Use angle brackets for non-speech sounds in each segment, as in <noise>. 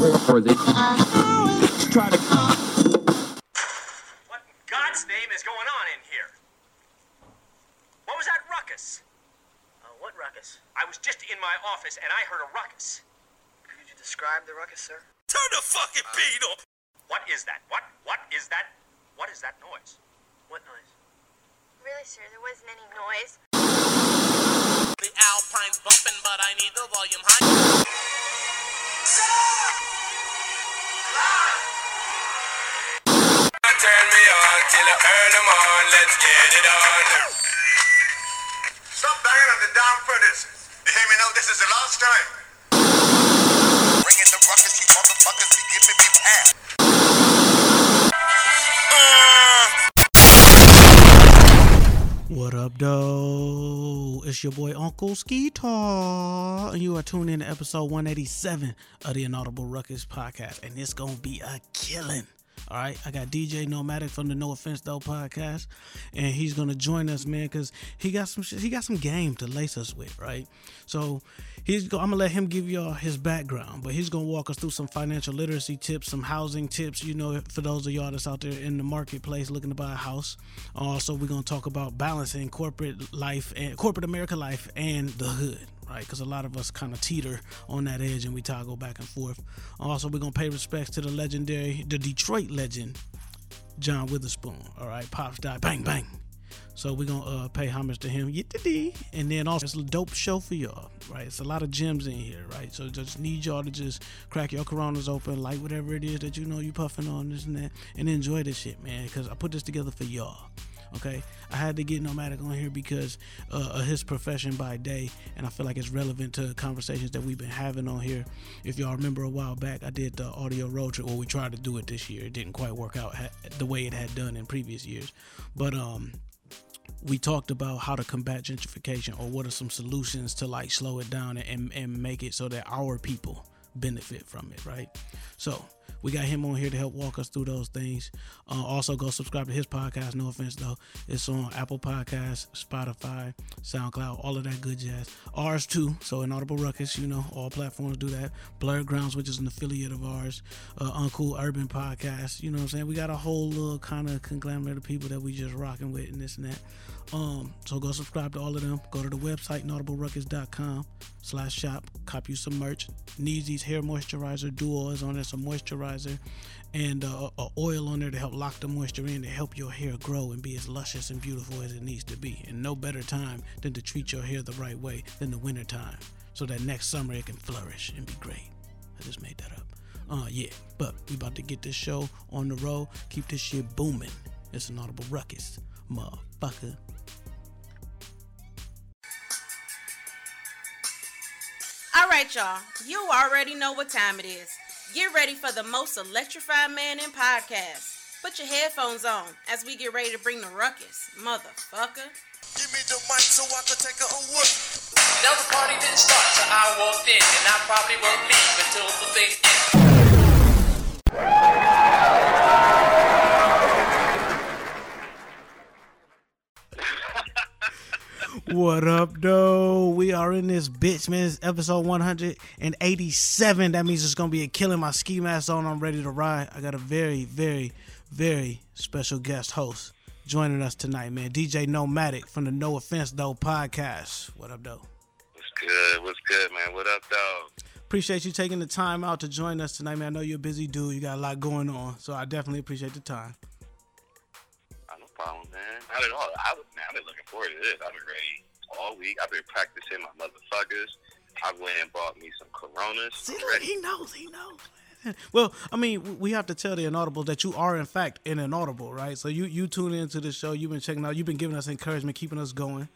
or they try to. What in God's name is going on in here? What was that ruckus? Uh, what ruckus? I was just in my office and I heard a ruckus. Could you describe the ruckus, sir? Turn the fucking beat up! What is that? What? What is that? What is that noise? What noise? Really, sir, there wasn't any noise. The Alpine's bumping, but I need the volume high. Turn me on till I earn them on. Let's get it on. Stop banging on the damn furnace. You hear me now? This is the last time. Bringing the ruckus, you motherfuckers be giving me pass. What up, though? It's your boy Uncle Skeetar, and you are tuning in to episode 187 of the Inaudible Ruckus podcast, and it's gonna be a killing. All right, I got DJ Nomadic from the No Offense Though podcast, and he's gonna join us, man, because he got some he got some game to lace us with, right? So he's go, I'm gonna let him give y'all his background, but he's gonna walk us through some financial literacy tips, some housing tips, you know, for those of y'all that's out there in the marketplace looking to buy a house. Also, we're gonna talk about balancing corporate life and corporate America life and the hood, right? Because a lot of us kind of teeter on that edge and we toggle back and forth. Also, we're gonna pay respects to the legendary, the Detroit legend, John Witherspoon. All right, pops died, bang bang. So we're gonna uh, pay homage to him, and then also it's a dope show for y'all, right? It's a lot of gems in here, right? So just need y'all to just crack your Coronas open, light whatever it is that you know you puffing on this and that, and enjoy this shit, man. Because I put this together for y'all. Okay, I had to get Nomadic on here because uh, of his profession by day, and I feel like it's relevant to conversations that we've been having on here. If y'all remember a while back, I did the audio road trip. Well, we tried to do it this year. It didn't quite work out the way it had done in previous years, but um, we talked about how to combat gentrification or what are some solutions to like slow it down and, and make it so that our people benefit from it, right? So we got him on here to help walk us through those things. Uh, also, go subscribe to his podcast. No offense though, it's on Apple Podcasts, Spotify, SoundCloud, all of that good jazz. Ours too. So Inaudible Ruckus, you know, all platforms do that. Blurred Grounds, which is an affiliate of ours. Uh, Uncle Urban Podcast. You know what I'm saying? We got a whole little kind of conglomerate of people that we just rocking with and this and that. Um, so go subscribe to all of them. Go to the website, naudibleruckus.com slash shop. Cop you some merch. Neezy's hair moisturizer duo is on there, some moisturizer and uh, a oil on there to help lock the moisture in to help your hair grow and be as luscious and beautiful as it needs to be. And no better time than to treat your hair the right way than the winter time. So that next summer it can flourish and be great. I just made that up. Uh yeah. But we about to get this show on the road. Keep this shit booming. It's an audible ruckus. Motherfucker. All right, y'all. You already know what time it is. Get ready for the most electrified man in podcasts. Put your headphones on as we get ready to bring the ruckus, motherfucker. Give me the mic so I can take a look. Now the party didn't start till I walked in, and I probably won't leave until the thing ends. What up, though? We are in this bitch, man. It's episode 187. That means it's gonna be a killing. My ski mask on. I'm ready to ride. I got a very, very, very special guest host joining us tonight, man. DJ Nomadic from the No Offense Though podcast. What up, though? What's good? What's good, man? What up, dog? Appreciate you taking the time out to join us tonight, man. I know you're a busy dude. You got a lot going on, so I definitely appreciate the time. Man. Not at all. I was, man, I've been looking forward to this. I've been ready all week. I've been practicing my motherfuckers. I went and bought me some Coronas. See, I'm look, ready. he knows, he knows. Well, I mean, we have to tell the inaudible that you are in fact an inaudible, right? So you you tune into the show, you've been checking out, you've been giving us encouragement, keeping us going.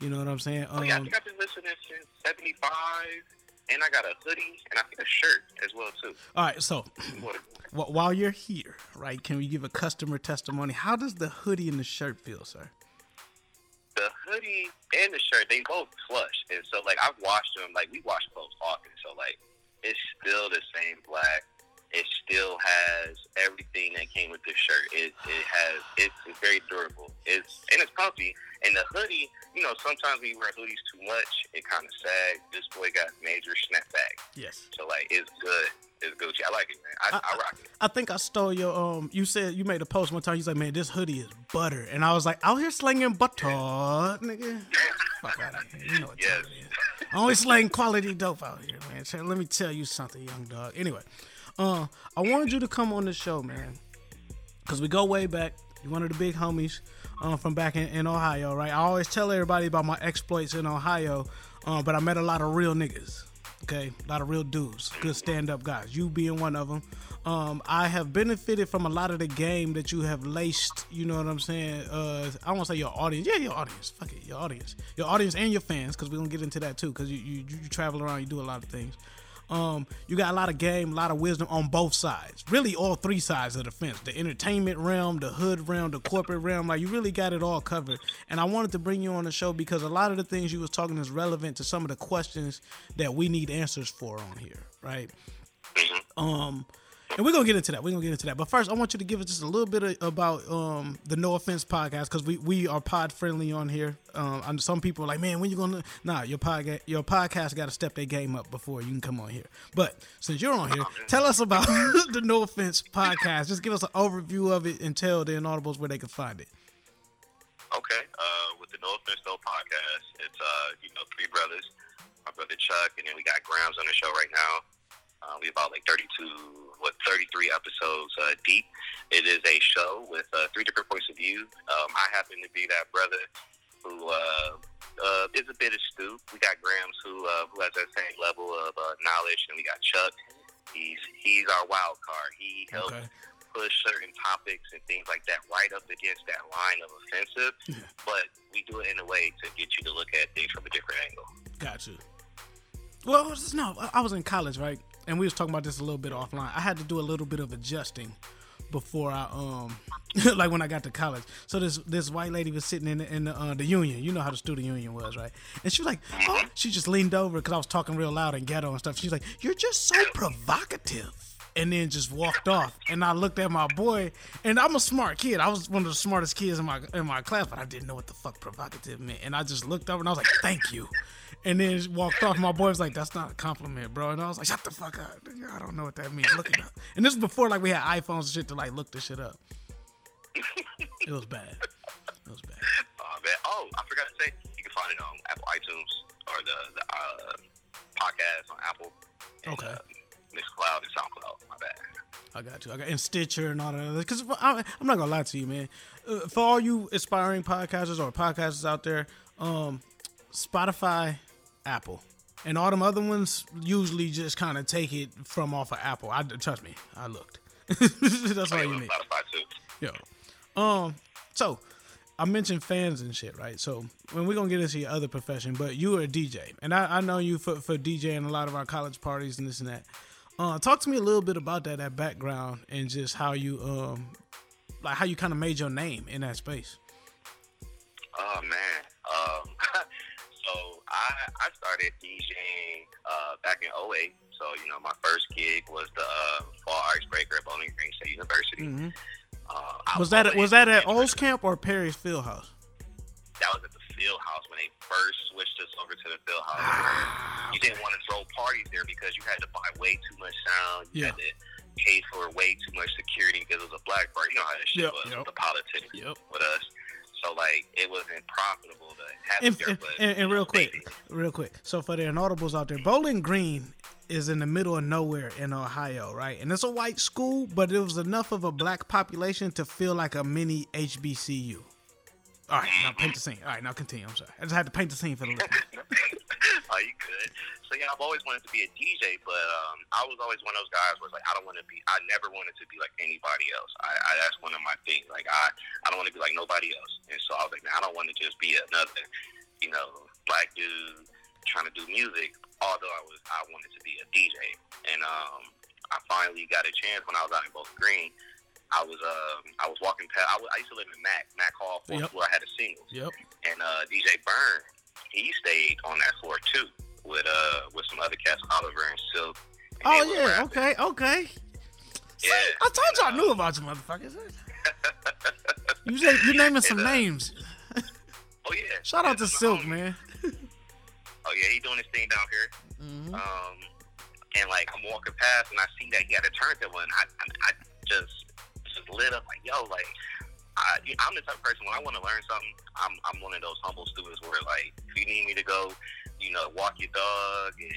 You know what I'm saying? Oh, yeah, I Um, think I've been listening since 75, and I got a hoodie, and I think a shirt as well, too. all right, so <clears throat> while you're here, right? Can we give a customer testimony? How does the hoodie and the shirt feel, sir? The hoodie and the shirt, they both plush. And so, like, I've washed them. Like, we wash clothes often. So, like, it's still the same black. It still has everything that came with this shirt. It it has it's, it's very durable. It's and it's comfy. And the hoodie, you know, sometimes when you wear hoodies too much, it kind of sags. This boy got major snapback. Yes. So like, it's good. It's Gucci. I like it, man. I, I rock it. I think I stole your um. You said you made a post one time. You said, "Man, this hoodie is butter," and I was like, "Out here slinging butter, nigga." Fuck out of here. You know what Yes. time it is. Only slang quality dope out here, man. Let me tell you something, young dog. Anyway, uh, I wanted you to come on the show, man, because we go way back. You're one of the big homies uh, from back in, in Ohio, right? I always tell everybody about my exploits in Ohio, uh, but I met a lot of real niggas. Okay, a lot of real dudes, good stand-up guys. You being one of them. Um, I have benefited from a lot of the game that you have laced. You know what I'm saying? Uh, I won't say your audience. Yeah, your audience. Fuck it, your audience, your audience and your fans, because we're gonna get into that too. Because you, you you travel around, you do a lot of things. Um, you got a lot of game, a lot of wisdom on both sides. Really, all three sides of the fence: the entertainment realm, the hood realm, the corporate realm. Like you really got it all covered. And I wanted to bring you on the show because a lot of the things you was talking is relevant to some of the questions that we need answers for on here, right? Um, and we're gonna get into that. We're gonna get into that. But first, I want you to give us just a little bit of, about um the No Offense podcast because we we are pod friendly on here. Um, and some people are like, man, when you gonna? Nah, your podcast your podcast got to step their game up before you can come on here. But since you're on here, tell us about <laughs> the No Offense podcast. Just give us an overview of it and tell the inaudibles where they can find it. Okay. Uh, with the No Offense No podcast, it's uh, you know, three brothers. My brother Chuck, and then we got Grams on the show right now. Uh, we about like 32, what, 33 episodes uh, deep. It is a show with uh, three different points of view. Um, I happen to be that brother who uh, uh, is a bit of astute. We got Grams who uh, who has that same level of uh, knowledge, and we got Chuck. He's he's our wild card. He helps Okay. push certain topics and things like that right up against that line of offensive, but we do it in a way to get you to look at things from a different angle. Gotcha. Well, no, I was in college, right? And we was talking about this a little bit offline. I had to do a little bit of adjusting before I um <laughs> like when I got to college. So this this white lady was sitting in the, in the, uh, the union. You know how the student union was, right? And she was like, oh, she just leaned over because I was talking real loud and ghetto and stuff. She's like, "You're just so provocative." And then just walked off, and I looked at my boy, and I'm a smart kid. I was one of the smartest kids in my in my class, but I didn't know what the fuck provocative meant. And I just looked over, and I was like, "Thank you," and then walked off. My boy was like, "That's not a compliment, bro." And I was like, "Shut the fuck up! I don't know what that means. Look it up." And this was before like we had iPhones and shit to like look this shit up. It was bad. It was bad. Oh man! Oh, I forgot to say, you can find it on Apple iTunes or the, the uh, podcast on Apple. And, Okay. Uh, Mixcloud and SoundCloud. My bad. I got you. I got and Stitcher and all that. Because I'm not gonna lie to you, man. Uh, for all you aspiring podcasters or podcasters out there, um, Spotify, Apple, and all them other ones usually just kind of take it from off of Apple. I trust me. I looked. <laughs> That's all you need. Yo. Um, so I mentioned fans and shit, right? So when we're gonna get into your other profession, but you are a DJ, and I, I know you for, for DJing a lot of our college parties and this and that. Uh, talk to me a little bit about that, that background, and just how you um, like how you kind of made your name in that space. Oh man. I I started DJing uh, back in 08. So you know my first gig was the uh, Fall Icebreaker at Bowling Green State University. Uh, Was that was that at Olscamp or Perry's Fieldhouse? That was at the field house when they first switched us over to the field house. Ah, you didn't want to throw parties there because you had to buy way too much sound. You Yeah. had to pay for way too much security because it was a black party. You know how that shit Yep, was yep. with the politics Yep. with us. So like it wasn't profitable to have And, it there. and, but, and, and real quick, real quick. So for the inaudibles out there, Bowling Green is in the middle of nowhere in Ohio, right? And it's a white school, but it was enough of a black population to feel like a mini HBCU. All right, now paint the scene. All right, now continue. I'm sorry. I just had to paint the scene for the <laughs> listeners. oh, you could. So yeah, I've always wanted to be a DJ, but um, I was always one of those guys where it's like I don't want to be. I never wanted to be like anybody else. I, I that's one of my things. Like I, I don't want to be like nobody else. And so I was like, man, I don't want to just be another, you know, black dude trying to do music. Although I was, I wanted to be a DJ, and um, I finally got a chance when I was out in Both Green. I was um, I was walking past. I, was, I used to live in Mac, Mac Hall, fourth Yep. floor. I had a singles Yep. and uh, DJ Byrne, he stayed on that floor too with uh with some other cats, Oliver and Silk. and Oh yeah. rapping. Okay. Okay. See, Yeah. I told you I knew about you, motherfuckers. <laughs> You say you naming some And, uh, names. Oh yeah. Shout out to Silk, man. Oh yeah, he doing his thing down here. Mhm. Um, and like I'm walking past and I see that he had a turntable and I I, I just just lit up like yo like. I, I'm the type of person when I want to learn something, I'm I'm one of those humble students where like if you need me to go, you know, walk your dog and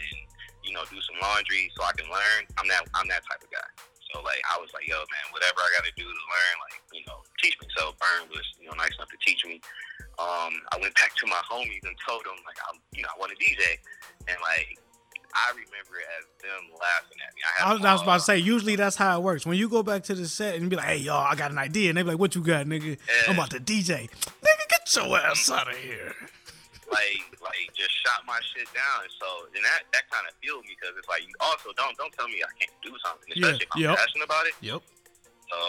you know do some laundry so I can learn, I'm that I'm that type of guy. So like I was like, yo man, whatever I got to do to learn, like you know, teach me. So Burn was you know nice enough to teach me. Um, I went back to my homies and told them like I'm you know I want to DJ, and like I remember it as them laughing at me. I, I was, I was about to say, usually that's how it works. When you go back to the set and be like, hey, y'all, I got an idea. And they be like, what you got, nigga? I'm about to DJ. Nigga, get your ass out of here. like like just shot my shit down. And so and that that kind of fueled me because it's like you also don't don't tell me I can't do something, Yeah, especially if I'm yep. passionate about it. Yep. So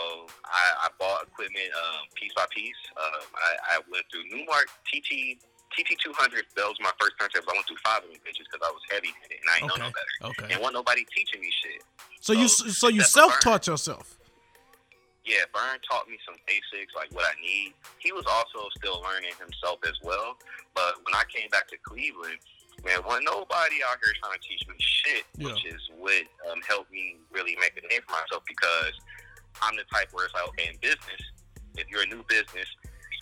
I, I bought equipment um, piece by piece. Um, I, I went through Numark TT TT 200. That was my first turntable. I went through five of them bitches because I was heavy and I ain't know no Okay. better. Okay. And wasn't nobody teaching me shit. So you so you self taught yourself. yeah, Burn taught me some basics, like what I need. He was also still learning himself as well. But when I came back to Cleveland, man, wasn't nobody out here trying to teach me shit, Yeah. which is what um, helped me really make a name for myself because I'm the type where it's like, okay, in business, if you're a new business,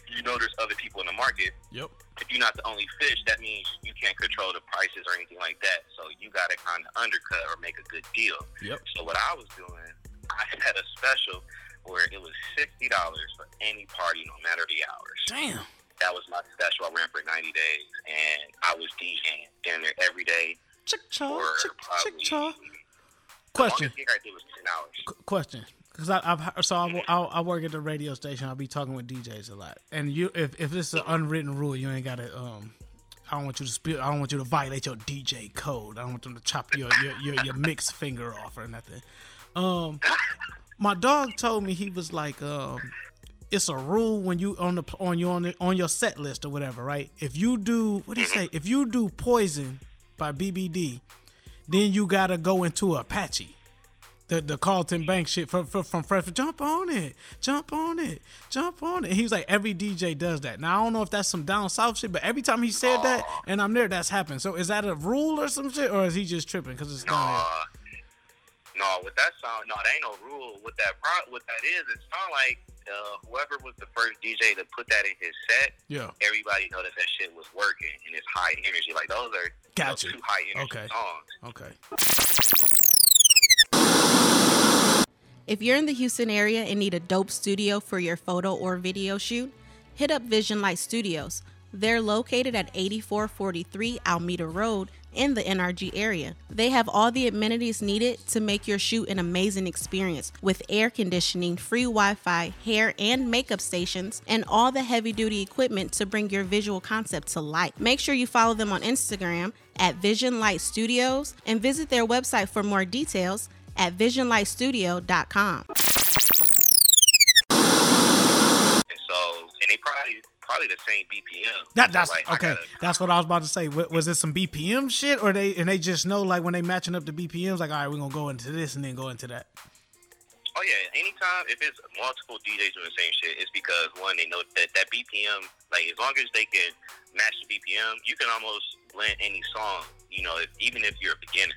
you know there's other people in the market. Yep. If you're not the only fish, that means you can't control the prices or anything like that. So you got to kind of undercut or make a good deal. Yep. So what I was doing, I <laughs> had a special where it was sixty dollars for any party, no matter the hours. Damn. That was my special. I ran for ninety days, and I was DJing down there every day Chick for chaw, chick probably. chaw. Question. longest I did was ten hours. Qu- question. Because I've so I, I, I work at the radio station. I'll be talking with DJs a lot, and you if if it's an unwritten rule, you ain't got to um. I don't want you to spill. I don't want you to violate your DJ code. I don't want them to chop your your, your, your mix finger off or nothing. Um, my dog told me he was like, um, it's a rule when you on the on your on, the, on your set list or whatever, right? If you do what do you say? If you do Poison by BBD, then you gotta go into Apache. The, the Carlton Bank shit from from, from Fresh. Jump on it, jump on it, jump on it. He was like every DJ does that. Now I don't know if that's some down south shit, but every time he said that and I'm there, that's happened. So is that a rule or some shit, or is he just tripping because it's down? Uh, no, with that sound, no, there ain't no rule. What that pro- what that is, it sound like uh, whoever was the first DJ to put that in his set. Yeah. Everybody know that that shit was working and it's high energy. Like those are Gotcha. two high energy Okay. songs. Okay. If you're in the Houston area and need a dope studio for your photo or video shoot, hit up Vision Light Studios. They're located at 8443 Almeda Road in the NRG area. They have all the amenities needed to make your shoot an amazing experience with air conditioning, free Wi Fi, hair and makeup stations, and all the heavy duty equipment to bring your visual concept to life. Make sure you follow them on Instagram at Vision Light Studios and visit their website for more details at visionlightstudio.com. And so, and they probably probably the same BPM. That So, that's like, okay. gotta- That's what I was about to say. Wa- Was it some BPM shit, or they and they just know like when they matching up the BPMs, like all right, we're gonna go into this and then go into that. Oh yeah, anytime if it's multiple DJs doing the same shit, it's because one they know that that BPM, like as long as they can match the BPM, you can almost blend any song. You know, if, even if you're a beginner.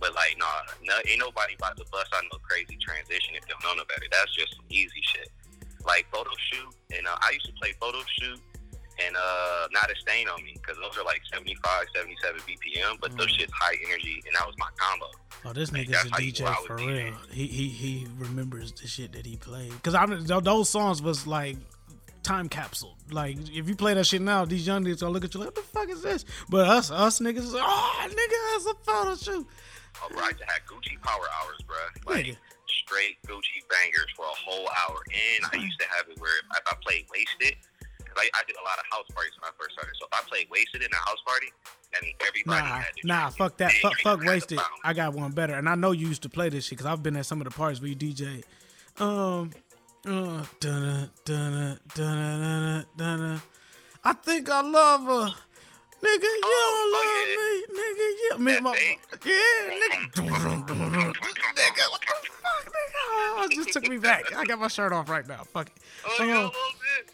But like, nah, no, ain't nobody about to bust out no crazy transition if they don't know no better. That's just some easy shit. Like photo shoot, and uh, I used to play photo shoot and uh, not a stain on me because those are like 75, 77 BPM, but those shit's high energy, and that was my combo. Oh, this Like, nigga's a DJ for real. He he he remembers the shit that he played. Cause I th- those songs was like time capsule. Like if you play that shit now, these young niggas gonna look at you like, what the fuck is this? But us us niggas, is like, oh nigga, that's a photo shoot. I to have Gucci Power Hours, bro. Like Nigga. straight Gucci bangers for a whole hour. And I used to have it where if I played Wasted, because I, I did a lot of house parties when I first started. So if I played Wasted in a house party, that means everybody Nah, had to nah, fuck that. Fuck, fuck had wasted. I got one better, and I know you used to play this shit because I've been at some of the parties where you DJ. Um, uh, dunna, dunna, dunna, dunna, dunna. I think I love her. Nigga, you Oh, don't love me. Nigga, yeah. Me, my, yeah, nigga. <laughs> nigga, what the fuck, nigga? Oh, it just took me back. I got my shirt off right now. Fuck it. Oh, you a Oh. little bit.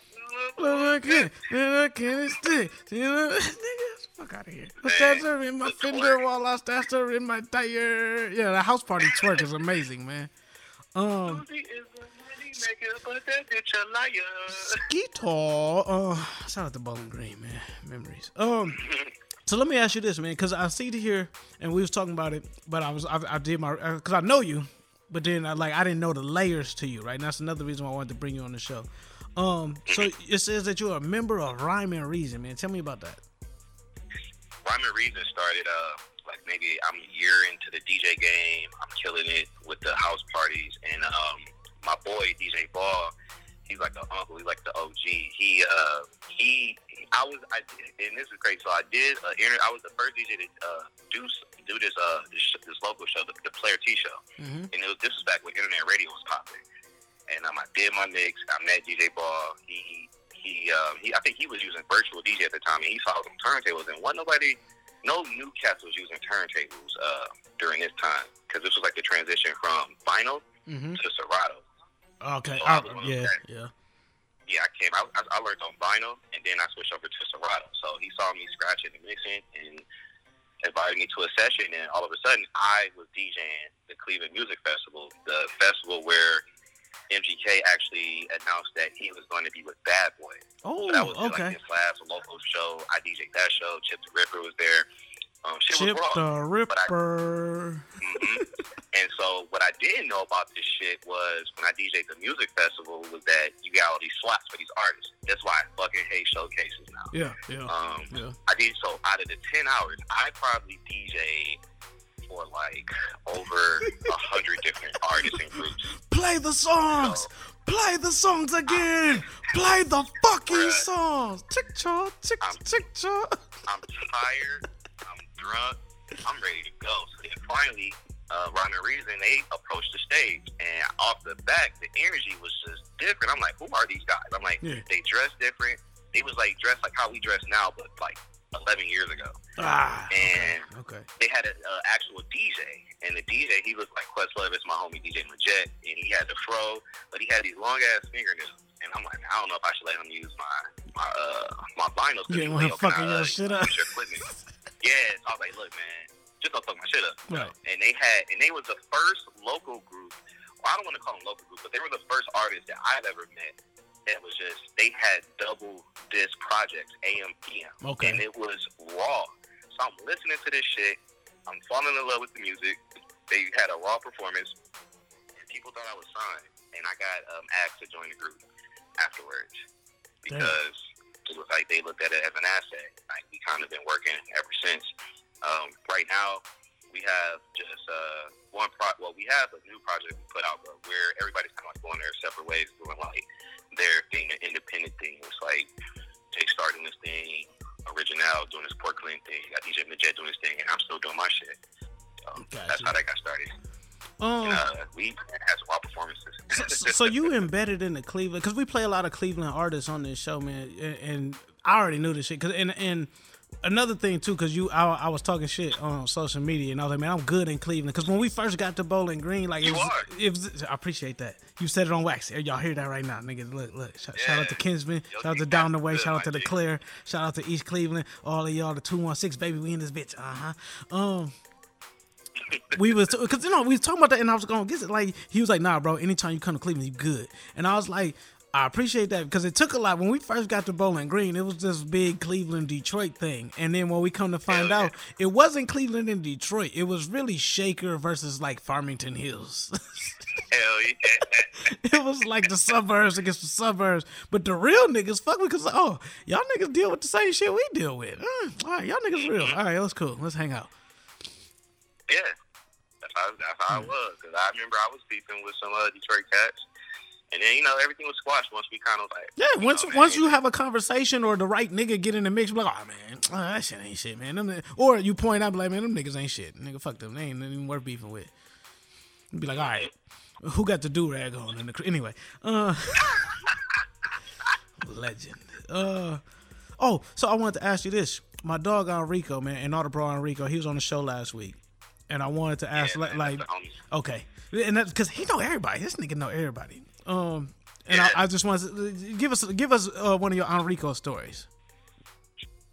a little Well, I can't, then I can't stick. You know, <laughs> nigga, Fuck out of here. I stashed her in my fender while I stashed her in my tire. Yeah, the house party twerk is amazing, man. Um, Uzi is a money maker, but that bitch a liar. Guitar. Uh, shout out to Bowling Green, man. Memories. Um, so let me ask you this, man, because I see it here, and we was talking about it, but I was I, I did my because I know you, but then I like I didn't know the layers to you, right? And that's another reason why I wanted to bring you on the show. Um, so it says that you're a member of Rhyme and Reason, man. Tell me about that. Rhyme and Reason started uh like maybe I'm a year into the DJ game. I'm killing it with the house parties and um my boy DJ Ball, he's like the uncle, he's like the OG. He uh he I was I and this is crazy. So I did uh, inter- I was the first DJ to uh, do do this uh this, sh- this local show, the, the Player T show, Mhm. and it was this was back when internet radio was popping. And um, I did my mix. I met DJ Ball. He he um, he I think he was using virtual DJ at the time, and he saw some turntables, and wasn't nobody no new cats was using turntables uh, during this time because this was like the transition from vinyl Mm-hmm. to Serato. Okay. So I- I was one of yeah. those Yeah. Yeah, I came. I, I, I learned on vinyl, and then I switched over to Serato. So he saw me scratching and mixing, and invited me to a session. And all of a sudden, I was DJing the Cleveland Music Festival, the festival where MGK actually announced that he was going to be with Bad Boy. Oh, So that oh, was okay. like his last local show. I DJed that show. Chip tha Ripper was there. Um, shit Chip was raw. the But I- Ripper. hmm and so what I didn't know about this shit was when I DJed the music festival was that you got all these slots for these artists. That's why I fucking hate showcases now. Yeah. Yeah. Um, Yeah. I did so out of the ten hours, I probably DJed for like over a <laughs> hundred different artists and groups. Play the songs. Play the songs again. Play the <laughs> fucking Bruh. songs. Tick cha, tick I'm- tick cha. I'm tired. Drunk. I'm ready to go. So then finally, uh, Rhyme and Reason, they approached the stage. And off the back, the energy was just different. I'm like, who are these guys? I'm like, Yeah. they dress different. They was like dressed like how we dress now, but like 11 years ago. Ah. And Okay. they had an actual DJ, and the DJ he looked like Questlove. It's my homie DJ Majet, and he had the fro, but he had these long ass fingernails. And I'm like, I don't know if I should let him use my my uh my vinyls. You was want like, him "Yo, can fucking your shit up." equipment?" <laughs> yeah, so I was like, look, man, just don't fuck my shit up. Right. And they had, and they was the first local group. Well, I don't want to call them local group, but they were the first artists that I've ever met. That was just they had double disc projects, AM PM, Okay. and it was raw. So I'm listening to this shit. I'm falling in love with the music. They had a raw performance. And people thought I was signed, and I got um, asked to join the group afterwards Damn. It was like they looked at it as an asset. Like we kind of been working ever since. Um, right now, we have just uh, one pro. Well, we have a new project we put out, but where everybody's kind of like going their separate ways, doing like their thing, an independent thing. It's like Jay starting this thing, Original doing this Portland thing, got DJ Majet doing his thing, and I'm still doing my shit. So that's how that got started. Um. Uh, we had some raw performances. so, so you embedded in the Cleveland because we play a lot of Cleveland artists on this show, man, and, and I already knew this shit. Cause and and another thing too, because you I, I was talking shit on social media, and I was like, man, I'm good in Cleveland. Because when we first got to Bowling Green, like it was, it was, I appreciate that. You said it on wax. Y'all hear that right now, niggas. Look, look. Shout, shout out to Kinsman. Yo, Shout out to Down the Way. Shout out to the. Clear. Shout out to East Cleveland. All of y'all, the two one six baby. We in this bitch. Uh huh. Um we was because you know we was talking about that and I was going to get it. Like he was like nah bro anytime you come to Cleveland you good. And I was like I appreciate that because it took a lot. When we first got to Bowling Green it was this big Cleveland Detroit thing. And then when we come to find out it wasn't Cleveland and Detroit. It was really Shaker versus like Farmington Hills. <laughs> Hell yeah. it was like the suburbs against the suburbs. But the real niggas fuck me because oh y'all niggas deal with the same shit we deal with. Mm, all right y'all niggas real. All right let's cool. Let's hang out Yeah, that's how that's how it was. Cause I remember I was beefing with some uh, Detroit cats, and then you know everything was squashed once we kind of like Yeah, once know, once man, you have a conversation or the right nigga get in the mix, be like, oh man, oh, that shit ain't shit, man. Them, or you point out, like, man, them niggas ain't shit. Nigga, fuck them. They ain't even worth beefing with. You be like, all right, who got the do rag on in the cr-" anyway? Uh, <laughs> legend. Uh, oh, so I wanted to ask you this. My dog Enrico, man, and all the Bro Enrico, he was on the show last week, and I wanted to ask, yeah, like, like that's the homie. Okay, and that's because he know everybody. This nigga know everybody. Um, and Yeah. I, I just want to give us give us uh, one of your Enrico stories.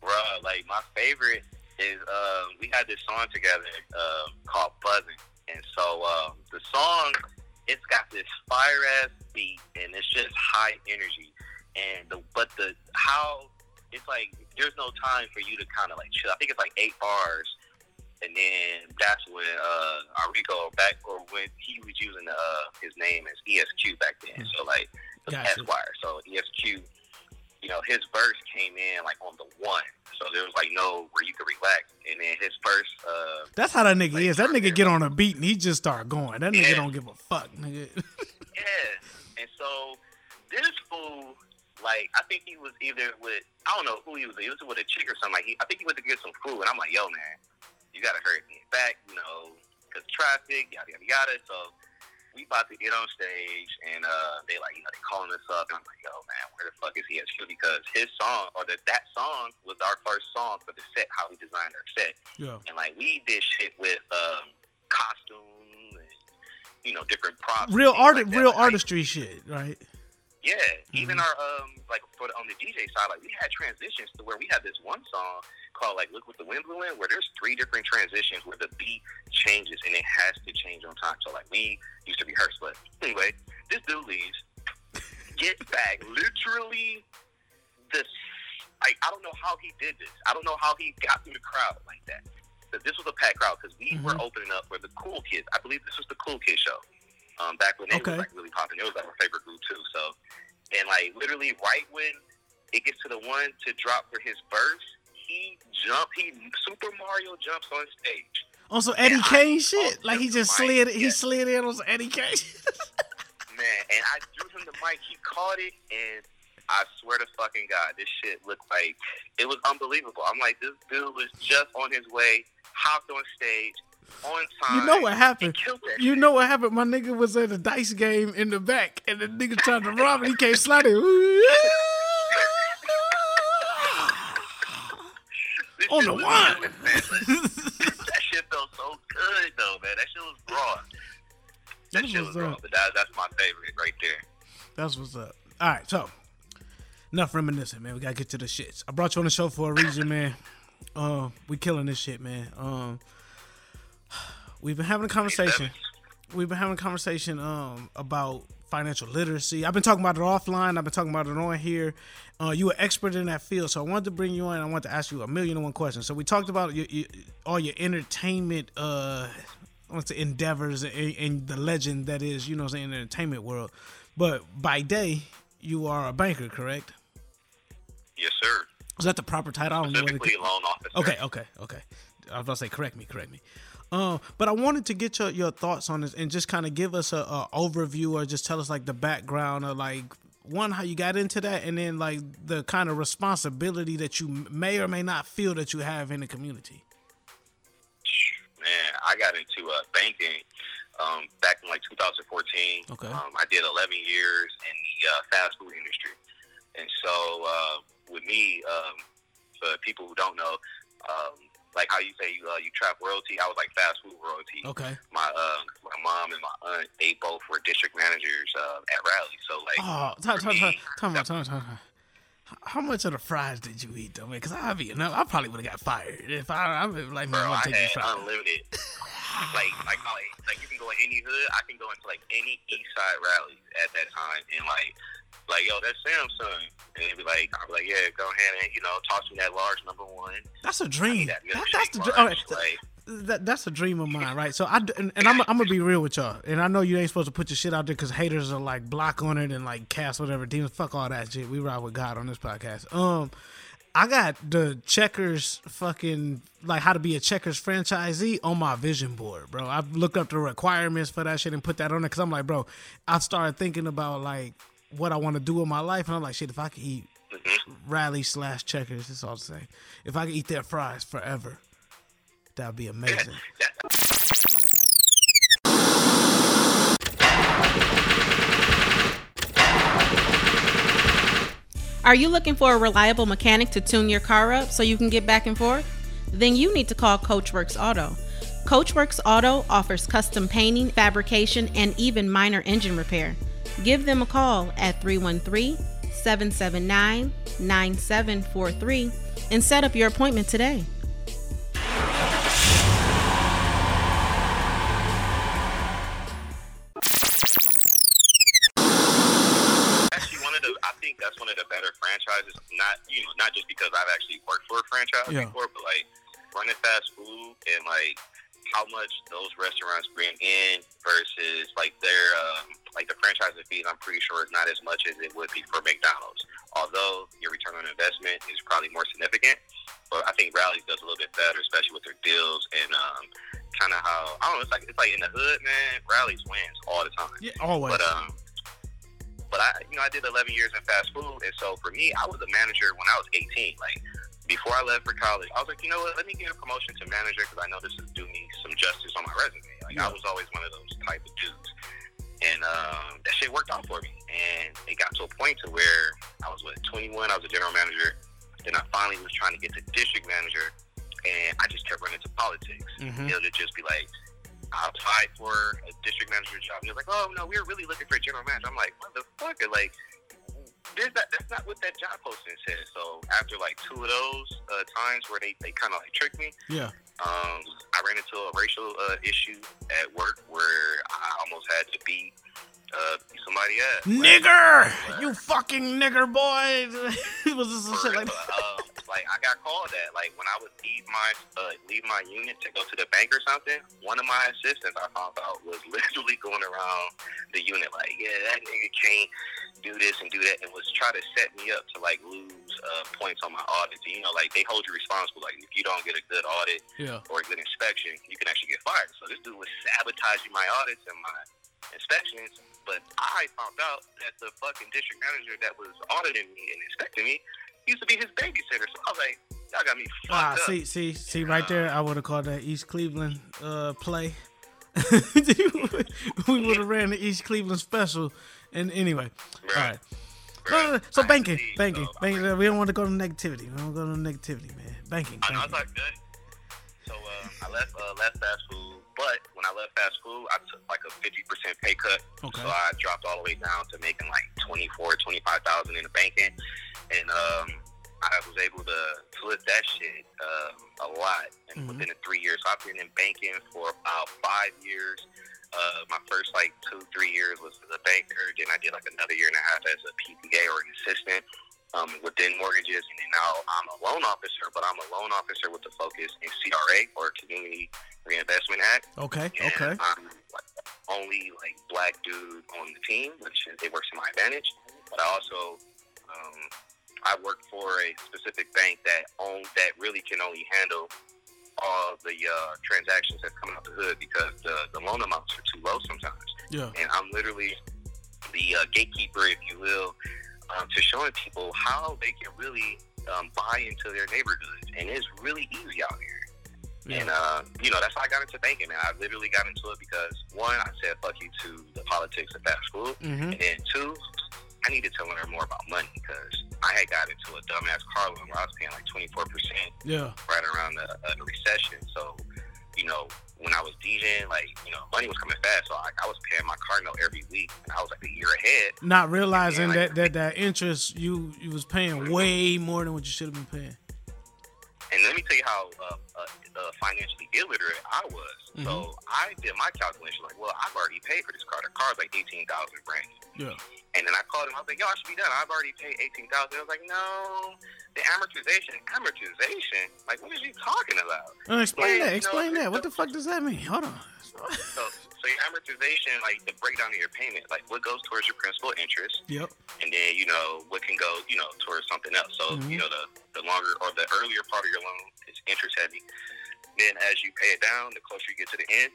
Bruh, like my favorite is um, we had this song together um, called Buzzing, and so um, the song it's got this fire ass beat and it's just high energy, and the but the how it's like there's no time for you to kind of like chill. I think it's like eight bars. And then that's when uh Enrico back or when he was using uh his name as ESQ back then. So like Gotcha. Esquire. So ESQ, you know, his verse came in like on the one. So there was like no where you could relax. And then his first uh That's how that nigga is. That nigga get on a beat and he just start going. That nigga Yeah. don't give a fuck, nigga. <laughs> Yeah. And so this fool, like, I think he was either with, I don't know who he was. He was with a chick or something. Like, he, I think he went to get some food. And I'm like, yo, man, you got to hurry me back, you know, because traffic, yada, yada, yada. So we about to get on stage. And uh, they, like, you know, they calling us up. And I'm like, yo, man, where the fuck is he at? Because his song, or that that song was our first song for the set, how we designed our set. Yeah. And, like, we did shit with um, costumes and, you know, different props. Real art like real Like, artistry shit, right? yeah, even Mm-hmm. our um like for the, on the DJ side, like we had transitions to where we had this one song called like "Look What the Wind Blew In," where there's three different transitions where the beat changes and it has to change on time. So like we used to rehearse, but anyway, this dude leaves, get back, literally this. Like I don't know how he did this. I don't know how he got through the crowd like that. But this was a packed crowd because we were Mhm. opening up for the Cool Kids. I believe this was the Cool Kids show. Um, back when they Okay. was like really popping. It was like my favorite group too. So, and like literally right when it gets to the one to drop for his verse, he jump. He Super Mario jumps on stage. On some Eddie Kane shit. Like he just mic, slid he slid in on some Eddie Kane. <laughs> Man, and I threw him the mic. He caught it, and I swear to fucking God, this shit looked like it was unbelievable. I'm like, this dude was just on his way, hopped on stage, on time. You know what happened? and killed that You shit. know what happened? My nigga was at a dice game in the back, and the nigga tried to <laughs> rob him. He came sliding. <laughs> on the one. <laughs> that shit felt so good though, man. That shit was raw. That shit was raw, but that, that's my favorite right there. That's what's up. All right, so enough reminiscing, man. We gotta get to the shits. I brought you on the show for a reason, man. Uh, we killing this shit, man. Um, we've been having a conversation. We've been having a conversation um about financial literacy. I've been talking about it offline. I've been talking about it on here. Uh, you an expert in that field, so I wanted to bring you on. I wanted to ask you a million and one questions. So we talked about your, your, all your entertainment. Uh, say endeavors and, and the legend that is, you know, saying, the entertainment world. But by day, you are a banker, correct? Yes, sir. Is that the proper title? I don't know what it Specifically, loan officer. Okay, okay, okay. I was about to say, correct me, correct me. Uh, but I wanted to get your, your thoughts on this and just kind of give us a, a overview or just tell us like the background or like one how you got into that and then like the kind of responsibility that you may or may not feel that you have in the community. Man, I got into uh, banking um, back in like 2014. Okay. Um, I did 11 years in the uh, fast food industry, and so uh, with me, um, for people who don't know, um, like how you say you uh, you trap royalty, I was like fast food royalty. Okay. My uh, my mom and my aunt, they both were district managers uh, at Rally. So like, Oh, time, time, time, me, time, out, time, time, time. How much of the fries did you eat though, man? Because I'd be enough. I probably would have got fired if I. I'm like, man, I'm gonna I take had fries. unlimited. <laughs> like, like, like, like, you can go in any hood. I can go into like any East Side Rally's at that time, and like, like, yo, that's Samsung, and they'd be like, I'm like, yeah, go ahead and you know, toss me that large number one. That's a dream. that That, that's the dream. lunch, like- that, that's a dream of mine, right? So I and, and I'm I'm gonna be real with y'all, and I know you ain't supposed to put your shit out there because haters are like block on it and like cast whatever demons. Fuck all that shit. We ride with God on this podcast. Um, I got the Checkers fucking like how to be a Checkers franchisee on my vision board, bro. I've looked up the requirements for that shit and put that on there because I'm like, bro, I started thinking about like what I want to do in my life, and I'm like, shit, if I could eat mm-hmm. rally slash Checkers, that's all to say. If I could eat their fries forever, that'd be amazing. Are you looking for a reliable mechanic to tune your car up so you can get back and forth? Then you need to call Coachworks Auto. Coachworks Auto offers custom painting, fabrication, and even minor engine repair. Give them a call at 313 779 9743 and set up your appointment today. Franchises. Not you know, not just because I've actually worked for a franchise Yeah. before, but like running fast food and like how much those restaurants bring in versus like their um, like the franchise fees. I'm pretty sure is not as much as it would be for McDonald's. Although your return on investment is probably more significant, but I think Rally's does a little bit better, especially with their deals and um, kind of how I don't know. It's like it's like in the hood, man. Rally's wins all the time. Yeah, always. But um, but I, you know, I did 11 years in fast food, and so for me, I was a manager when I was 18. Like before I left for college, I was like, you know what? Let me get a promotion to manager because I know this is do me some justice on my resume. Like I was always one of those type of dudes, and um, that shit worked out for me. And it got to a point to where I was what 21. I was a general manager. Then I finally was trying to get to district manager, and I just kept running into politics. Mhm. It would just be like. I applied for a district manager job, and they're like, "Oh no, we were really looking for a general manager." I'm like, "Motherfucker!" Like, there's that, that's not what that job posting said. So after like two of those uh, times where they, they kind of like tricked me, yeah. um, I ran into a racial uh, issue at work where I almost had to beat uh, somebody ass. Nigger! You fucking nigger boy! it <laughs> was just some shit like that. um, like I got called that. Like when I would leave my uh, leave my unit to go to the bank or something, one of my assistants I found out was <laughs> literally going around the unit like, yeah, that nigga can't do this and do that, and was try to set me up to like lose uh, points on my audits. You know, like they hold you responsible. Like if you don't get a good audit Yeah. or a good inspection, you can actually get fired. So this dude was sabotaging my audits and my inspections. But I found out that the fucking district manager that was auditing me and inspecting me used to be his babysitter. So I was like, y'all got me fucked Ah, up. see, see, see, right there. I would have called that East Cleveland uh, play. <laughs> we would have ran the East Cleveland special. And anyway, all right. No, no, no. So I banking, banking, So, banking. We don't want to go to negativity. We don't go to negativity, man. Banking, I know banking. it's not good. So uh, I left uh, left fast food, but when I left fast food, I took like a fifty percent pay cut. Okay. So I dropped all the way down to making like twenty four, twenty five thousand in the banking, and um, I was able to flip that shit um, a lot. And Mhm. within three years, so I've been in banking for about five years. Uh, my first like two, three years was as a banker. Then I did like another year and a half as a PPA or an assistant um, within mortgages. And now I'm a loan officer, but I'm a loan officer with the focus in CRA or Community Reinvestment Act. Okay, And okay. I'm like, only like black dude on the team, which is, it works to my advantage. But I also um, I work for a specific bank that own that really can only handle all the uh, transactions that come out the hood because the, the loan amounts are too low sometimes. Yeah. And I'm literally the uh, gatekeeper, if you will, um, to showing people how they can really um, buy into their neighborhoods. And it's really easy out here. And, uh, you know, that's how I got into banking, man. I literally got into it because, one, I said fuck you to the politics of fast food. Mhm. And then, two, I needed to learn more about money because I had got into a dumbass car loan where I was paying like 24% Yeah. right around the, uh, the recession. So, you know, when I was DJing, like, you know, money was coming fast. So I, I was paying my car note every week. And I was like a year ahead. Not realizing Yeah, that, that that interest you you was paying way more than what you should have been paying. And let me tell you how uh, uh, uh, financially illiterate I was. Mm-hmm. So I did my calculation like, well, I've already paid for this car. The car's like eighteen thousand brand. Yeah. And then I called him. I was like, yo, I should be done. I've already paid eighteen thousand. I was like, no, the amortization, amortization. Like, what is you talking about? Uh, explain that. you know, Explain that. What the fuck does that mean? Hold on. So, so your amortization, like the breakdown of your payment, like what goes towards your principal interest, Yep. and then you know what can go, you know, towards something else. So Mhm. you know the the longer or the earlier part of your loan is interest heavy. Then as you pay it down, the closer you get to the end,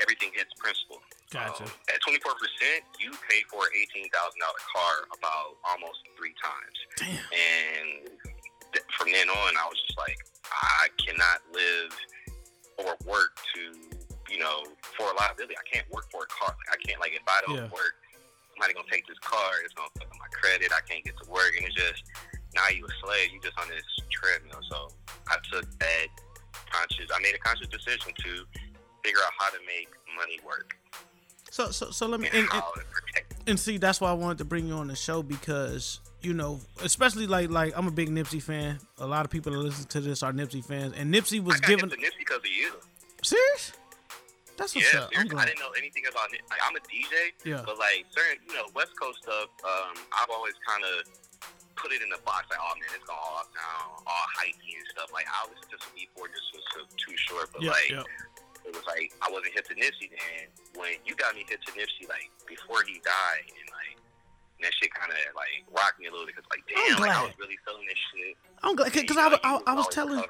everything hits principal. Gotcha. Um, at twenty four percent, you pay for an eighteen thousand dollar car about almost three times. Damn. And th- from then on, I was just like, I cannot live or work to, you know, for a liability. I can't work for a car. Like, I can't like if I don't Yeah. work, somebody gonna take this car. It's gonna fuck up my credit. I can't get to work, and it's just now you a slave. You just on this treadmill. So I took that conscious. I made a conscious decision to figure out how to make money work So so so let me and and, and, how to protect. and see that's why I wanted to bring you on the show because you know, especially like like I'm a big Nipsey fan. A lot of people that listen to this are Nipsey fans, and Nipsey was given. Nipsey because of you. Serious? That's what's yeah, up. I'm seriously, I didn't know anything about it. Like, I'm a DJ, Yeah. but like certain, you know, West Coast stuff, um, I've always kind of put it in the box. Like, oh man, it's all sound, all hypey and stuff. Like, I listened to some E4 just was so, too short, but Yeah, like, yeah. it was like I wasn't hip to Nipsey. then. when you got me hip to Nipsey, like before he died, and like that shit kind of like rocked me a little bit because like, damn, like I was really feeling this shit. I'm glad because I, I, I was telling.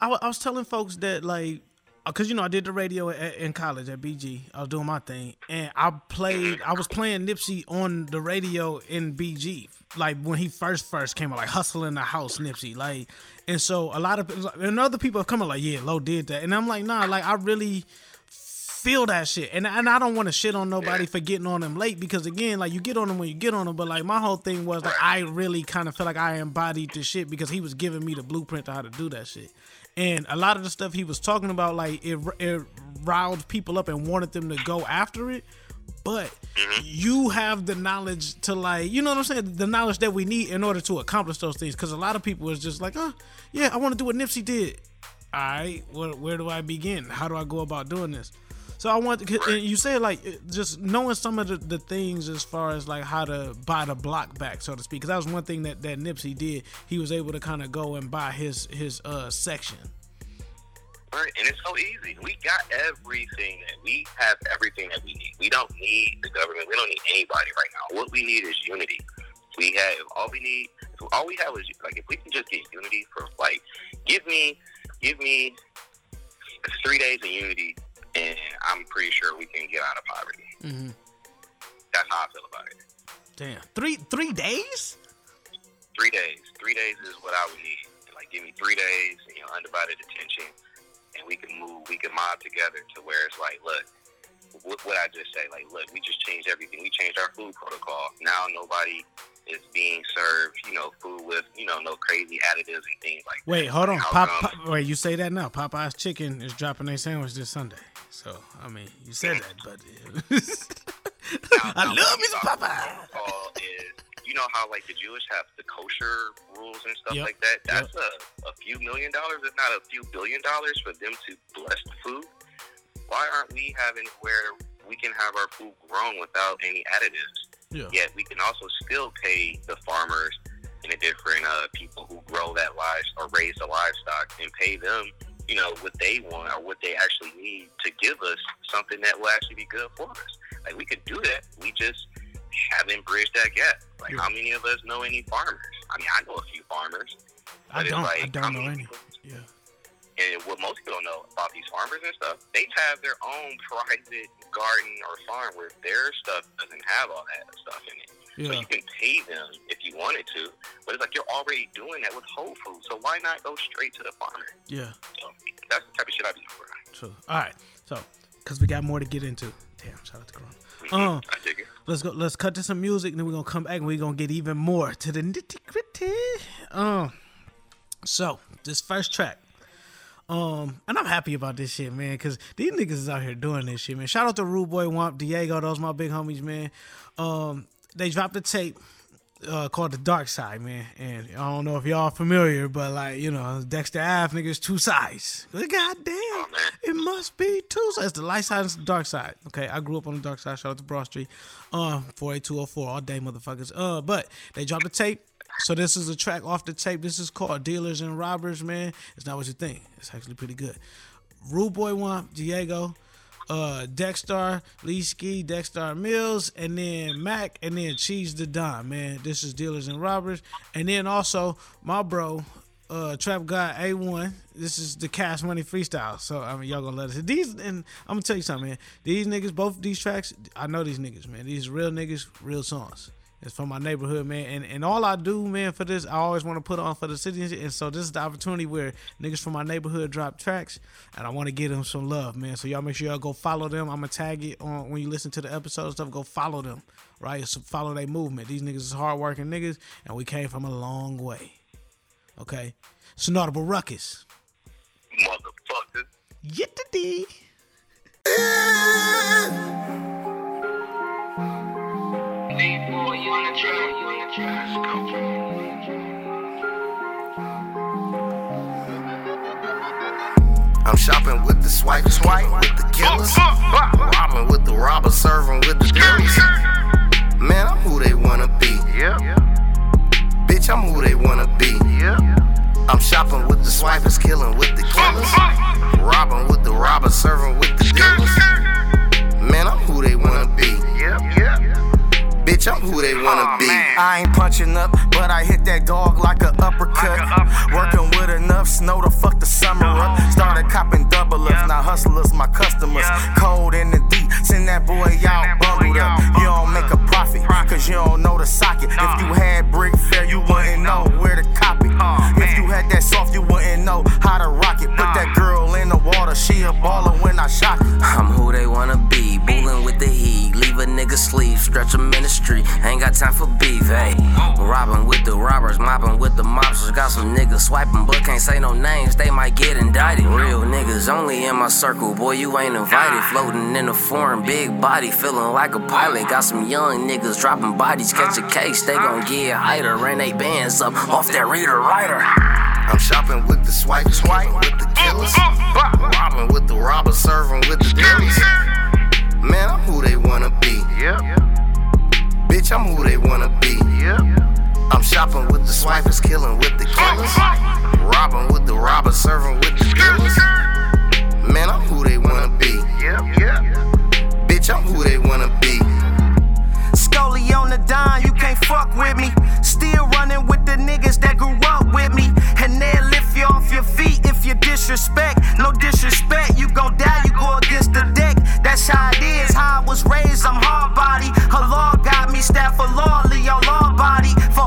I, I was telling folks that like Uh, because you know I did the radio at, in college at BG. I was doing my thing, and I played. I was playing Nipsey on the radio in BG, like when he first first came out, like Hussle in the House Nipsey, like. And so a lot of and other people have come out like, yeah, Low did that, and I'm like, nah, like I really feel that shit. And and I don't want to shit on nobody for getting on them late because again, like you get on them when you get on them. But like my whole thing was like I really kind of feel like I embodied the shit because he was giving me the blueprint to how to do that shit. And a lot of the stuff he was talking about, like it, it riled people up and wanted them to go after it. But mm-hmm. you have the knowledge to like, you know what I'm saying? The knowledge that we need in order to accomplish those things. Because a lot of people is just like, oh, yeah, I want to do what Nipsey did. All right, where, where do I begin? How do I go about doing this? So I want and you say like just knowing some of the, the things as far as like how to buy the block back, so to speak. Because that was one thing that that Nipsey did. He was able to kind of go and buy his his uh section. Right, and it's so easy. We got everything that we have everything that we need. We don't need the government. We don't need anybody right now. What we need is unity. We have all we need. All we have is like if we can just get unity for like, give me, give me three days of unity, and I'm pretty sure we can get out of poverty. Mm-hmm. That's how I feel about it. Damn, three three days. Three days. Three days is what I would need. Like, give me three days, you know, undivided attention, and we can move, we can mob together to where it's like, look, what, what I just say, like, look, we just changed everything. We changed our food protocol. Now nobody is being served, you know, food with, you know, no crazy additives and things like Wait, that. hold on. Pop, Pop, wait, you say that now? Popeye's Chicken is dropping their sandwich this Sunday. So I mean, you said that, but <laughs> I Now, love what me some about the Popeye. protocol is, you know how like the Jewish have the kosher rules and stuff Yep. like that. That's a, a few million dollars, if not a few billion dollars, for them to bless the food. Why aren't we having where we can have our food grown without any additives? Yeah. Yet we can also still pay the farmers and the different uh, people who grow that live or raise the livestock and pay them, you know, what they want or what they actually need to give us something that will actually be good for us. Like we could do that. We just haven't bridged that gap. Like how many of us know any farmers? I mean, I know a few farmers. I don't. I like, how don't know many any. people- Yeah. And what most people don't know about these farmers and stuff, they have their own private garden or farm where their stuff doesn't have all that stuff in it. So Yeah. you can pay them if you wanted to, but it's like you're already doing that with Whole Foods. So why not go straight to the farmer? Yeah. So that's the type of shit I be for. True. All right. So, because we got more to get into. Damn. Shout out to Corona. Um, I dig it. let's go. Let's cut to some music, and then we're gonna come back and we're gonna get even more to the nitty gritty. Um. So this first track. Um, and I'm happy about this shit, man, because these niggas is out here doing this shit, man. Shout out to Rude Boy Womp, Diego, those my big homies, man. Um, they dropped a tape uh, called The Dark Side, man. And I don't know if y'all familiar, but like, you know, Dexter Ave, niggas, two sides. But goddamn, it must be two sides. The light side and the dark side. Okay, I grew up on the dark side. Shout out to Broad Street. Uh, 48204, all day, motherfuckers. Uh, but they dropped a tape. So this is a track off the tape. This is called Dealers and Robbers, man. It's not what you think. It's actually pretty good. Rude Boy Womp, Diego, uh, Dexter, Lee Ski, Dexter Mills, and then Mac, and then Cheese the Don, man. This is Dealers and Robbers. And then also my bro, uh, Trap God A1. This is the Cash Money Freestyle. So I mean y'all gonna let us these and I'm gonna tell you something, man. These niggas, both these tracks, I know these niggas, man. These real niggas, real songs. It's from my neighborhood, man. And and all I do, man, for this, I always want to put on for the city and so this is the opportunity where niggas from my neighborhood drop tracks, and I want to give them some love, man. So y'all make sure y'all go follow them. I'm gonna tag it on when you listen to the episode and stuff. Go follow them, right? So follow their movement. These niggas is hardworking niggas, and we came from a long way. Okay, Sonotable Ruckus. Motherfucker. Get the D. I'm shopping with the swipe, swipe with the killers. Robbing with the robber, serving with the dealers. Man, I'm who they wanna be. Bitch, I'm who they wanna be. I'm shopping with the swipers, killing with the killers. Robbing with the robbers, serving with the dealers. Man, I'm who they wanna be. Bitch, I'm who they wanna be. I ain't punching up, but I hit that dog like a uppercut. Working with enough snow to fuck the summer up. Started copping double ups, now hustlers my customers. Cold in the deep, send that boy out bundled up. You don't make a profit, cause you don't know the socket. If you had brick time for beef, hey. Robbing with the robbers, mopping with the mobsters. Got some niggas swiping, but can't say no names, they might get indicted. Real niggas only in my circle, boy, you ain't invited. Floating in a foreign, big body, feeling like a pilot. Got some young niggas dropping bodies, catch a case, they gon' get higher. Ran they bands up off that reader writer. I'm shopping with the swipe, swipe with the killers. Robbing with the robbers, serving with the dealers. Man, I'm who they wanna be. Bitch, I'm who they wanna be. I'm shopping with the swipers, killing with the killers. Robbing with the robbers, serving with the dealers. Man, I'm who they wanna be. Bitch, I'm who they wanna be. Scully on the dime, you can't fuck with me. Still running with the niggas that grew up with me. And they'll lift you off your feet if you disrespect. No disrespect, you gon' die, you go against the deck. That's how it is, how I was raised, I'm hard body. Her law got me staff for law, Leo law body. For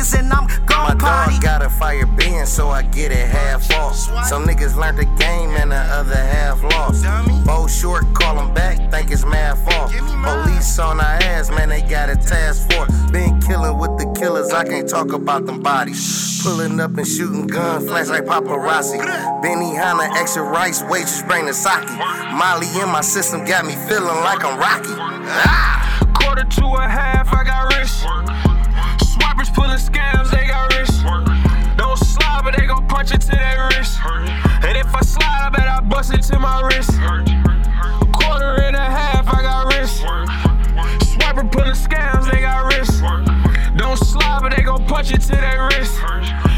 niggas and I'm My gone potty. dog got a fire being, so I get it half off. Some niggas learned the game and the other half lost. Bow short, call them back, think it's mad fault. Police on our ass, man, they got a task force. Been killing with the killers, I can't talk about them bodies. Pulling up and shooting guns, flash like paparazzi. Benihana, extra rice, waitress, bring the sake. Molly in my system got me feeling like I'm Rocky. Ah! Quarter to a half, I got rich. Swappers pulling scams, they got rich. Don't slide, but they gon' punch it to their wrist. And if I slide, I bet I bust it to my wrist. Quarter and a half, I got rich. Swiper pulling scams, they got rich. But they gon' punch it to their wrist.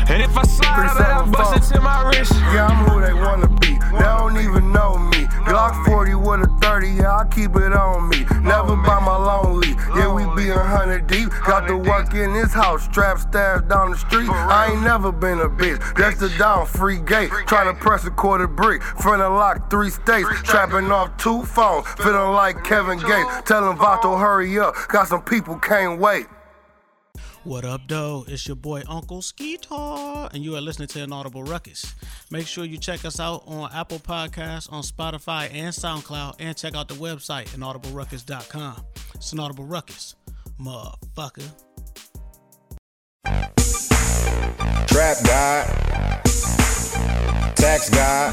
And if I slide, I bet I bust it to my wrist. Yeah, I'm who they wanna be. They don't even know me. Glock 40 with a 30, yeah, I keep it on me. Never by my lonely. Yeah, we be a hundred deep. Got to work in this house, strap stairs down the street. I ain't never been a bitch. That's the down free gate. To press a quarter brick. Front of lock three states. Trapping off two phones. Feeling like Kevin Gates. Telling Vato hurry up. Got some people can't wait. What up, though? It's your boy Uncle Skeetar, and you are listening to Inaudible Ruckus. Make sure you check us out on Apple Podcasts, on Spotify, and SoundCloud, and check out the website, inaudibleruckus.com. It's Inaudible Ruckus, motherfucker. Trap God, Tax God,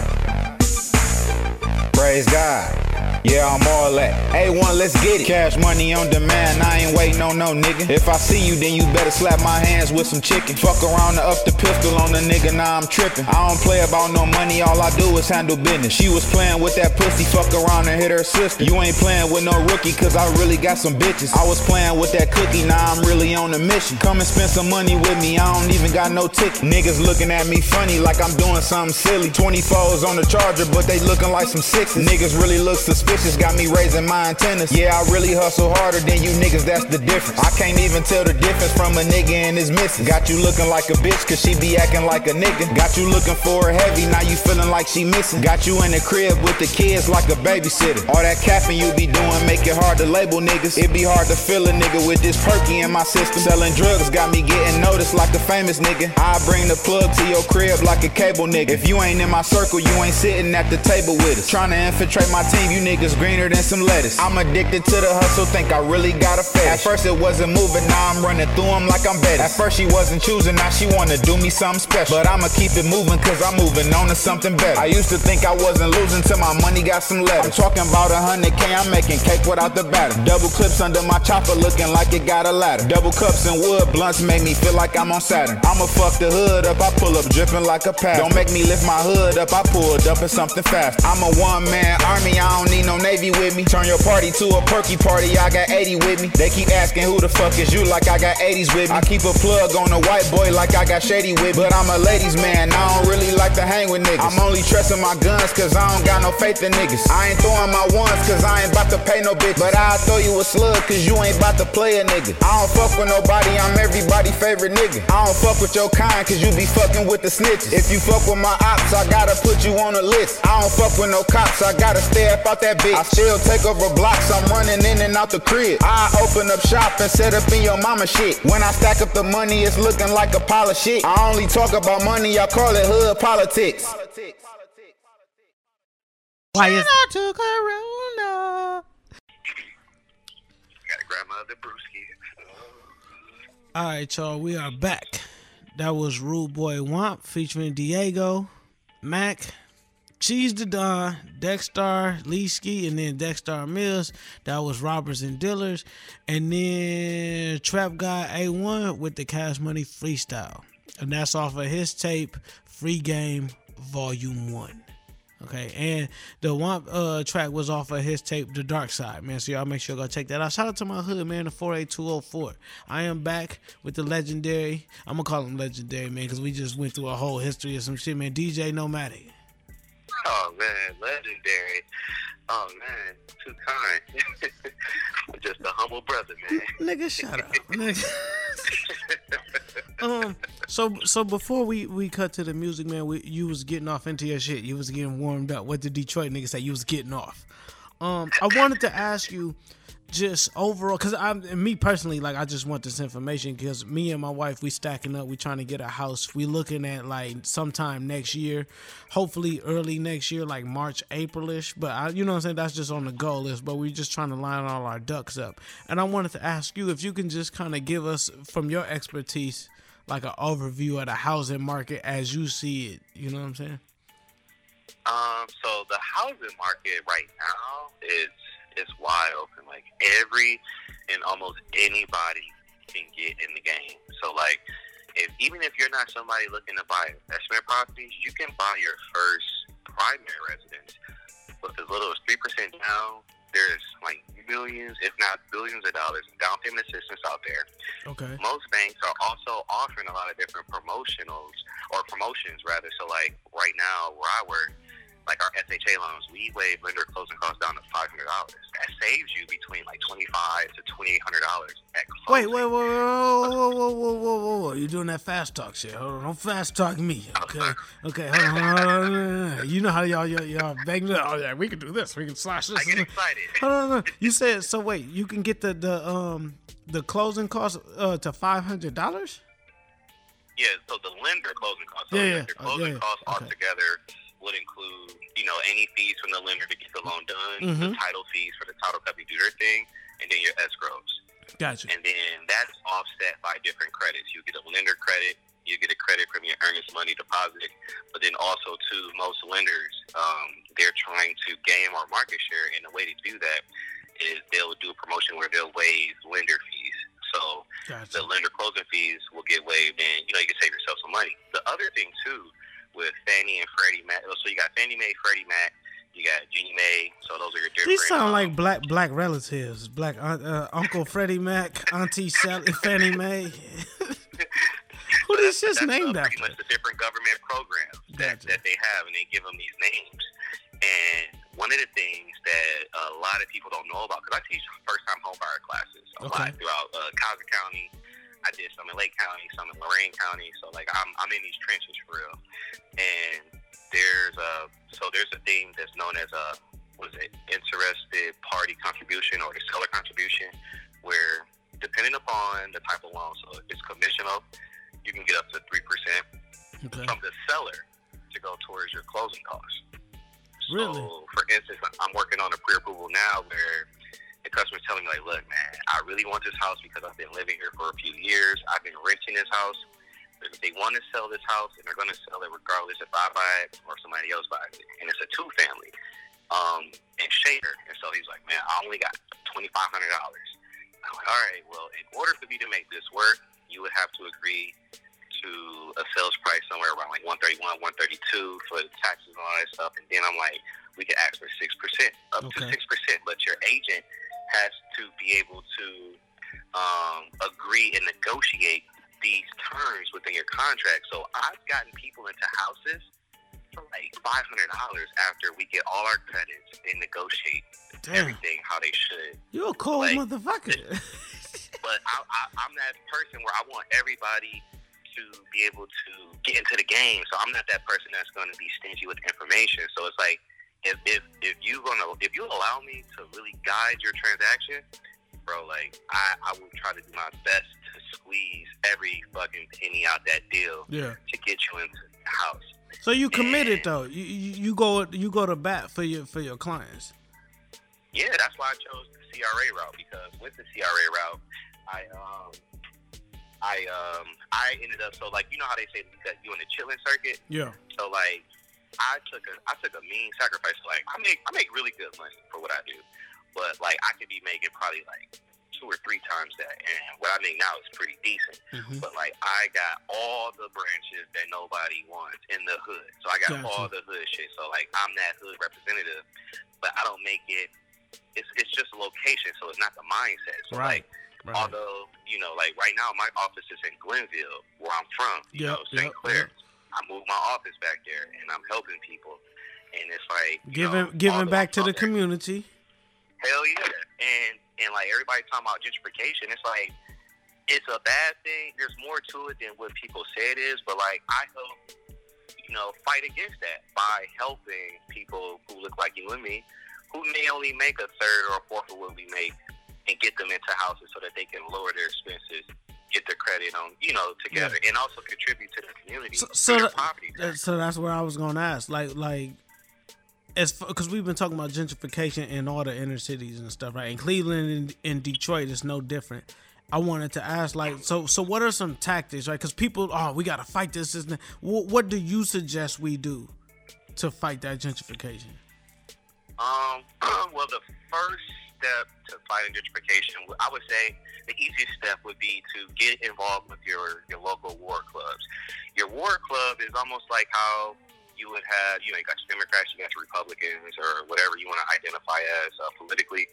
Praise God. Yeah, I'm all that. A1, let's get it. Cash money on demand, I ain't waiting on no nigga. If I see you, then you better slap my hands with some chicken. Fuck around and up the pistol on the nigga, now I'm tripping. I don't play about no money, all I do is handle business. She was playing with that pussy, fuck around and hit her sister. You ain't playing with no rookie, cause I really got some bitches. I was playing with that cookie, now I'm really on a mission. Come and spend some money with me, I don't even got no ticket. Niggas looking at me funny like I'm doing something silly. 24s on the charger, but they looking like some sixes. Niggas really look suspicious, got me raising my antennas. Yeah, I really hustle harder than you niggas, that's the difference. I can't even tell the difference from a nigga and his missus. Got you looking like a bitch, cause she be acting like a nigga. Got you looking for her heavy, now you feeling like she missing. Got you in the crib with the kids like a babysitter. All that capping you be doing make it hard to label niggas. It be hard to feel a nigga with this perky in my system. Selling drugs got me getting noticed like a famous nigga. I bring the plug to your crib like a cable nigga. If you ain't in my circle, you ain't sitting at the table with us. Trying to infiltrate my team, you niggas niggas greener than some lettuce. I'm addicted to the hustle, think I really got a fetish. At first it wasn't moving, now I'm running through them like I'm Bettis. At first she wasn't choosing, now she wanna do me something special. But I'ma keep it moving, cause I'm moving on to something better. I used to think I wasn't losing till my money got some letters. I'm talking about a hundred K, I'm making cake without the batter. Double clips under my chopper, looking like it got a ladder. Double cups and wood blunts make me feel like I'm on Saturn. I'ma fuck the hood up, I pull up dripping like a pass. Don't make me lift my hood up, I pulled up in something fast. I'm a one man army, I don't need no navy with me. Turn your party to a perky party, I got 80 with me. They keep asking who the fuck is you, like I got 80s with me. I keep a plug on a white boy, like I got shady with me. But I'm a ladies man, I don't really like to hang with niggas. I'm only trusting my guns, cause I don't got no faith in niggas. I ain't throwing my ones, cause I ain't about to pay no bitch. But I'll throw you a slug, cause you ain't about to play a nigga. I don't fuck with nobody, I'm everybody's favorite nigga. I don't fuck with your kind, cause you be fucking with the snitches. If you fuck with my ops, I gotta put you on a list. I don't fuck with no cops, I gotta stay up out that bitch. I still take over blocks, I'm running in and out the crib. I open up shop and set up in your mama shit. When I stack up the money, it's looking like a pile of shit. I only talk about money, I call it hood politics. Why is out to Corona? Gotta grab my other brewski. All right, y'all, we are back. That was Rude Boy Womp featuring Diego, Mac, Cheese the Don, Dexter, Leesky, and then Dexter Mills. That was Robbers and Dealers. And then Trap God A1 with the Cash Money Freestyle. And that's off of his tape, Free Game Volume 1. Okay, and the one uh track was off of his tape, The Dark Side, man. So y'all make sure y'all go check that out. Shout out to my hood, man, the 48204. I am back with the legendary. I'm gonna call him legendary, man, because we just went through a whole history of some shit, man. DJ Nomadic. Oh man, legendary. Oh man, too kind. <laughs> Just a humble brother, man. Nigga, shut up. Nigga. <laughs> um so so before we we cut to the music man we, you was getting off into your shit you was getting warmed up what did detroit niggas say you was getting off um i wanted to ask you just overall because i'm me personally like i just want this information because me and my wife we stacking up we trying to get a house. We looking at like sometime next year hopefully early next year like march aprilish. But I, you know what i'm saying? That's just on the goal list but we're just trying to line all our ducks up. And i wanted to ask you if you can just kind of give us from your expertise like an overview of the housing market as you see it you know what i'm saying? Um, so the housing market right now is is open. Like every and almost anybody can get in the game. So like if even if you're not somebody looking to buy investment properties, you can buy your first primary residence with as little as three percent down. There's like millions, if not billions of dollars in down payment assistance out there. okay Most banks are also offering a lot of different promotionals or promotions rather. So like right now where I work, like our FHA loans, we waive lender closing costs down to five hundred dollars. That saves you between like twenty five to twenty eight hundred dollars at Wait, wait, wait, wait, whoa, whoa, whoa, whoa, whoa, whoa, whoa! You're doing that fast talk shit. Hold on, don't fast talk me. Okay, okay, hold on, hold on. You know how y'all y'all, y'all bang it. Oh yeah, we can do this. We can slash this. I get excited. Hold on, hold on. You said so. Wait, you can get the the um the closing cost uh to five hundred dollars. Yeah, so the lender closing costs. Yeah, yeah. lender Oh, closing yeah, yeah. costs Okay. altogether would include, you know, any fees from the lender to get the loan done, the Mhm. title fees for the title company to do their thing, and then your escrows. Gotcha. And then that's offset by different credits. You get a lender credit, you get a credit from your earnest money deposit, but then also too, most lenders, um, they're trying to gain more market share, and the way to do that is they'll do a promotion where they'll waive lender fees. So Gotcha. the lender closing fees will get waived, and you know you can save yourself some money. The other thing too, with Fannie and Freddie Mac, so you got Fannie Mae, Freddie Mac, you got Ginnie Mae. So those are your different. These sound um, like black black relatives. Black uh, uh, Uncle Freddie Mac, Auntie Sally, <laughs> Fannie Mae. Who this shit's that's, named uh, after? Pretty much the different government programs that, that they have, and they give them these names. And one of the things that a lot of people don't know about, because I teach first-time homebuyer classes a Okay. lot throughout uh, Cuyahoga County. I did some in Lake County, some in Lorain County. So like I'm I'm in these trenches for real. And there's a so there's a thing that's known as a what is it interested party contribution or the seller contribution, where depending upon the type of loan, so if it's conventional, you can get up to three percent Okay. from the seller to go towards your closing costs. Really? So, for instance, I'm working on a pre-approval now where the customer's telling me like, look, man, I really want this house because I've been living here for a few years. I've been renting this house. They want to sell this house, and they're going to sell it regardless if I buy it or somebody else buys it. And it's a two family um, in Shaker. And so he's like, man, I only got twenty five hundred dollars. I'm like, all right, well, in order for me to make this work, you would have to agree to a sales price somewhere around like 131, 132 for the taxes and all that stuff. And then I'm like, we could ask for 6%, up to 6%, but your agent has to be able to um, agree and negotiate these terms within your contract. So I've gotten people into houses for like $500 after we get all our credits and negotiate Damn. everything how they should You're a cold Like- motherfucker. but I, I, I'm that person where I want everybody to be able to get into the game. So I'm not that person that's going to be stingy with information. So it's like if if if you gonna if you allow me to really guide your transaction, bro, like I I will try to do my best to squeeze every fucking penny out that deal Yeah. to get you into the house. So you committed though. You, you you go you go to bat for your for your clients. Yeah, that's why I chose the CRA route because with the CRA route, I um I um I ended up so like you know how they say that you in the chitlin circuit. Yeah. So like I took a I took a mean sacrifice. Like I make I make really good money for what I do, but like I could be making probably like two or three times that, and what I make now is pretty decent. Mm-hmm. But like I got all the branches that nobody wants in the hood, so I got Gotcha. all the hood shit. So like I'm that hood representative, but I don't make it. It's it's just a location, so it's not the mindset. So Right. like although you know like right now my office is in Glenville, where I'm from. You Yep, know, St. yep, Clair. I moved my office back there, and I'm helping people. And it's like Giving know, giving back to the there- community. Hell yeah. And and like everybody talking about gentrification, it's like it's a bad thing. There's more to it than what people say it is, but like I help you know, fight against that by helping people who look like you and me, who may only make a third or a fourth of what we make and get them into houses so that they can lower their expenses, get their credit on, you know, together and also contribute to the community. So, so, property. that- so that's what I was gonna ask. Like, like, as because we've been talking about gentrification in all the inner cities and stuff, right? In Cleveland and in Detroit, it's no different. I wanted to ask, like, so, so what are some tactics, right? Because people, oh, we gotta fight this. that. What, what do you suggest we do to fight that gentrification? Um, <clears throat> well, the first step to fighting gentrification, I would say the easiest step would be to get involved with your, your local war clubs. Your war club is almost like how you would have, you know, you got your Democrats, you got your Republicans, or whatever you want to identify as uh, politically.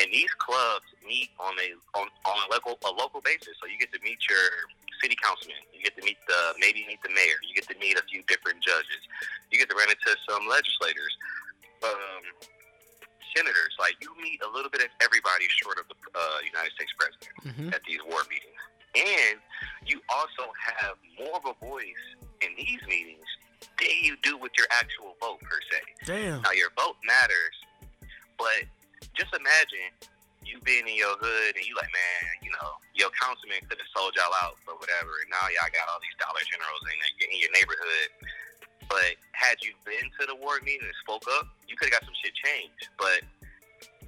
And these clubs meet on a on, on a local a local basis. So you get to meet your city councilman, you get to meet the maybe meet the mayor, you get to meet a few different judges, you get to run into some legislators, um, senators. Like you meet a little bit of everybody short of the uh, United States president Mm-hmm. at these war meetings, and you also have more of a voice in these meetings than you do with your actual vote per se. Damn. Now your vote matters, but just imagine you being in your hood and you like, man, you know, your councilman could have sold y'all out for whatever, and now y'all got all these Dollar Generals in, in your neighborhood. But had you been to the war meeting and spoke up, you could have got some shit changed. But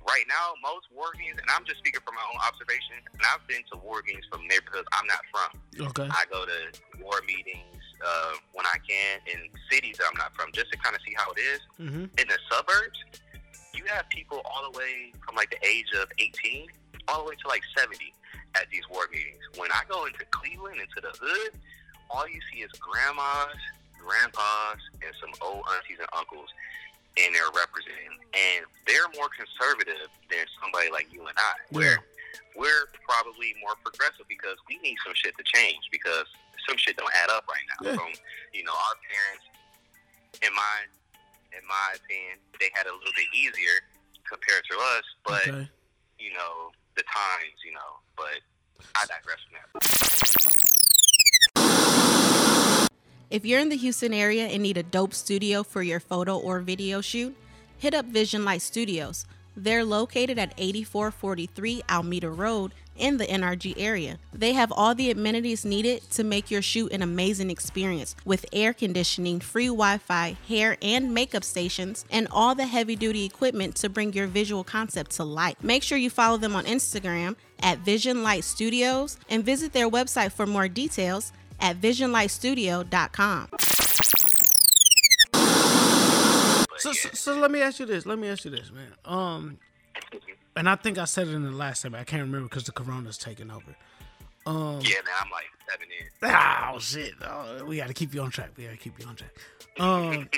right now, most war meetings, and I'm just speaking from my own observation, and I've been to war meetings from neighborhoods I'm not from. Okay. I go to war meetings uh, when I can in cities that I'm not from, just to kind of see how it is. Mm-hmm. In the suburbs, you have people all the way from like the age of 18 all the way to like 70 at these war meetings. When I go into Cleveland, into the hood, all you see is grandmas, grandpas, and some old aunties and uncles, and they're representing. And they're more conservative than somebody like you and I, where we're probably more progressive because we need some shit to change because some shit don't add up right now. Yeah. From you know our parents, in my in my opinion, they had it a little bit easier compared to us, but Okay. you know the times, you know. But I digress from that. If you're in the Houston area and need a dope studio for your photo or video shoot, hit up Vision Light Studios. They're located at 8443 Almeda Road in the NRG area. They have all the amenities needed to make your shoot an amazing experience with air conditioning, free Wi Fi, hair and makeup stations, and all the heavy duty equipment to bring your visual concept to life. Make sure you follow them on Instagram at Vision Light Studios and visit their website for more details at visionlightstudio.com. So, so, so let me ask you this. Let me ask you this, man. Um, and I think I said it in the last segment. I can't remember because the corona's taking over. Um, Yeah, man, I'm like seven in. Oh shit! Oh, we got to keep you on track. We got to keep you on track. Um,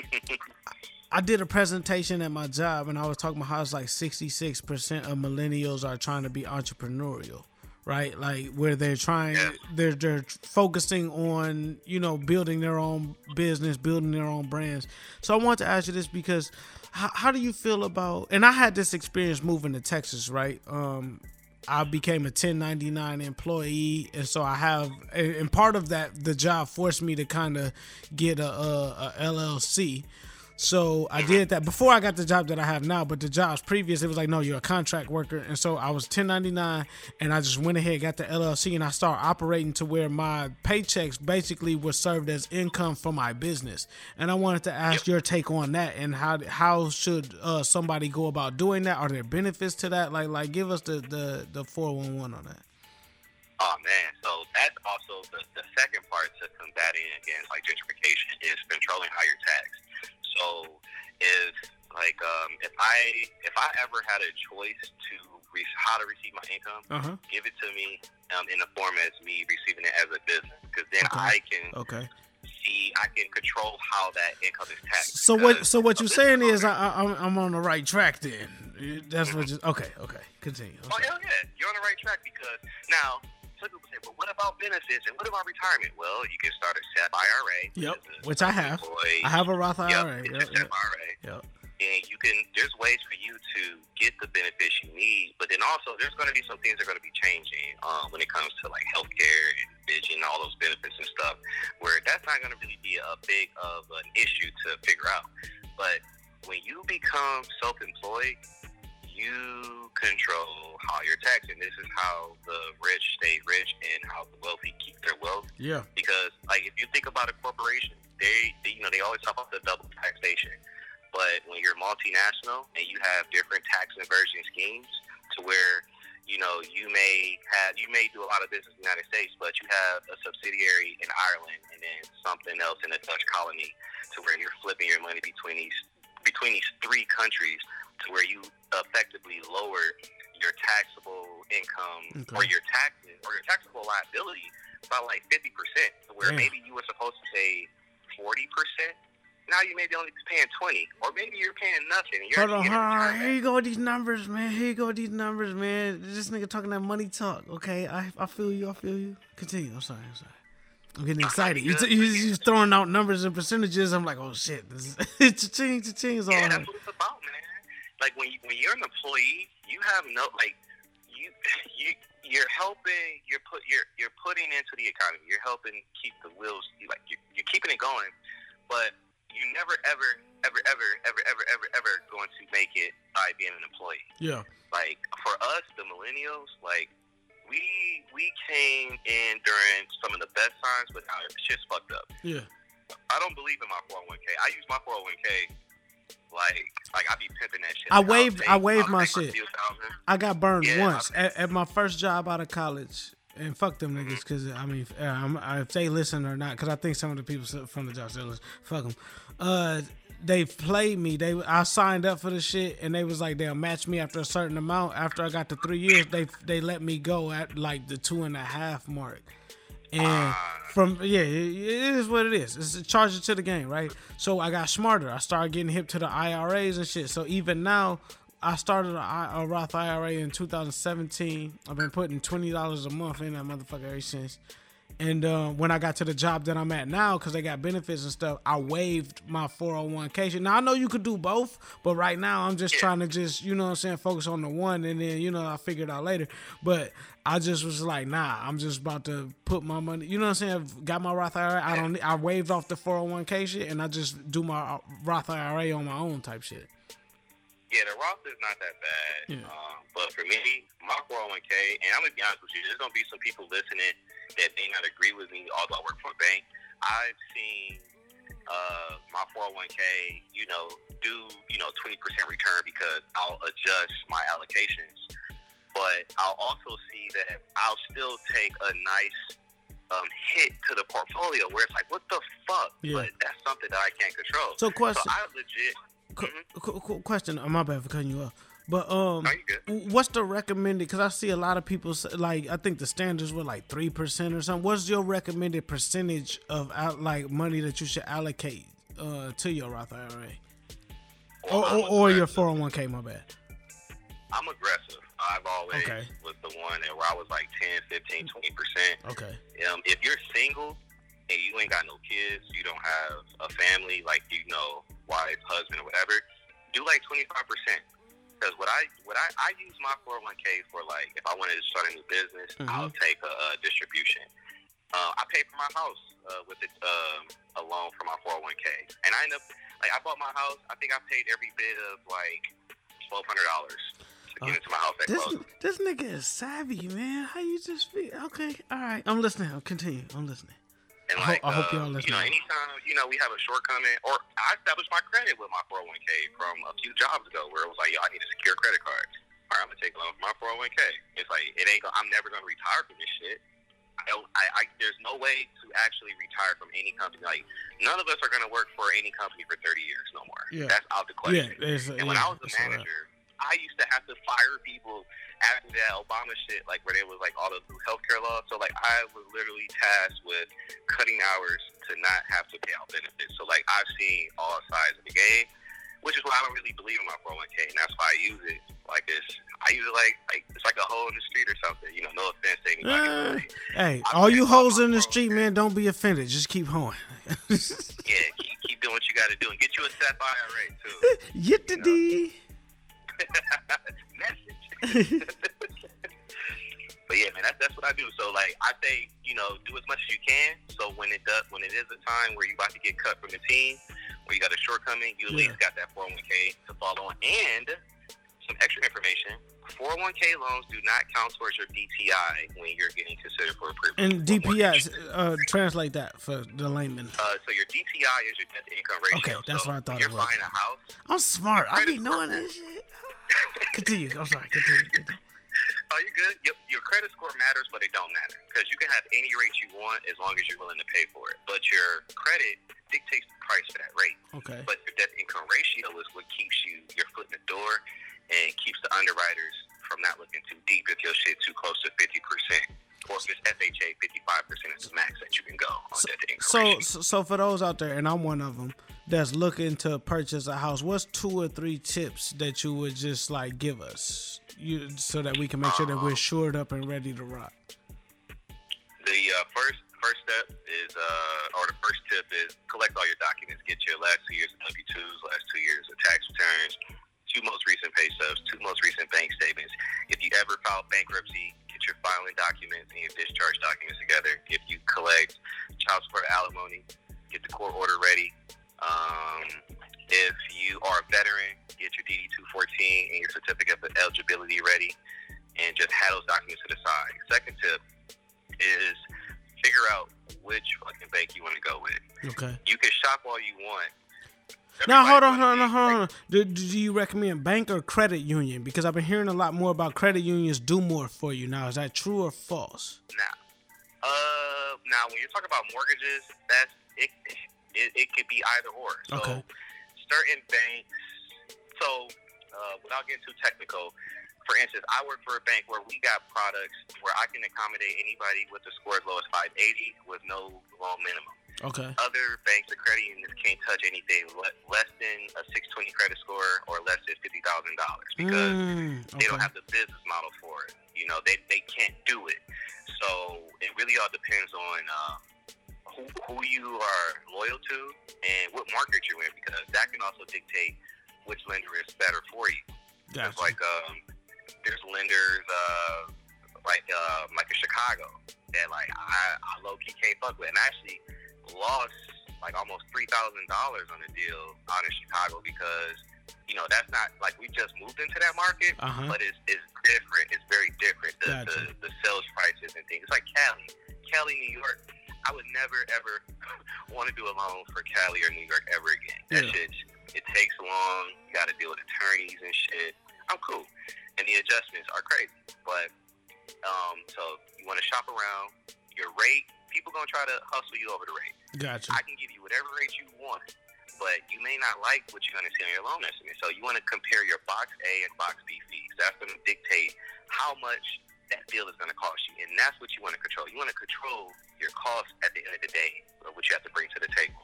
<laughs> I did a presentation at my job, and I was talking about how it's like sixty six percent of millennials are trying to be entrepreneurial, right? Like where they're trying, they're they're focusing on you know building their own business, building their own brands. So I want to ask you this because how, how do you feel about? And I had this experience moving to Texas, right? Um, I became a 1099 employee, and so I have, and part of that, the job forced me to kind of get a, a, a LLC. So I did that before I got the job that I have now. But the jobs previous, it was like, no, you're a contract worker, and so I was 1099, and I just went ahead, got the LLC, and I started operating to where my paychecks basically were served as income for my business. And I wanted to ask your take on that, and how how should uh, somebody go about doing that? Are there benefits to that? Like like give us the the the 411 on that. Oh man, so that's also the, the second part to combating against like gentrification is controlling how you're taxed. So if like um, if I if I ever had a choice to re- how to receive my income, Uh-huh. give it to me um, in the form as me receiving it as a business, because then I can Okay. see I can control how that income is taxed. So what? So what you're saying is I, I, I'm I'm on the right track then. That's what. You, okay. Okay. Continue. Oh hell yeah, you're on the right track because now some people say, well, what about benefits and what about retirement? Well, you can start a SEP IRA. Yep. Which I have. I have a Roth IRA. Yep, Yep. a SEP IRA. Yep. And you can, there's ways for you to get the benefits you need, but then also there's going to be some things that are going to be changing um, when it comes to like healthcare and vision, all those benefits and stuff, where that's not going to really be a big of an issue to figure out. But when you become self-employed, you control how you're taxed, and this is how the rich stay rich and how the wealthy keep their wealth. Yeah. Because, like, if you think about a corporation, they, they you know, they always talk about the double taxation. But when you're multinational and you have different tax inversion schemes, to where you know you may have you may do a lot of business in the United States, but you have a subsidiary in Ireland and then something else in a Dutch colony, to where you're flipping your money between these between these three countries, to where you effectively lower your taxable income or your taxes or your taxable liability by like fifty percent. To where maybe you were supposed to pay forty percent. Now you may be only paying twenty, or maybe you're paying nothing. You're Hold on, hold on. Here you go with these numbers, man. Here you go with these numbers, man. This nigga talking that money talk. Okay, I I feel you. I feel you. Continue. I'm sorry. I'm sorry. I'm getting excited. You you throwing out numbers and percentages. I'm like, oh shit. This is <laughs> cha-ching, cha-ching is all. Yeah, that's what it's about, man. Like when you, when you're an employee, you have no like you <laughs> you you're helping you're put you're you're putting into the economy. You're helping keep the wheels like you're, you're keeping it going, but you never ever ever ever ever ever ever ever going to make it by being an employee. Yeah. Like for us, the millennials, like we we came in during some of the best times, but now shit's fucked up. Yeah. I don't believe in my 401k. I use my 401k like like I be pimping that shit. I take- I waived I'll my shit. I got burned Yeah, once at, at my first job out of college. And fuck them niggas, cause I mean, uh, I'm, if they listen or not, cause I think some of the people from the job still listen. Fuck them. Uh, they played me. They I signed up for the shit, and they was like they'll match me after a certain amount. After I got the three years, they they let me go at like the two and a half mark. And from yeah, it it is what it is. It's a charge to the game, right? So I got smarter. I started getting hip to the IRAs and shit. So even now, I started a, Roth IRA in 2017. I've been putting twenty dollars a month in that motherfucker ever since. And uh, when I got to the job that I'm at now, because they got benefits and stuff, I waived my 401k. shit. Now I know you could do both, but right now I'm just trying to just, you know what I'm saying, focus on the one and then, you know, I'll figure it out later. But I just was like, nah, I'm just about to put my money, you know what I'm saying? I've got my Roth IRA. I don't, I waived off the 401k shit and I just do my Roth IRA on my own type shit. Yeah, the Roth is not that bad. Yeah. Um, but for me, my 401k, and I'm gonna be honest with you, there's gonna be some people listening that may not agree with me, although I work for a bank. I've seen uh, my 401k, you know, do you know 20% return because I'll adjust my allocations, but I'll also see that I'll still take a nice um, hit to the portfolio where it's like, what the fuck? Yeah. But that's something that I can't control. So question- So I legit. Qu- qu- question. Oh, my bad for cutting you off. But um, what's the recommended? Because I see a lot of people like I think the standards were like three percent or something. What's your recommended percentage of out like money that you should allocate uh, to your Roth IRA or, or, or your four hundred one k? My bad. I'm aggressive. I've always Okay. was the one that where I was like 10, 15, 20 percent. Okay. Um, if you're single and you ain't got no kids, you don't have a family, like you know, wife, husband, or whatever, do like 25 percent. Because what I what I, I use my 401k for, like if I wanted to start a new business, I'll take a, a distribution. Uh, I pay for my house uh, with it, um, a loan for my 401k, and I end up like I bought my house. I think I paid every bit of like twelve hundred dollars to get into my house This closing. this nigga is savvy, man. How you just feel? Okay, all right. I'm listening. I'll continue. I'm listening. And I hope- like, I hope uh, y'all You know, anytime you know we have a shortcoming, or I established my credit with my 401k from a few jobs ago, where it was like, yo, I need a secure credit card. All right, I'm gonna take a loan from my 401k. It's like it ain't. Gonna, I'm never gonna retire from this shit. I, don't, I, I there's no way to actually retire from any company. Like none of us are gonna work for any company for 30 years no more. Yeah. That's out the question. Yeah, And when I was a it's all right. manager, I used to have to fire people after that Obama shit, like where there was like all the new healthcare laws. So like I was literally tasked with cutting hours to not have to pay out benefits. So like I've seen all sides of the game, which is why I don't really believe in my 401k, and that's why I use it like this. I use it like like it's like a hole in the street or something. You know, no offense to anybody. Uh, hey, all you hoes in the street, man, don't be offended. Just keep hoeing. yeah, keep, keep doing what you got to do, and get you a SEP IRA too. Get the D. <laughs> Message. <laughs> But yeah, man, that's that's what I do. So like I say, you know, do as much as you can. So when it does, when it is a time where you're about to get cut from the team, where you got a shortcoming, you at Yeah. least got that 401k to follow on, and some extra information. 401k loans do not count towards your DTI when you're getting considered for a privilege. And DPS, uh, translate that for the layman. Uh, so your DTI is your debt to income ratio. Okay, that's so what I thought when it you're was. buying a house. I'm smart. I be knowing this shit. Continue. I'm sorry. Continue. continue. Oh, you're good. Your, your credit score matters, but it don't matter because you can have any rate you want as long as you're willing to pay for it. But your credit dictates the price for that rate. Okay. But your debt income ratio is what keeps you your foot in the door and keeps the underwriters from not looking too deep if your shit too close to fifty percent. FHA, fifty-five percent is the max that you can go on debt to income. So, so, so for those out there, and I'm one of them that's looking to purchase a house, what's two or three tips that you would just like give us, you, so that we can make sure that we're shored up and ready to rock? The uh, first first step is, uh, or the first tip is collect all your documents. Get your last two years of W twos, last two years of tax returns, two most recent pay stubs, two most recent bank statements. If you ever file bankruptcy, get your filing documents and your discharge documents together. If you collect child support alimony, get the court order ready. Um, if you are a veteran, get your DD 214 and your certificate of eligibility ready, and just have those documents to the side. Second tip is figure out which fucking bank you want to go with. Okay. You can shop all you want. Now hold on, hold on, hold on. Do, do you recommend bank or credit union? Because I've been hearing a lot more about credit unions do more for you. Now is that true or false? Uh, now when you talk about mortgages, that's it. It, it could be either or. So Okay. certain banks. So uh, without getting too technical, for instance, I work for a bank where we got products where I can accommodate anybody with a score as low as 580 with no loan minimum. Okay. Other banks or credit unions can't touch anything less than a 620 credit score or less than fifty thousand dollars because Mm, they don't have the business model for it. You know, they they can't do it. So it really all depends on uh, who who you are loyal to and what market you're in because that can also dictate which lender is better for you. Gotcha. It's like um, there's lenders uh, like uh, like in Chicago that like I, I low key can't fuck with, and actually lost like almost three thousand dollars on a deal out in Chicago because you know, that's not like we just moved into that market, Uh-huh. but it's, it's different. It's very different. The, Gotcha. the, the sales prices and things. It's like Cali. Cali, New York. I would never, ever <laughs> want to do a loan for Cali or New York ever again. That Yeah. shit, it takes long. You got to deal with attorneys and shit. I'm cool. And the adjustments are crazy. But, um, so you want to shop around. Your rate, to try to hustle you over the rate. Gotcha. I can give you whatever rate you want, but you may not like what you're going to see on your loan estimate. So you want to compare your box A and box B fees. That's to dictate how much that deal is going to cost you, and that's what you want to control. You want to control your costs at the end of the day, uh, what you have to bring to the table.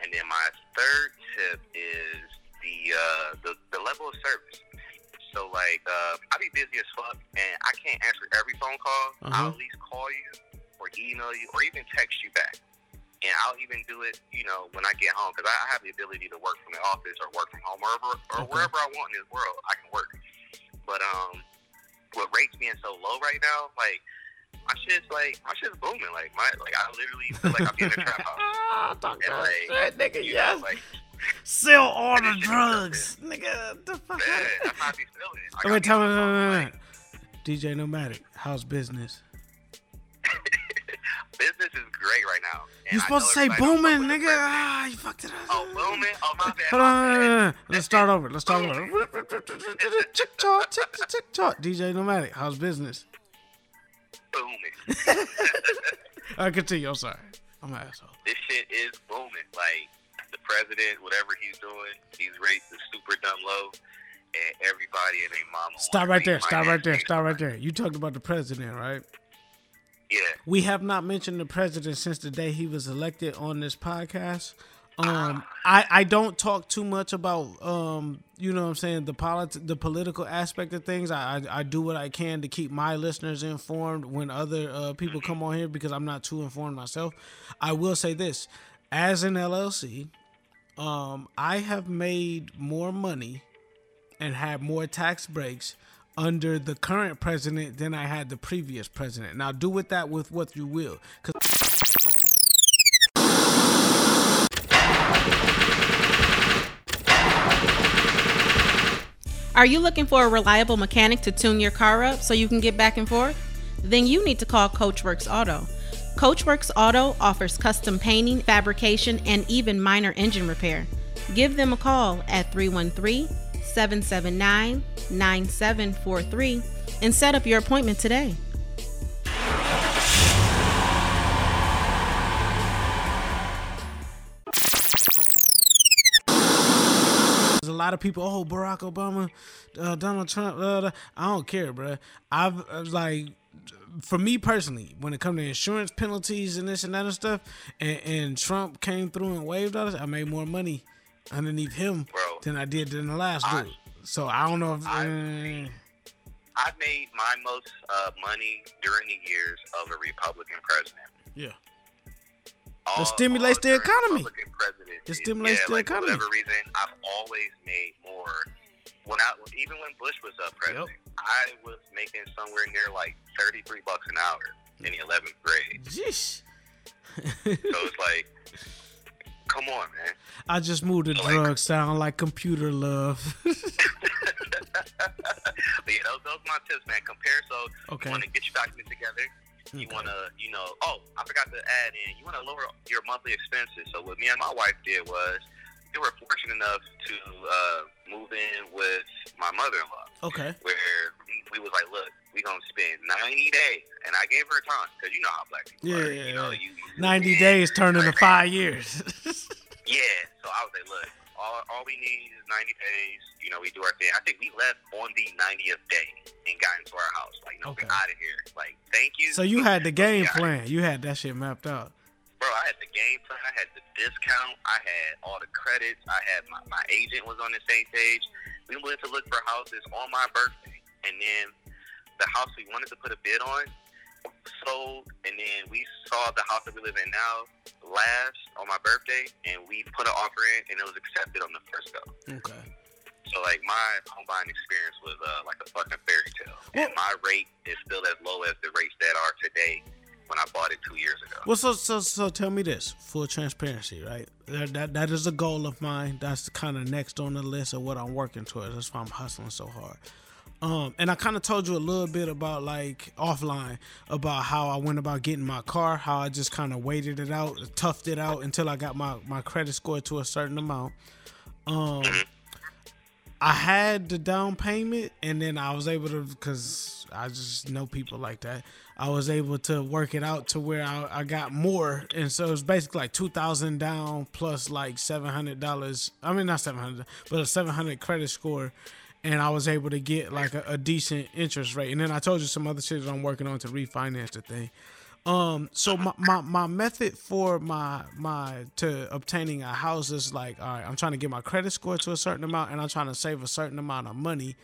And then my third tip is the uh, the, the level of service. So like, uh, I be busy as fuck, and I can't answer every phone call. Uh-huh. I'll at least call you or email you or even text you back. And I'll even do it, you know, when I get home because I have the ability to work from the office or work from home or Okay. wherever I want in this world. I can work. But um, with rates being so low right now, like my shit's like my shit's booming. Like my like I literally feel like I'm in a trap house. <laughs> Talk and, like, shit, nigga, you know, yes. like, Sell all the drugs, nigga. The fuck? man, that's how I be feeling. I Wait, tell me, wait, wait, wait. DJ Nomadic, how's business? <laughs> Business is great right now. You I supposed to say booming, the nigga. Ah, you fucked it up. Oh, booming? Oh, my bad. Hold on, let's start over. Let's start over. <laughs> Tick tock, tick tick, tick tock. DJ Nomadic, how's business? Booming. <laughs> <laughs> I continue. I'm sorry. I'm an asshole. this shit is booming. Like the president, whatever he's doing, he's rates is super dumb low, and everybody and their mama. Stop right there. Stop right there. Stop right there. You talked about the president, right? Yeah. We have not mentioned the president since the day he was elected on this podcast. Um, I, I don't talk too much about um, you know what I'm saying the polit- the political aspect of things. I, I I do what I can to keep my listeners informed when other uh, people come on here because I'm not too informed myself. I will say this: as an LLC, um, I have made more money and had more tax breaks under the current president than I had the previous president. Now, do with that with what you will. 'Cause- Are you looking for a reliable mechanic to tune your car up so you can get back and forth? Then you need to call Coachworks Auto. Coachworks Auto offers custom painting, fabrication, and even minor engine repair. Give them a call at 313 779 9743 and set up your appointment today. There's a lot of people. Oh, Barack Obama, uh, Donald Trump. I don't care, bro. I've uh, like, for me personally, when it comes to insurance penalties and this and that and stuff, and, and Trump came through and waived all this, I made more money underneath him than I did than the last dude. So I don't know if. uh, I made my most uh, money during the years of a Republican president. yeah. All- It stimulates the economy. It stimulates yeah, the like, economy. For whatever reason, I've always made more. When I even when Bush was up president, I was making somewhere near like thirty three bucks an hour in the eleventh grade. Jeez. so it's like, come on, man. I just moved to drugs. Sound like computer love. <laughs> But yeah, those, those are my tips, man. Compare. So Okay. you want to get your documents together. You want to, you know, oh, I forgot to add in. You want to lower your monthly expenses. So what me and my wife did was, we were fortunate enough to uh, move in with my mother-in-law. okay. Where we, we was like, look, we gonna spend 90 days, and I gave her a time because you know how black people Yeah, are. yeah, You know, you, 90 days turned into five years. <laughs> yeah. So I was like, look, all, all we need is 90 days. You know, we do our thing. I think we left on the 90th day and got into our house. Like, no, we're out of here. Like, thank you. so you had the <laughs> game plan. You had that shit mapped out. Bro, I had the game plan. I had the discount. I had all the credits. I had my, my agent was on the same page. We went to look for houses on my birthday. And then the house we wanted to put a bid on sold. And then we saw the house that we live in now last on my birthday. And we put an offer in, and it was accepted on the first go. Okay. So like my home buying experience was uh, like a fucking fairy tale, and my rate is still as low as the rates that are today when I bought it two years ago. Well, so so so tell me this, full transparency, right? That that, that is a goal of mine. That's kind of next on the list of what I'm working towards. That's why I'm hustling so hard. Um, and I kind of told you a little bit about like offline about how I went about getting my car, how I just kind of waited it out, toughed it out until I got my my credit score to a certain amount. Um, I had the down payment, and then I was able to because I just know people like that. I was able to work it out to where I, I got more, and so it was basically like two thousand down plus like seven hundred dollars. I mean, not seven hundred, but a seven hundred credit score, and I was able to get like a, a decent interest rate. And then I told you some other shit that I'm working on to refinance the thing. Um, so my, my, my method for my my to obtaining a house is like, all right, I'm trying to get my credit score to a certain amount, and I'm trying to save a certain amount of money,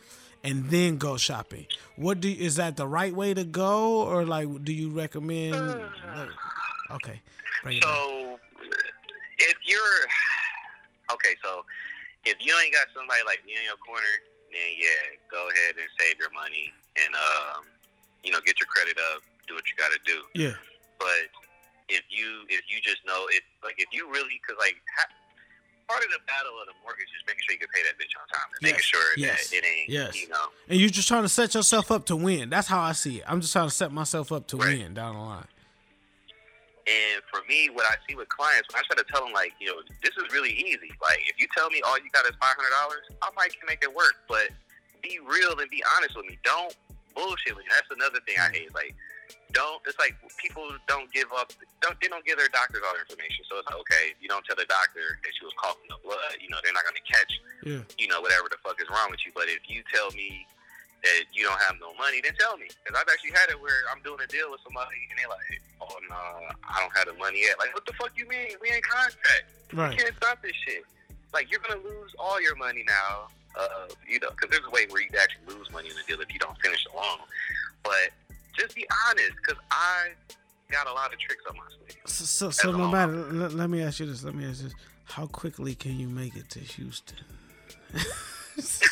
and then go shopping. What do is that the right way to go, or like do you recommend? like- okay, bring it back. So if you're okay, so if you ain't got somebody like me in your corner, then yeah, go ahead and save your money and um, you know, get your credit up, do what you got to do. Yeah. But if you if you just know it, like if you really, because like ha- part of the battle of the mortgage is making sure you can pay that bitch on time and making sure yes, that it ain't, yes. you know. And you're just trying to set yourself up to win. That's how I see it. I'm just trying to set myself up to win down the line. And for me, what I see with clients, when I try to tell them, like, you know, this is really easy. Like, if you tell me all you got is five hundred dollars, I might can make it work. But be real and be honest with me. Don't bullshit with me. That's another thing I hmm. hate. Like, don't. It's like people don't give up. Don't they don't give their doctors all their information. So it's like, okay, you don't tell the doctor that she was coughing up blood. You know, they're not gonna catch. Yeah. You know, whatever the fuck is wrong with you. But if you tell me that you don't have no money, then tell me. Because I've actually had it where I'm doing a deal with somebody and they're like, oh, no, I don't have the money yet. Like, what the fuck you mean? We ain't contract. Right. You can't stop this shit. Like, you're going to lose all your money now. Uh, you know, because there's a way where you can actually lose money in a deal if you don't finish the loan. But just be honest, because I got a lot of tricks up my sleeve. So, so, so no matter. Let, let me ask you this. Let me ask you this. How quickly can you make it to Houston? <laughs> <laughs>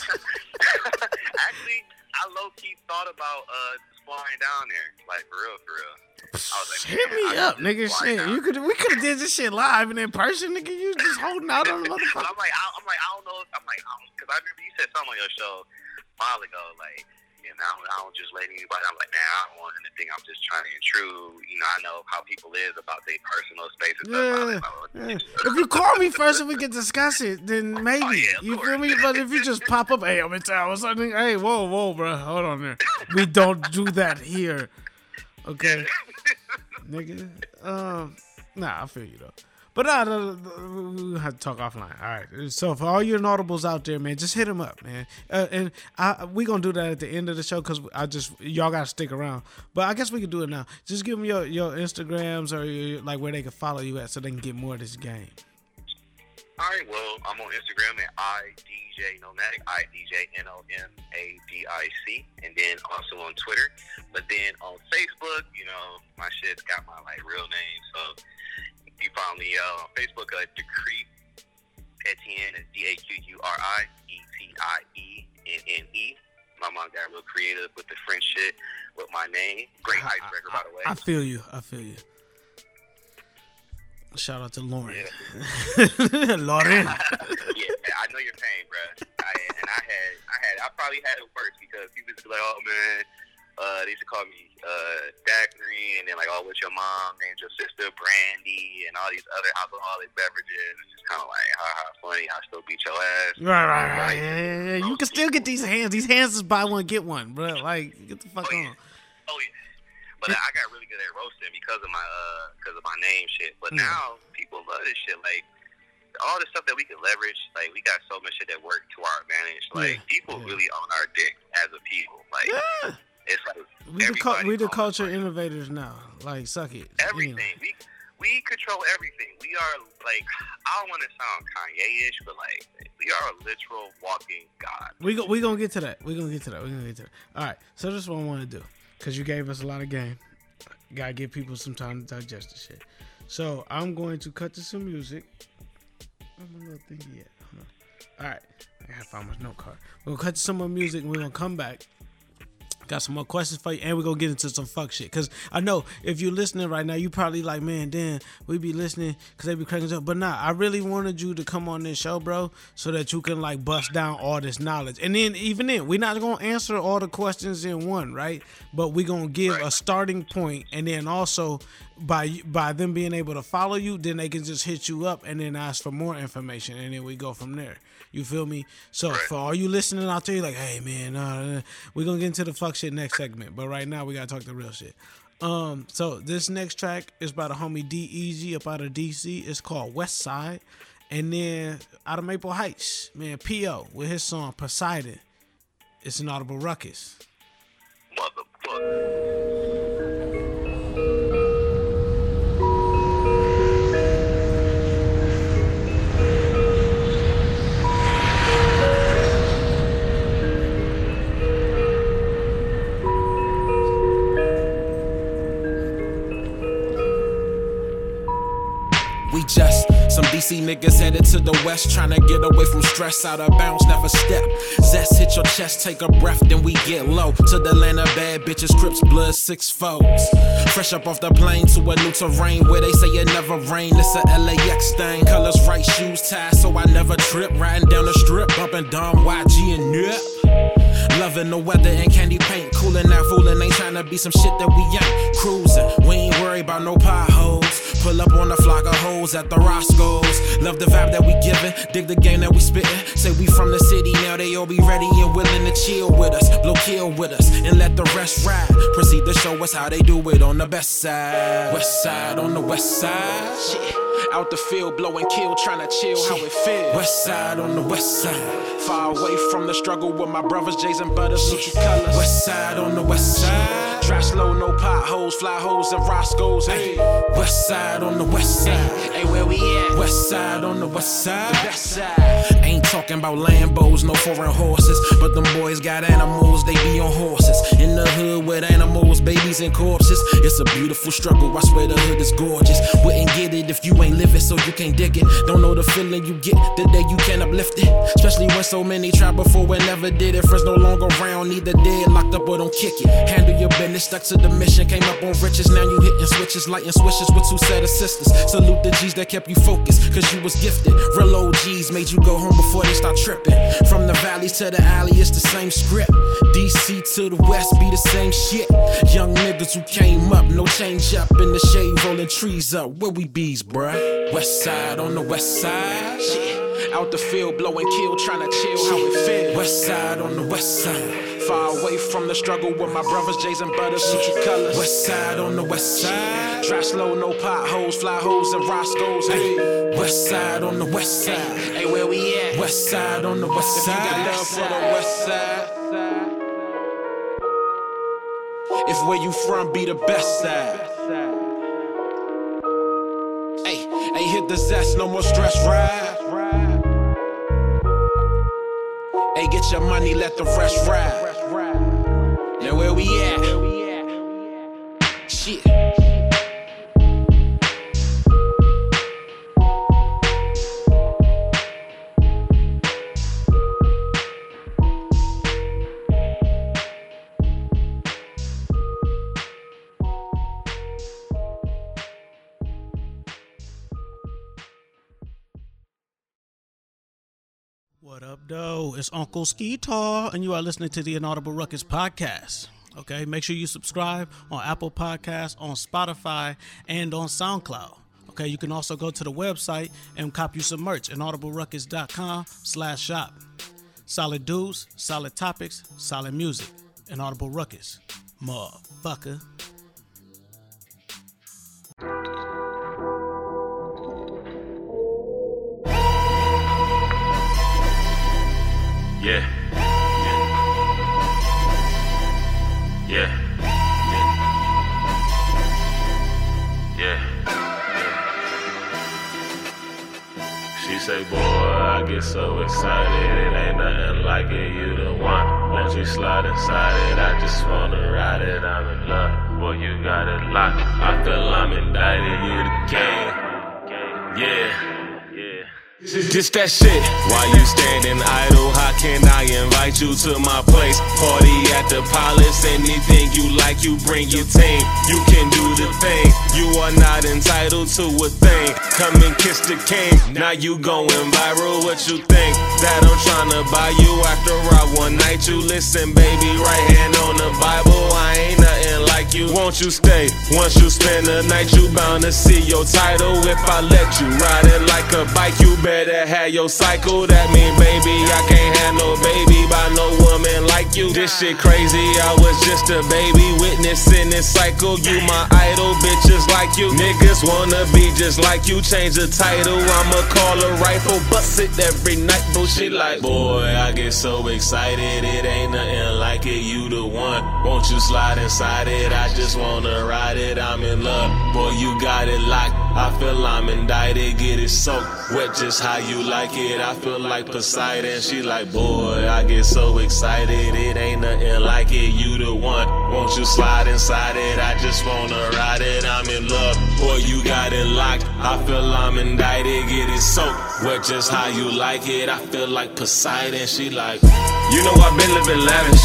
Actually, I low key thought about uh flying down there, like for real, for real. I was like, Hit me I up, nigga. Shit, down. you could we could have did this shit live and in person, nigga. You just holding out on the motherfucker. I'm like, I, I'm like, I don't know. If, I'm like, I because I, remember you said something on your show a while ago, like, know, I don't, I don't just let anybody. I'm like, man, I don't want anything. I'm just trying to intrude. You know, I know how people is about their personal space and stuff. Yeah, yeah. If you call me first and we can discuss it, then <laughs> maybe you feel me. But if you just pop up, hey, I'm in town or something. Hey, whoa, whoa, bro, hold on there. We don't do that here, okay, <laughs> nigga. Um, nah, I feel you though. But the- we have to talk offline. All right. So for all your notables out there, man, just hit them up, man. Uh, and I, we gonna do that at the end of the show because I just y'all gotta stick around. But I guess we can do it now. Just give them your your Instagrams or your, like where they can follow you at so they can get more of this game. All right, well, I'm on Instagram at idj nomadic, i d j n o m a d i c, and then also on Twitter. But then on Facebook, you know, my shit's got my like real name, so you find me uh, on Facebook at Daquri Etienne, D A Q U R I E T I E N N E. My mom got real creative with the French shit with my name. Great icebreaker, by the way. I feel you. I feel you. Shout out to Lauren. <laughs> Lauren. <laughs> yeah, I know your pain, bro. I, and I had, I had, I probably had it worse because people be like, "Oh man, uh, they used to call me uh, Daiquiri," and then like, "Oh, what's your mom? Named your sister Brandy," and all these other alcoholic beverages. It's just kind of like, ha ha, funny. I still beat your ass. Right, right, right. Yeah, yeah, yeah. You can still get these hands. These hands is buy one get one, bro. Like, get the fuck on. Oh yeah. But I got really good at roasting because of my uh because of my name shit. But Yeah. now people love this shit. Like all the stuff that we can leverage, like we got so much shit that work to our advantage. Like Yeah, people really own our dick as a people. Like it's like We the cu- we the culture innovators now. Like, suck it. everything. We we control everything. We are like I don't want to sound Kanye ish, but like we are a literal walking god. We go, we gonna get to that. We gonna get to that. We gonna get to that. All right. So this is what I want to do, cause you gave us a lot of game. Gotta give people some time to digest the shit. So I'm going to cut to some music. Where's my little thingy on. All right. I gotta find my note card. We're gonna cut to some more music and we're gonna come back. Got some more questions for you, and we're gonna get into some fuck shit. Cause I know if you're listening right now, you probably like, man, Dan, we be listening because they be cracking up. But nah, I really wanted you to come on this show, bro, so that you can like bust down all this knowledge. And then even then, we're not gonna answer all the questions in one, right? But we're gonna give a starting point, and then also by by them being able to follow you, then they can just hit you up and then ask for more information, and then we go from there. You feel me? So for all you listening out there, you're like, hey man, uh, we're gonna get into the fuck shit next segment. But right now we gotta talk the real shit. Um, so this next track is by the homie D Easy up out of DC. It's called West Side. And then out of Maple Heights, man, P.O. with his song Poseidon. It's an audible ruckus. We just some DC niggas headed to the west, trying to get away from stress. Out of bounds, never step. Zest hit your chest, take a breath, then we get low. To the land of bad bitches, Crips, blood, six folds. Fresh up off the plane to a new terrain where they say it never rain. It's a LAX thing. Colors right, shoes tied, so I never trip. Riding down the strip, bumping Dom, YG, and Nip. Loving the weather and candy paint. Cooling out, fooling, ain't trying to be some shit that we ain't. Cruising, we ain't worried about no potholes. Pull up on a flock of hoes at the Roscoe's. Love the vibe that we giving, dig the game that we spitting. Say we from the city, now they all be ready and willing to chill with us. Blow kill with us, and let the rest ride. Proceed to show us how they do it on the best side. West side on the west side. Shit. Out the field, blowing kill, trying to chill how it feels. West side on the west side. Far away from the struggle with my brothers, Jays and Butters, Suchi colors. West side on the west side. Drive slow, no potholes, fly holes and Roscoe's. Hey, west side on the west side. Hey, where we at? West side on the west side. The best side. Ain't talking about Lambos, no foreign horses. But them boys got animals, they be on horses. In the hood with animals, babies, and corpses. It's a beautiful struggle, I swear the hood is gorgeous. Wouldn't get it if you ain't live it, so you can't dig it. Don't know the feeling you get the day you can't uplift it. Especially when so many tried before and never did it. Friends no longer around, either dead, locked up, or don't kick it. Handle your business, stuck to the mission. Came up on riches, now you hitting switches, lighting switches with two set of sisters. Salute the G's that kept you focused, cause you was gifted. Real OGs made you go home before they start tripping. From the valleys to the alley, it's the same script. DC to the west be the same shit. Young niggas who came up, no change up in the shade, rolling trees up. Where we bees, bruh? West side on the west side. Out the field, blowing kill, trying to chill how it feels. West side on the west side. Far away from the struggle with my brothers, Jays and Butters, Suchi colors. West side on the west side. Drive slow, no potholes, fly holes and Roscoe's. Hey, west side on the west side. Hey, where we at? West side on the west side. If you got love for the west side. If where you from be the best side. Hey, hey, hit the zest, no more stress ride. Hey, get your money, let the rest ride. Now where we at? Shit. Though? It's Uncle Skeetar, and you are listening to the Inaudible Ruckus podcast. Okay, make sure you subscribe on Apple Podcasts, on Spotify, and on SoundCloud. Okay, you can also go to the website and cop you some merch, inaudibleruckus.com slash shop. Solid dudes, solid topics, solid music. Inaudible Ruckus. Motherfucker. Yeah. Yeah. Yeah. She say, boy, I get so excited. It ain't nothing like it. You the one. Won't you slide inside it? I just wanna ride it. I'm in love. Boy, you got it locked. I feel I'm indicted. You the king. Yeah. This that shit. Why you standing idle? How can I invite you to my place? Party at the palace. Anything you like, you bring your team. You can do the thing. You are not entitled to a thing. Come and kiss the king. Now you going viral. What you think? That I'm trying to buy you after I one night. You listen, baby. Right hand on the Bible. I ain't like you. Won't you stay? Once you spend the night, you bound to see your title. If I let you ride it like a bike, you better have your cycle. That mean, baby, I can't have no baby by no woman like you. This shit crazy. I was just a baby witnessing this cycle. You my idol, bitches like you. Niggas wanna be just like you. Change the title. I'ma call a rifle, bust it every night. Bullshit like, boy, I get so excited. It ain't nothing like it. You the one. Won't you slide inside it? I just wanna ride it. I'm in love. Boy, you got it locked. I feel I'm indicted. Get it soaked wet just how you like it. I feel like Poseidon. She like, boy, I get so excited. It ain't nothing like it. You the one. Won't you slide inside it? I just wanna ride it. I'm in love. Boy, you got it locked. I feel I'm indicted. Get it soaked wet just how you like it. I feel like Poseidon. She like, you know I've been living lavish.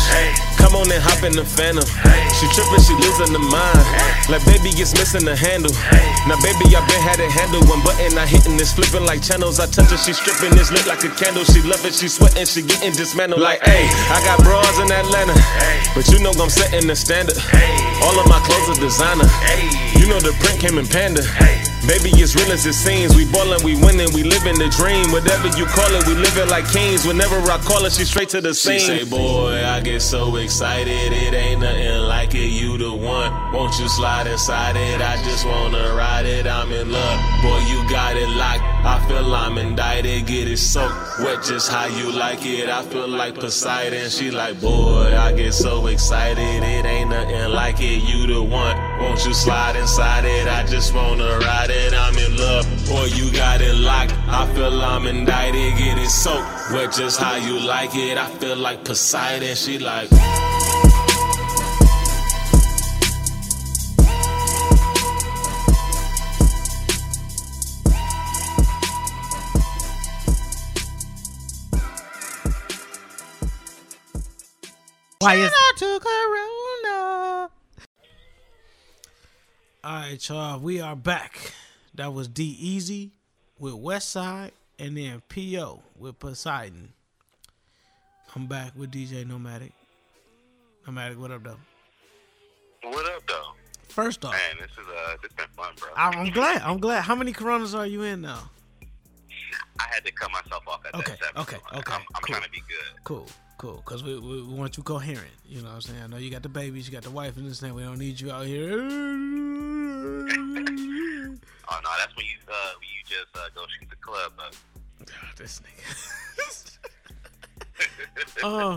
Come on and hop in the phantom. She trippin', she losing the mind. Like baby, it's missing the handle. Now baby, I been had it handle. One button I hitting this flipping like channels. I touch her, she stripping this lit like a candle. She love it, she sweating, she getting dismantled. Like, hey, I got bras in Atlanta, but you know I'm setting the standard. All of my clothes are designer. You know the print came in panda. Baby, it's real as it seems. We ballin', we winning, we living the dream. Whatever you call it, we live it like kings. Whenever I call her, she straight to the scene. She say, boy, I get so excited. It ain't nothing like it. You the one. Won't you slide inside it? I just wanna ride it. I'm in love. Boy, you got it locked. I feel I'm indicted. Get it soaked wet just how you like it. I feel like Poseidon. She like, boy, I get so excited. It ain't nothing like it. You the one. Won't you slide inside it? I just wanna ride it. I'm in love. Boy, you got it locked. I feel I'm indicted. Get it soaked wet just how you like it. I feel like Poseidon. She like. Why is to Corona? All right, y'all. We are back. That was D Easy with West Side, and then P.O. with Poseidon. I'm back with DJ Nomadic. Nomadic, what up, though? What up, though? First off, Man, this is uh, this been fun, bro. I'm glad. I'm glad. How many Coronas are you in now? I had to cut myself off at Okay, that okay, so okay, I'm, I'm cool. trying to be good. Cool, cool. Because we, we, we want you coherent. You know what I'm saying? I know you got the babies, you got the wife, and this thing. We don't need you out here. <laughs> Oh no, that's when you uh when you just uh, go shoot the club up. this nigga. <laughs> uh,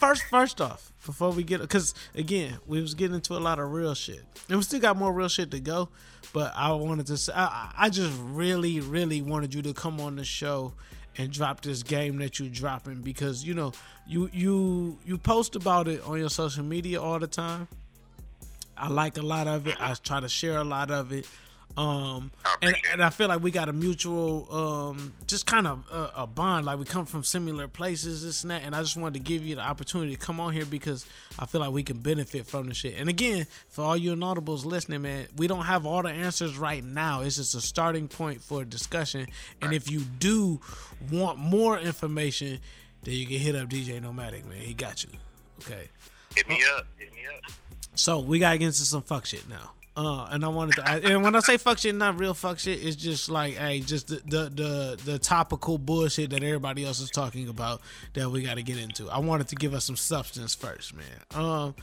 first, first off, before we get, because again, we was getting into a lot of real shit, and we still got more real shit to go. But I wanted to, say, I, I just really, really wanted you to come on the show and drop this game that you're dropping because you know you you you post about it on your social media all the time. I like a lot of it. I try to share a lot of it. Um, and, and I feel like we got a mutual, um, just kind of a, a bond. Like we come from similar places, this and that. And I just wanted to give you the opportunity to come on here because I feel like we can benefit from the shit. And again, for all you inaudibles listening, man, we don't have all the answers right now. It's just a starting point for a discussion. And if you do want more information, then you can hit up DJ Nomadic, man. He got you. Okay. Hit me up. Hit me up. So we gotta get into some fuck shit now. Uh, and I wanted to, and when I say fuck shit, not real fuck shit. It's just like, hey, just the the the, the topical bullshit that everybody else is talking about that we got to get into. I wanted to give us some substance first, man. Um,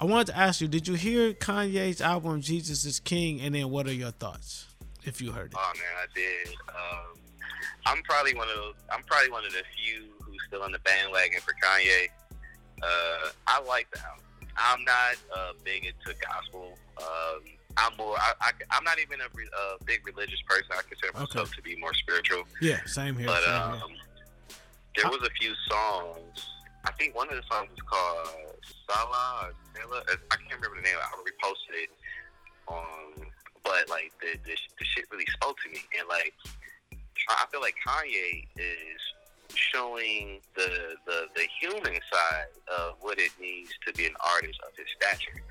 I wanted to ask you, did you hear Kanye's album "Jesus Is King"? And then, what are your thoughts if you heard it? Oh man, I did. Um, I'm probably one of those. I'm probably one of the few who's still on the bandwagon for Kanye. Uh, I like the album. I'm not uh, big into gospel. Um, I'm more. I, I'm not even a, re, a big religious person. I consider myself to be more spiritual. Yeah, same here. But same um, here. there was a few songs. I think one of the songs was called Sala or Sela. I can't remember the name. I reposted it. Um, but like the, the the shit really spoke to me, and like I feel like Kanye is showing the the the human side of what it means to be an artist of his stature,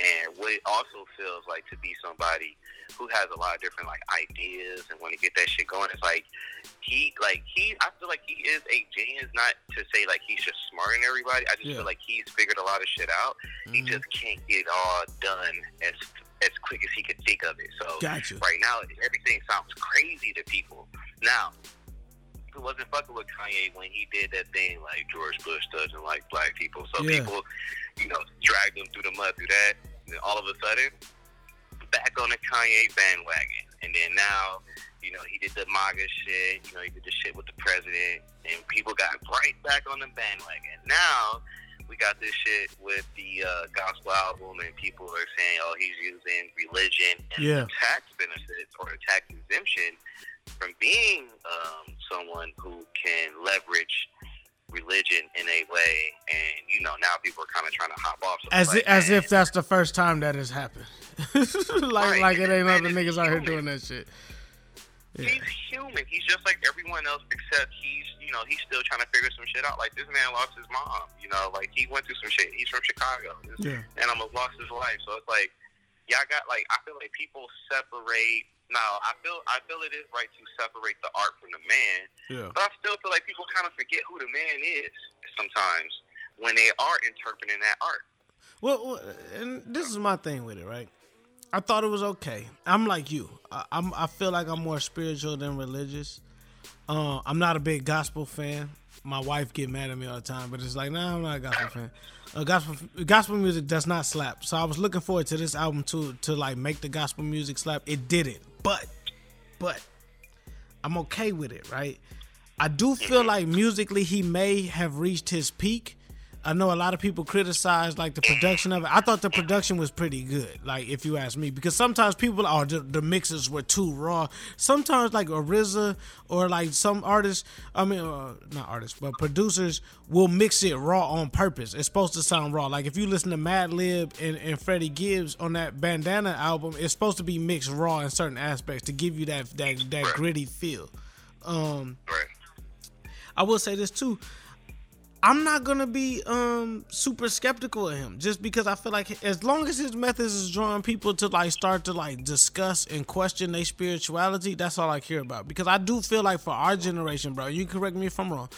and what it also feels like to be somebody who has a lot of different like ideas and want to get that shit going. It's like he like he I feel like he is a genius. Not to say like he's just smarter than everybody. I just Yeah. feel like he's figured a lot of shit out. He Mhm. just can't get it all done as as quick as he could think of it. So Gotcha. right now everything sounds crazy to people. Now who wasn't fucking with Kanye when he did that thing like George Bush doesn't like black people. So Yeah. people, you know, dragged him through the mud through that. And then all of a sudden, back on the Kanye bandwagon. And then now, you know, he did the MAGA shit. You know, he did the shit with the president, and people got right back on the bandwagon. Now we got this shit with the uh, gospel album, and people are saying, "Oh, he's using religion and Yeah. tax benefits or tax exemption from being um, someone who can leverage." religion in a way and you know now people are kind of trying to hop off so As like, if, as man, if that's the first time that has happened. <laughs> like like it ain't other niggas out here doing that shit. Yeah. He's human. He's just like everyone else, except he's, you know, he's still trying to figure some shit out. Like this man lost his mom. You know, like he went through some shit. He's from Chicago. This Yeah. man almost lost his life. So it's like, y'all got like, I feel like people separate. Now, I feel, I feel it is right to separate the art from the man. Yeah. But I still feel like people kind of forget who the man is sometimes when they are interpreting that art. Well, and this is my thing with it, right? I thought it was okay. I'm like you. I, I'm. I feel like I'm more spiritual than religious. Uh, I'm not a big gospel fan. My wife get mad at me all the time, but it's like, nah, I'm not a gospel fan. Uh, gospel gospel music does not slap. So I was looking forward to this album to to like make the gospel music slap. It didn't, but but I'm okay with it, right? I do feel like musically he may have reached his peak. I know a lot of people criticize like the production of it. I thought the production was pretty good, like if you ask me, because sometimes people are the, the mixes were too raw. Sometimes like a RZA or like some artists, I mean, uh, not artists, but producers will mix it raw on purpose. It's supposed to sound raw. Like if you listen to Madlib and, and Freddie Gibbs on that Bandana album, it's supposed to be mixed raw in certain aspects to give you that that that gritty feel. Um, I will say this too. I'm not gonna be um super skeptical of him just because I feel like as long as his methods is drawing people to like start to like discuss and question their spirituality, that's all I care about. Because I do feel like for our generation, bro, you correct me if I'm wrong.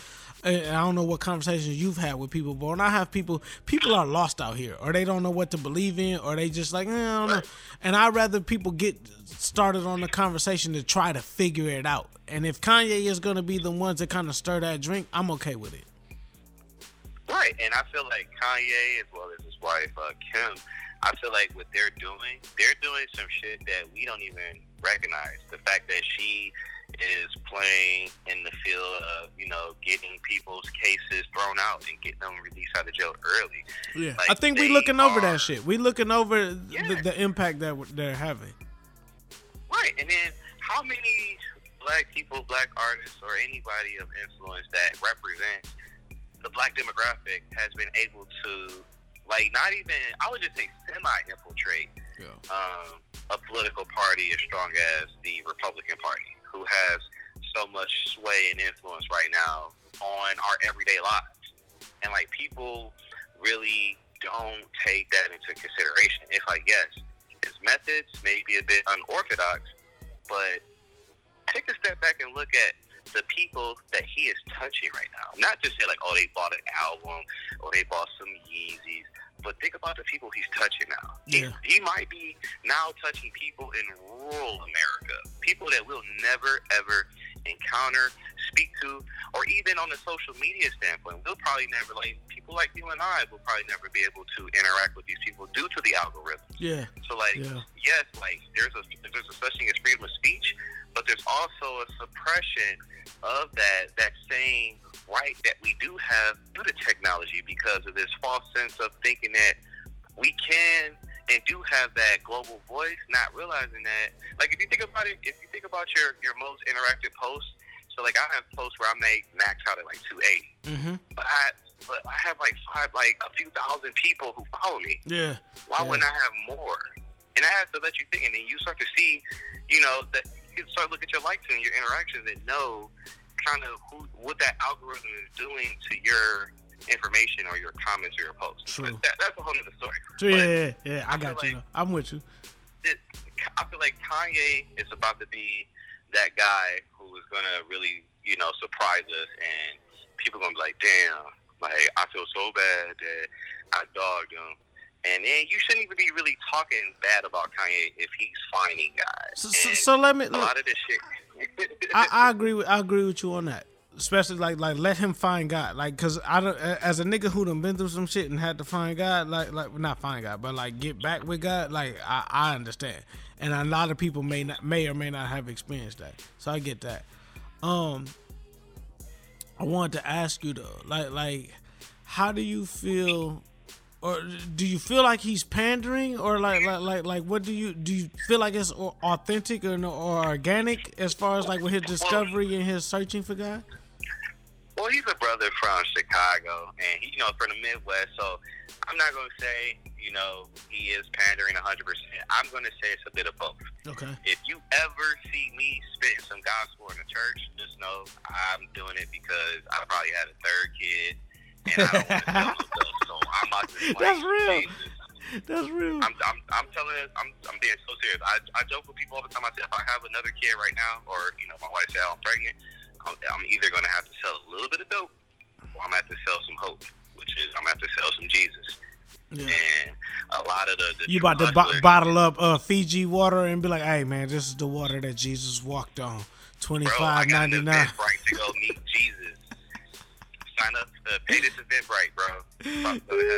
and I don't know what conversations you've had with people, but when I have people, people are lost out here, or they don't know what to believe in, or they just like, eh, I don't know. And I'd rather people get started on the conversation to try to figure it out. And if Kanye is gonna be the ones that kind of stir that drink, I'm okay with it. Right, and I feel like Kanye as well as his wife uh, Kim, I feel like what they're doing, they're doing some shit that we don't even recognize. The fact that she is playing in the field of you know getting people's cases thrown out and getting them released out of jail early. Yeah, Like, I think we looking over are- that shit. We looking over the, the impact that they're having. Right, and then how many black people, black artists, or anybody of influence that represents the black demographic has been able to, like, not even, I would just say semi-infiltrate um, a political party as strong as the Republican Party, who has so much sway and influence right now on our everyday lives. And, like, people really don't take that into consideration. It's like, yes, his methods may be a bit unorthodox, but take a step back and look at the people that he is touching right now. Not just say like, oh, they bought an album or they bought some Yeezys, but think about the people he's touching now. Yeah. He might be now touching people in rural America, people that we'll never ever encounter, speak to, or even on the social media standpoint, we'll probably never like people like you and I will probably never be able to interact with these people due to the algorithm. Yeah. So like, Yeah. yes, like there's a there's a such thing as freedom of speech, but there's also a suppression of that that same right that we do have due to technology because of this false sense of thinking that we can and do have that global voice, not realizing that. Like if you think about it, if you think about your your most interactive posts, so like I have posts where I make max out at like 280, Mm-hmm. but I but I have like five like a few thousand people who follow me. Yeah. Why Yeah. wouldn't I have more? And I have to let you think, and then you start to see, you know, that you can start looking at your likes and your interactions and know kind of who what that algorithm is doing to your information or your comments or your posts. True. That, that's a whole other story. Yeah, yeah, yeah, I got you. I'm with you. It, I feel like Kanye is about to be that guy who is gonna really, you know, surprise us, and people gonna be like, "Damn, like I feel so bad that I dogged him." And then you shouldn't even be really talking bad about Kanye if he's finding guys. So, so, so let me. a lot of this shit. I, I <laughs> agree with I agree with you on that. Especially like like let him find God. Like cause I don't as a nigga who done been through some shit and had to find God. Like like not find God, but like get back with God. Like I, I understand, and a lot of people may not may or may not have experienced that. So I get that. Um, I wanted to ask you though, like like how do you feel? Or do you feel like he's pandering, or like like like like what do you do? You feel like it's authentic or, or organic as far as like with his discovery and his searching for God? Well, he's a brother from Chicago, and he, you know, from the Midwest. So I'm not going to say, you know, he is pandering 100%. I'm going to say it's a bit of both. Okay. If you ever see me spitting some gospel in a church, just know I'm doing it because I probably had a third kid, and I don't want to myself. So <laughs> I'm about to That's real. Jesus. That's real. I'm, I'm, I'm telling. I'm, I'm being so serious. I, I joke with people all the time. I say if I have another kid right now, or you know, my wife said I'm pregnant, I'm, either going to have to sell a little bit of dope, or I'm going to have to sell some hope, which is I'm going to have to sell some Jesus. And a lot of the, the You about to bo- bottle up uh, Fiji water and be like, "Hey man, this is the water that Jesus walked on, twenty five ninety nine. right to go meet Jesus. Sign up, uh, pay this bro. To go to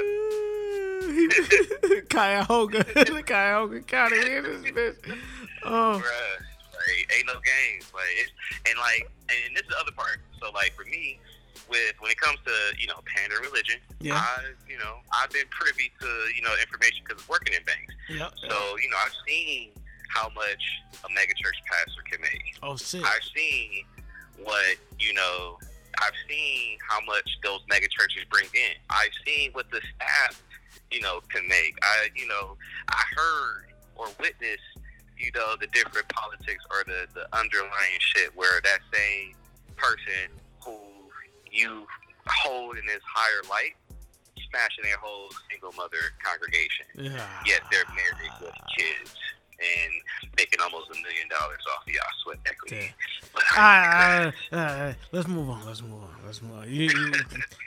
heaven. Cuyahoga, <laughs> Cuyahoga County in this bitch. <laughs> Oh, Bruh, like ain't no games. Like it's, and like and this is the other part. So like for me, with when it comes to you know pander religion, Yeah. I you know I've been privy to you know information because working in banks. Yep. So you know I've seen how much a megachurch pastor can make. Oh shit. I've seen what you know. I've seen how much those mega churches bring in. I've seen what the staff, you know, can make. I, you know, I heard or witnessed, you know, the different politics or the the underlying shit where that same person who you hold in this higher light, smashing their whole single mother congregation. Yeah. Yet they're married with kids and making almost a million dollars off of y'all sweat equity. Ah, ah, ah, let's move on. Let's move on. Let's move on. You, you,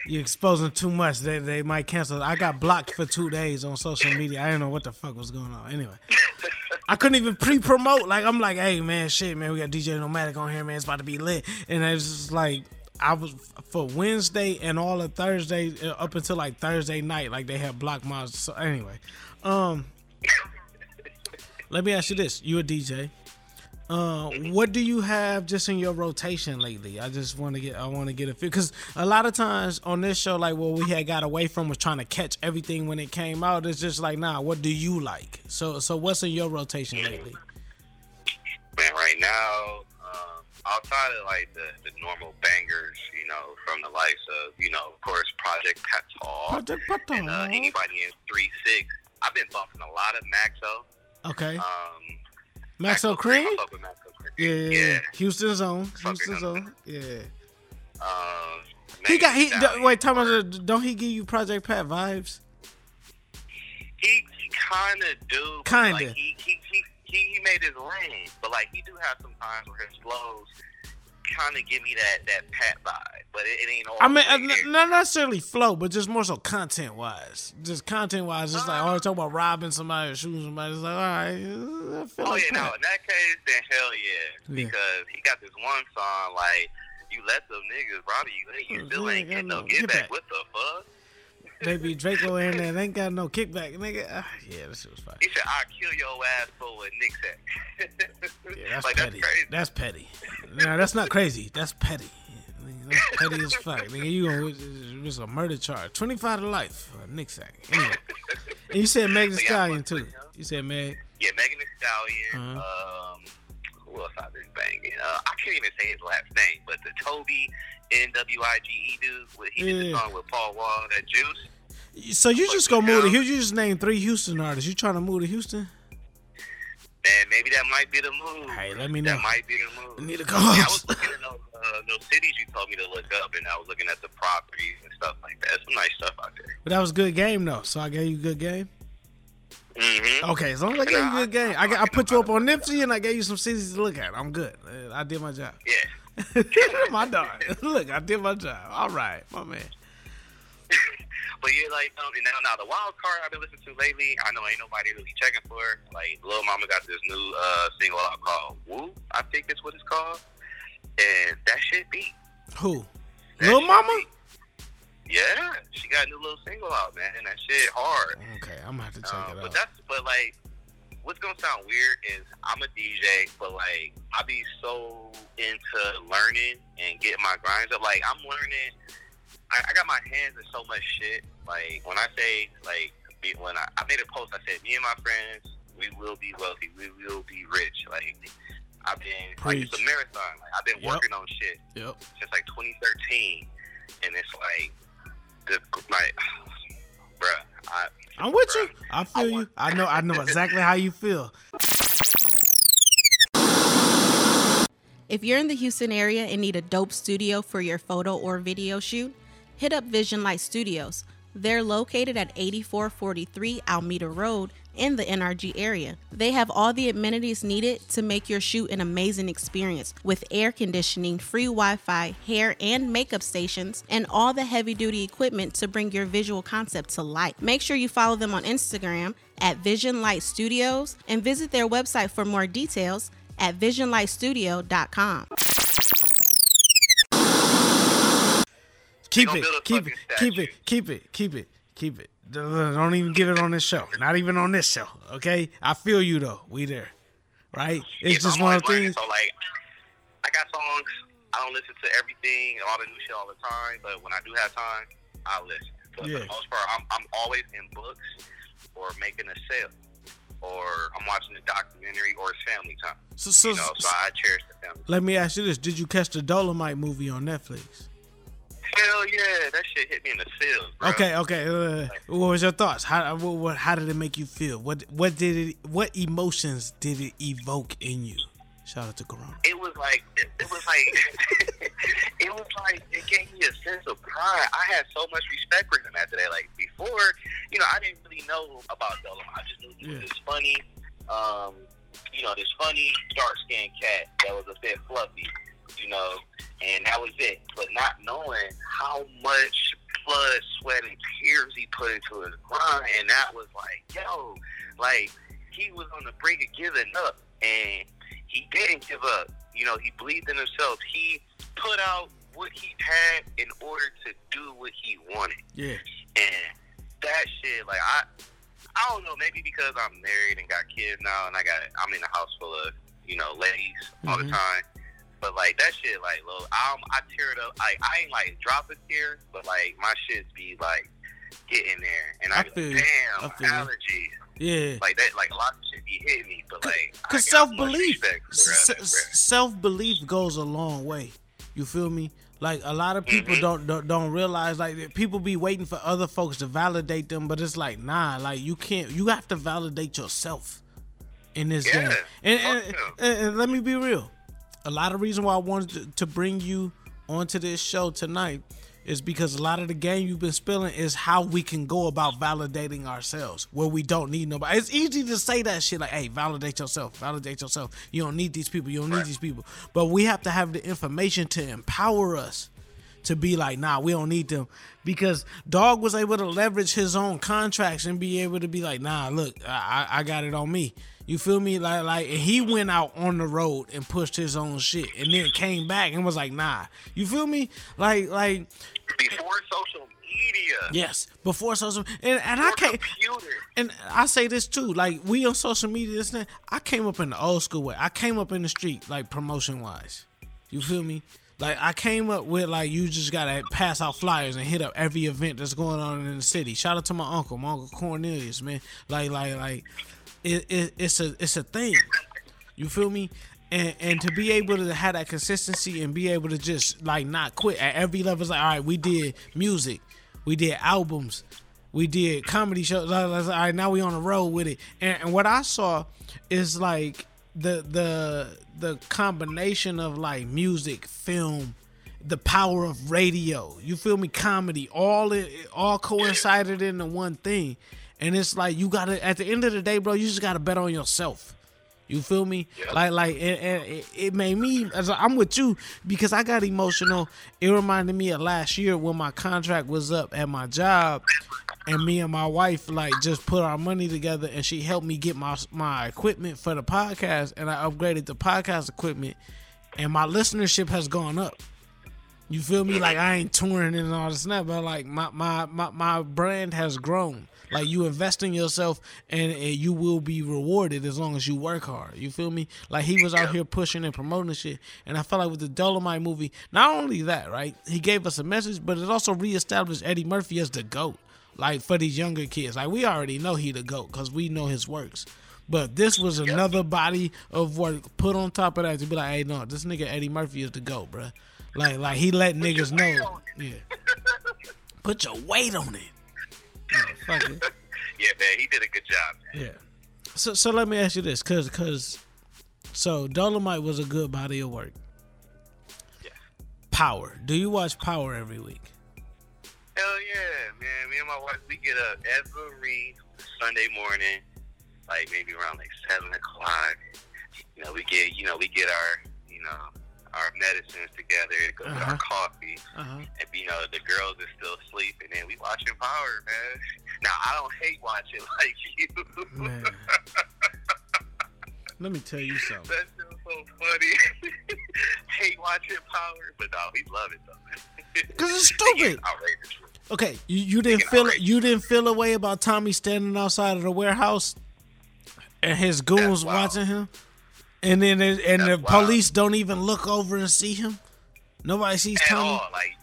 you're exposing too much. They, they might cancel. I got blocked for two days on social media. I didn't know what the fuck was going on. Anyway, <laughs> I couldn't even pre-promote. Like I'm like, hey man, shit, man, we got DJ Nomadic on here, man. It's about to be lit. And it's just like I was for Wednesday and all of Thursday uh, up until like Thursday night. Like they had blocked my. So anyway, um, let me ask you this: You a DJ? Uh, what do you have just in your rotation lately? I just want to get, I want to get a feel because a lot of times on this show, like what we had got away from was trying to catch everything when it came out. It's just like, nah, what do you like? So, so what's in your rotation lately? Man, right now, um, outside of like the, the normal bangers, you know, from the likes of, you know, of course, Project Patal Project Patal. and uh, anybody in three six. I've been bumping a lot of Maxo. Okay, Um, Maxo Kream. I fuck with Maxo Kream. Yeah, yeah, yeah. Houston zone, Fuck Houston zone. Yeah. Um, He got he. D- Wait, me, don't he give you Project Pat vibes? He, kind of do. Kinda. Like, he, he, he, he, he made his lane, but like he do have some times where his flows kind of give me that that Pat vibe, but it, it ain't all. I mean, uh, way n- there. not necessarily flow, but just more so content wise. Just content wise, just like always talk about robbing somebody or shooting somebody. It's like, all right, uh, I feel Oh like yeah, no. In that case, then hell yeah, Yeah. because he got this one song like you let them niggas rob you, and you still ain't getting no no get get back. back. What the fuck? Baby Draco in there, they ain't got no kickback, nigga. Ah, yeah, that shit was fire. He said, "I'll kill your ass for a Nick sack." <laughs> Yeah, that's like petty. that's crazy. That's petty. No, that's not crazy. That's petty. Nigga, That's petty as fuck. Nigga, you gonna it's a murder charge, twenty five to life for a Nick sack. Anyway, and <laughs> you said Megan Thee Stallion too. You said Meg. Yeah, Megan Thee Stallion. Uh-huh. Um, who else I've been banging? Uh, I can't even say his last name, but the Tobe Nwigwe dude. With, he did the song with Paul Wall, that Juice. So you just gonna move to Houston? You just named three Houston artists. You trying to move to Houston? Man, maybe that might be the move. Hey, let me know. That might be the move. Need a Yeah, I was looking at those, uh, those cities you told me to look up, and I was looking at the properties and stuff like that. Some nice stuff out there. But that was a good game though, so I gave you a good game. Mm-hmm. Okay, as long as I gave you a good game, I, I put you up on Nipsey and I gave you some cities to look at. I'm good. Uh, I did my job. Yeah. <laughs> my dog. Look, I did my job. All right, my man. <laughs> But yeah, like um, and now, now the wild card I've been listening to lately. I know ain't nobody really checking for. it. Like Lil Mama got this new uh single out called "Woo," I think that's what it's called, and that shit beat. Who? Lil Mama? Yeah, she got a new little single out, man, and that shit hard. Okay, I'm gonna have to check Um, it but out. that's but like what's gonna sound weird is I'm a DJ, but like I be so into learning and getting my grinds up. Like I'm learning. I, I got my hands in so much shit. Like when I say like be- when I, I made a post, I said me and my friends we will be wealthy, we will be rich. Like I've been like it's a marathon. Like I've been Yep. working on shit Yep. since like 2013, and it's like the like, <sighs> bruh. I, I'm with you. I feel you. I know. I know exactly how you feel. If you're in the Houston area and need a dope studio for your photo or video shoot, hit up Vision Light Studios. They're located at 8443 Almeda Road in the NRG area. They have all the amenities needed to make your shoot an amazing experience with air conditioning, free Wi Fi, hair and makeup stations, and all the heavy duty equipment to bring your visual concept to life. Make sure you follow them on Instagram at Vision Light Studios and visit their website for more details at visionlightstudio.com. Keep it. Keep it. Keep it. Keep it. Keep it. Keep it. Don't even get it on this show. Not even on this show. Okay. I feel you though. We there. Right. It's just I'm one of the things. So like, I got songs. I don't listen to everything and all the new shit all the time, but when I do have time, I listen. But for the most part, I'm, I'm always in books or making a sale, or I'm watching a documentary, or it's family time. So- so- you know, so I cherish the family. Let me ask you this: Did you catch the Dolomite movie on Netflix? Hell yeah, that shit hit me in the feels, bro. Okay, okay. Uh, what was your thoughts? How what, what how did it make you feel? What what did it? What emotions did it evoke in you? Shout out to Corona. it was like it, it was like <laughs> it was like it gave me a sense of pride. I had so much respect for him after that. Like before, you know, I didn't really know about Dolomite. I just knew he was this funny, um, you know, this funny dark skinned cat that was a bit fluffy, you know, and that was it. But not knowing how much blood, sweat, and tears he put into his grind, and that was like, yo, like he was on the brink of giving up, and he didn't give up. You know, he believed in himself. He put out what he had in order to do what he wanted. Yeah. And that shit, like I, I don't know, maybe because I'm married and got kids now, and I got I'm in a house full of you know ladies all the Mhm. time. But like that shit, like little, I'm, I tear it up. Like I ain't like drop a tear, but like my shit be like getting there, and I, I feel like, damn I feel allergies. Yeah. Like that, like a lot of shit be hitting me, but like Cause self belief, respect for that, self belief goes a long way. You feel me? Like a lot of people Mm-hmm. don't, don't don't realize like that people be waiting for other folks to validate them, but it's like nah, like you can't. You have to validate yourself in this Yeah. game. And, and, and, and let me be real. A lot of reason why I wanted to, bring you onto this show tonight is because a lot of the game you've been spilling is how we can go about validating ourselves where we don't need nobody. It's easy to say that shit like, hey, validate yourself, validate yourself. You don't need these people, you don't need these people. But we have to have the information to empower us to be like, nah, we don't need them. Because Dog was able to leverage his own contracts and be able to be like, nah, look, I I got it on me. You feel me? Like, like and he went out on the road and pushed his own shit, and then came back and was like, nah. You feel me? Like, like before social media. yes, before social, and and I can't. And I say this too, like we on social media, this thing. I came up in the old school way. I came up in the street, like promotion wise. You feel me? Like I came up with like you just gotta pass out flyers and hit up every event that's going on in the city. Shout out to my uncle, my uncle Cornelius, man. Like like like it, it it's a it's a thing. You feel me? And and to be able to have that consistency and be able to just like not quit at every level. It's like all right, we did music, we did albums, we did comedy shows. All right, now we on the road with it. And, and what I saw is like the the the combination of like music, film, the power of radio. You feel me? Comedy, all it all coincided into one thing. And it's like you gotta at the end of the day, bro. You just gotta bet on yourself. You feel me? Like, like, it, it, it made me. I'm with you because I got emotional. It reminded me of last year when my contract was up at my job, and me and my wife like just put our money together, and she helped me get my my equipment for the podcast, and I upgraded the podcast equipment, and my listenership has gone up. You feel me? Like I ain't touring and all this stuff, but like my my my, my brand has grown. Like you invest in yourself and, and you will be rewarded as long as you work hard. You feel me? Like he was out here pushing and promoting shit. And I felt like with the Dolomite movie, not only that, right? He gave us a message, but it also reestablished Eddie Murphy as the GOAT. Like for these younger kids. Like we already know he the GOAT because we know his works. But this was another body of work put on top of that to be like, hey, no, this nigga Eddie Murphy is the GOAT, bro. Like, like he let niggas know. Yeah. Put your weight on it. Oh, it. <laughs> Yeah, man, he did a good job. Man. Yeah. So, so let me ask you this, cause, cause, so Dolomite was a good body of work. Yeah. Power. Do you watch Power every week? Hell yeah, man. Me and my wife, we get up every Sunday morning, like maybe around like seven o'clock. You know, we get, you know, we get our, you know, our medicines together, go get our coffee, Uh-huh. and you know the girls are still sleeping, and we watching Power, man. Now I don't hate watching <laughs> like you. Man. Let me tell you something. That's just so funny. <laughs> hate watching Power, but no, we love it though. Cause it's <laughs> stupid. Outrageous. Okay, you, you didn't feel you didn't feel a way about Tommy standing outside of the warehouse and his goons watching him, and then and the police don't even look over and see him. Nobody sees At Tommy. all, like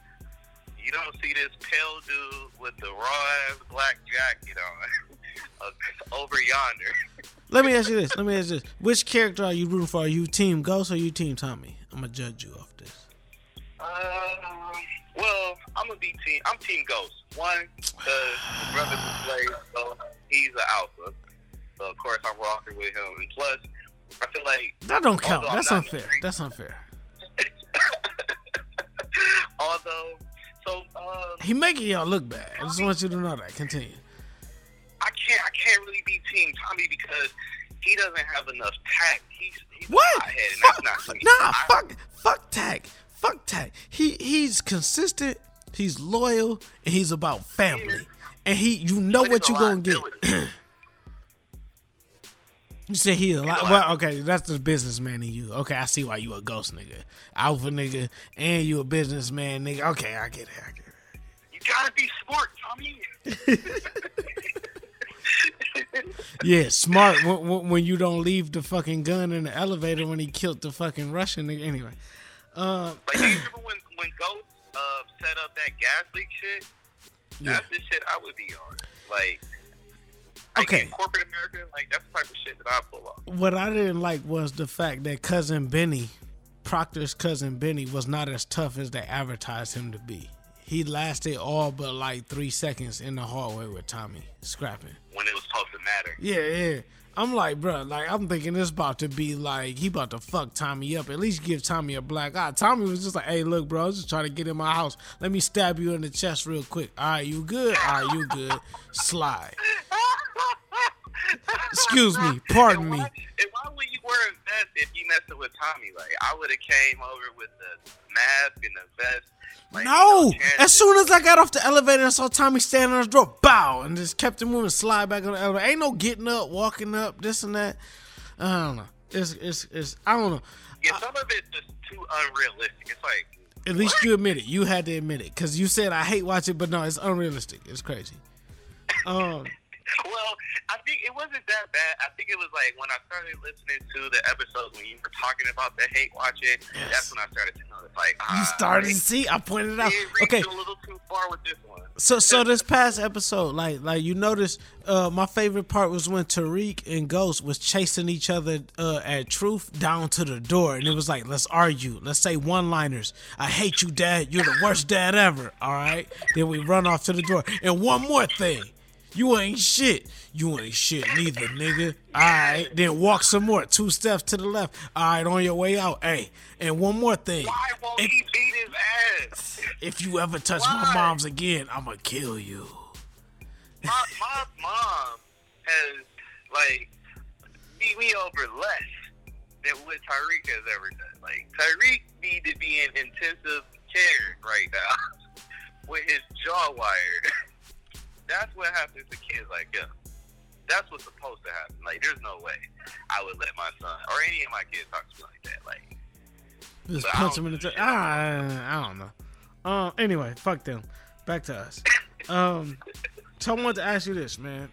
you don't see this pale dude with the raw ass black jacket on <laughs> uh, over yonder. Let me ask you this. Let me ask you this. Which character are you rooting for? Are you Team Ghost or you Team Tommy? I'm gonna judge you off this. Um, well, I'm gonna be team. I'm team Ghost. One, because the brother plays, so he's an alpha. So of course I'm rocking with him. And plus, I feel like That don't count. That's not unfair. That's unfair. <laughs> Although, so uh, He making y'all look bad. I just want you to know that. Continue. I can't. I can't really be team Tommy because he doesn't have enough tact. He's he's What? not. Nah, fuck, fuck tag, fuck tag. He he's consistent. He's loyal, and he's about family. And he, you know what you're gonna get. <clears throat> you say he a lot. Well, okay, that's the businessman in you. Okay, I see why you a ghost nigga, alpha nigga, and you a businessman nigga. Okay, I get it. I get it. You gotta be smart, Tommy. <laughs> Yeah, smart when, when, you don't leave the fucking gun in the elevator when he killed the fucking Russian nigga. Anyway, um, Like, you <clears throat> remember when when Ghost uh, set up that gas leak shit? Yeah. That's the shit I would be on. Like, like Okay. corporate America, like that's the type of shit that I pull off. what I didn't like was the fact that cousin Benny, Proctor's cousin Benny, was not as tough as they advertised him to be. He lasted all but like three seconds in the hallway with Tommy scrapping. When it was supposed to matter. Yeah, yeah. I'm like, bro, like I'm thinking this about to be like he about to fuck Tommy up. At least give Tommy a black eye. Tommy was just like, hey, look, bro, I was just trying to get in my house. Let me stab you in the chest real quick. All right, you good? All right, you good. Slide. <laughs> Excuse me. Pardon me. And why would you wear a vest if you messing with Tommy? Like, I would have came over with the mask and the vest. Like, No! As soon as I got off the elevator and saw Tommy standing on the door, bow, and just kept it moving, slide back on the elevator. Ain't no getting up, walking up, this and that. I don't know. It's it's it's I don't know. Yeah, some of it's just too unrealistic. It's like, At least you admit it. You had to admit it because you said I hate watching, but no, it's unrealistic. It's crazy. Um, well, I think it wasn't that bad. I think it was like when I started listening to the episodes when you were talking about the hate watching. That's when I started to notice, like, you ah, started to see. I pointed it out. reached Okay, a little too far with this one. So so this past episode, like like you noticed, uh, my favorite part was when Tariq and Ghost was chasing each other uh, at Truth down to the door, and it was like, let's argue, let's say one liners. I hate you, Dad. You're the worst dad ever. All right. Then we run off to the door, and one more thing. You ain't shit. You ain't shit neither, nigga. All right, then walk some more. Two steps to the left. All right, on your way out. Hey, and one more thing. Why won't if, he beat his ass? if you ever touch my mom's again, I'ma kill you. My my mom has like beat me over less than what Tariq has ever done. Like Tariq need to be in intensive care right now <laughs> with his jaw wired. <laughs> That's what happens to kids like him. That's what's supposed to happen. Like, there's no way I would let my son or any of my kids talk to me like that. Like, Just I punch don't him in the. Ah, I don't know. Um. Anyway, fuck them. Back to us. <laughs> Um. So I wanted to ask you this, man.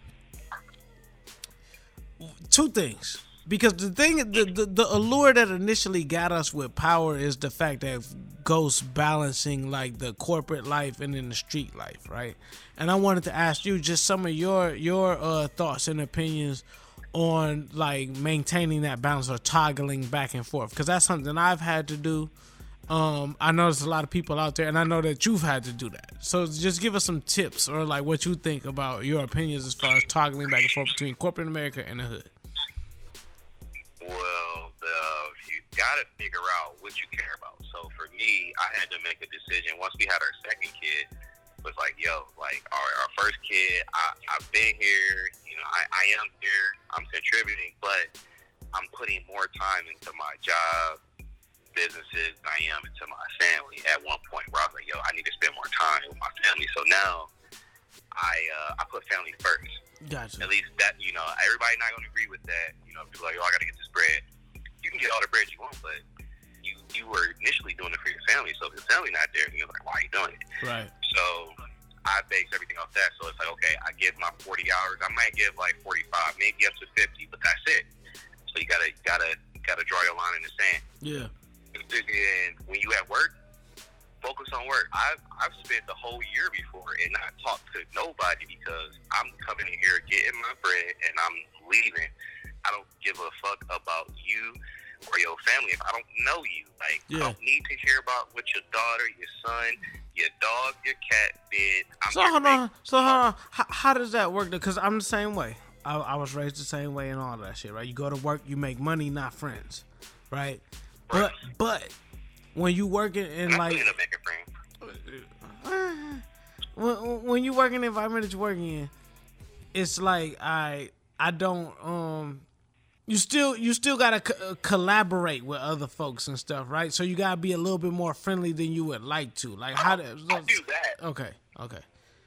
Two things. Because the thing, the, the the allure that initially got us with power is the fact that Ghost balancing like the corporate life and then the street life, right? And I wanted to ask you just some of your your uh, thoughts and opinions on like maintaining that balance or toggling back and forth because that's something I've had to do. Um, I know there's a lot of people out there, and I know that you've had to do that. So just give us some tips or like what you think about your opinions as far as toggling back and forth between corporate America and the hood. Well, the, you got to figure out what you care about. So for me, I had to make a decision once we had our second kid. Was like, yo, like our, our first kid, I, I've been here. You know, I, I am here. I'm contributing, but I'm putting more time into my job, businesses I am into my family. At one point, where I was like, yo, I need to spend more time with my family. So now, I uh, I put family first. Gotcha. At least that you know, everybody not gonna agree with that. You know, people are like, oh, I gotta get this bread. You can get all the bread you want, but you you were initially doing it for your family. So if your family not there, you're like, why are you doing it? Right. So I base everything off that. So it's like, okay, I give my 40 hours. I might give like 45, maybe up to 50, but that's it. So you gotta gotta gotta draw your line in the sand. Yeah. And when you at work, focus on work. I've I've spent the whole year before and not talked to nobody because I'm coming in here getting my bread and I'm leaving. I don't give a fuck about you or your family if I don't know you. Like I don't need to hear about what your daughter, your son, your dog, your cat did. I'm So hold on. So hold on. How, how does that work? Because I'm the same way. I, I was raised the same way and all that shit, right? You go to work, you make money, not friends, right? But but when you working in like gonna make a when, when you work in the environment that you're working in, it's like I I don't um you still you still gotta co- uh, collaborate with other folks and stuff, right? So you gotta be a little bit more friendly than you would like to. Like how to? I do that. okay okay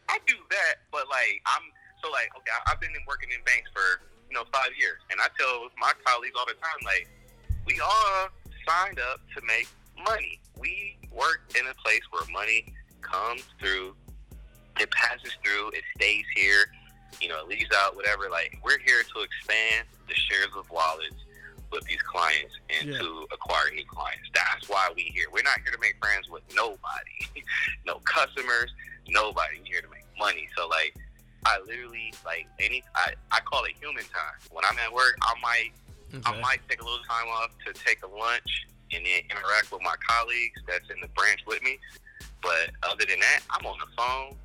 I do that, but like I'm so like okay, I- I've been working in banks for you know five years, and I tell my colleagues all the time like we all signed up to make money. We work in a place where money comes through, it passes through, it stays here, you know, it leaves out whatever. Like we're here to expand the shares of wallets with these clients and Yeah. to acquire new clients. That's why we here. We're not here to make friends with nobody, <laughs> no customers, nobody. We're here to make money. So like, I literally like any. I, I call it human time. When I'm at work, I might I might take a little time off to take a lunch and then interact with my colleagues that's in the branch with me. But other than that, I'm on the phone.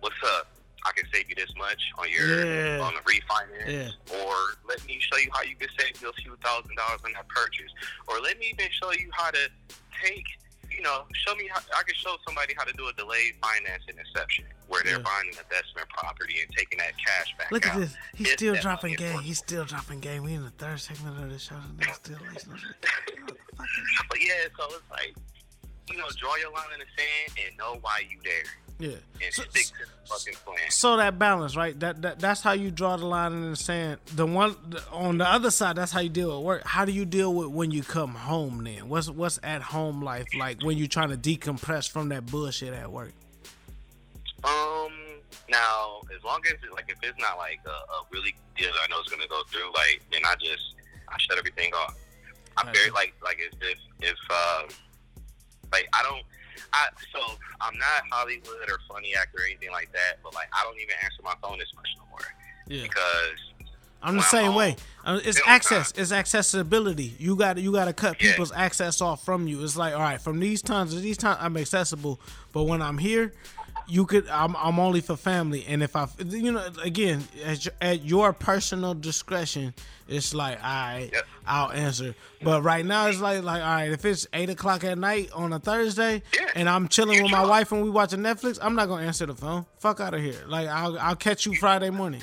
What's up? I can save you this much on your Yeah. on the refinance, Yeah. or let me show you how you can save you a few thousand dollars on that purchase, or let me even show you how to take. You know, show me how I can show somebody how to do a delayed finance and inception, where they're Yeah. buying an investment property and taking that cash back Look out. at this. He's It's still dropping game. He's still dropping game. We in the third segment of the show. Still. <laughs> But yeah, so it's like, you know, draw your line in the sand and know why you there. Yeah. And stick to the fucking plan. So that balance, right? That, that that's how you draw the line in the sand. The one the, on the other side, that's how you deal with work. How do you deal with when you come home? Then what's what's at home life like when you're trying to decompress from that bullshit at work? Um, now, as long as it, like if it's not like a, a really deal that I know it's gonna go through, like then I just I shut everything off. I'm very like like if if, if um like I don't I so I'm not Hollywood or funny actor or anything like that, but like I don't even answer my phone as much no more Yeah. because I'm the same way. Uh, It's access. It's accessibility. You got you got to cut people's access off from you. It's like, all right, from these times to these times, I'm accessible. But when I'm here, you could. I'm I'm only for family, and if I, you know, again, at your, at your personal discretion, it's like, all right, I'll answer. But right now, it's like like all right, if it's eight o'clock at night on a Thursday, and I'm chilling with my wife and we watching Netflix, I'm not gonna answer the phone. Fuck out of here. Like I'll I'll catch you Friday morning.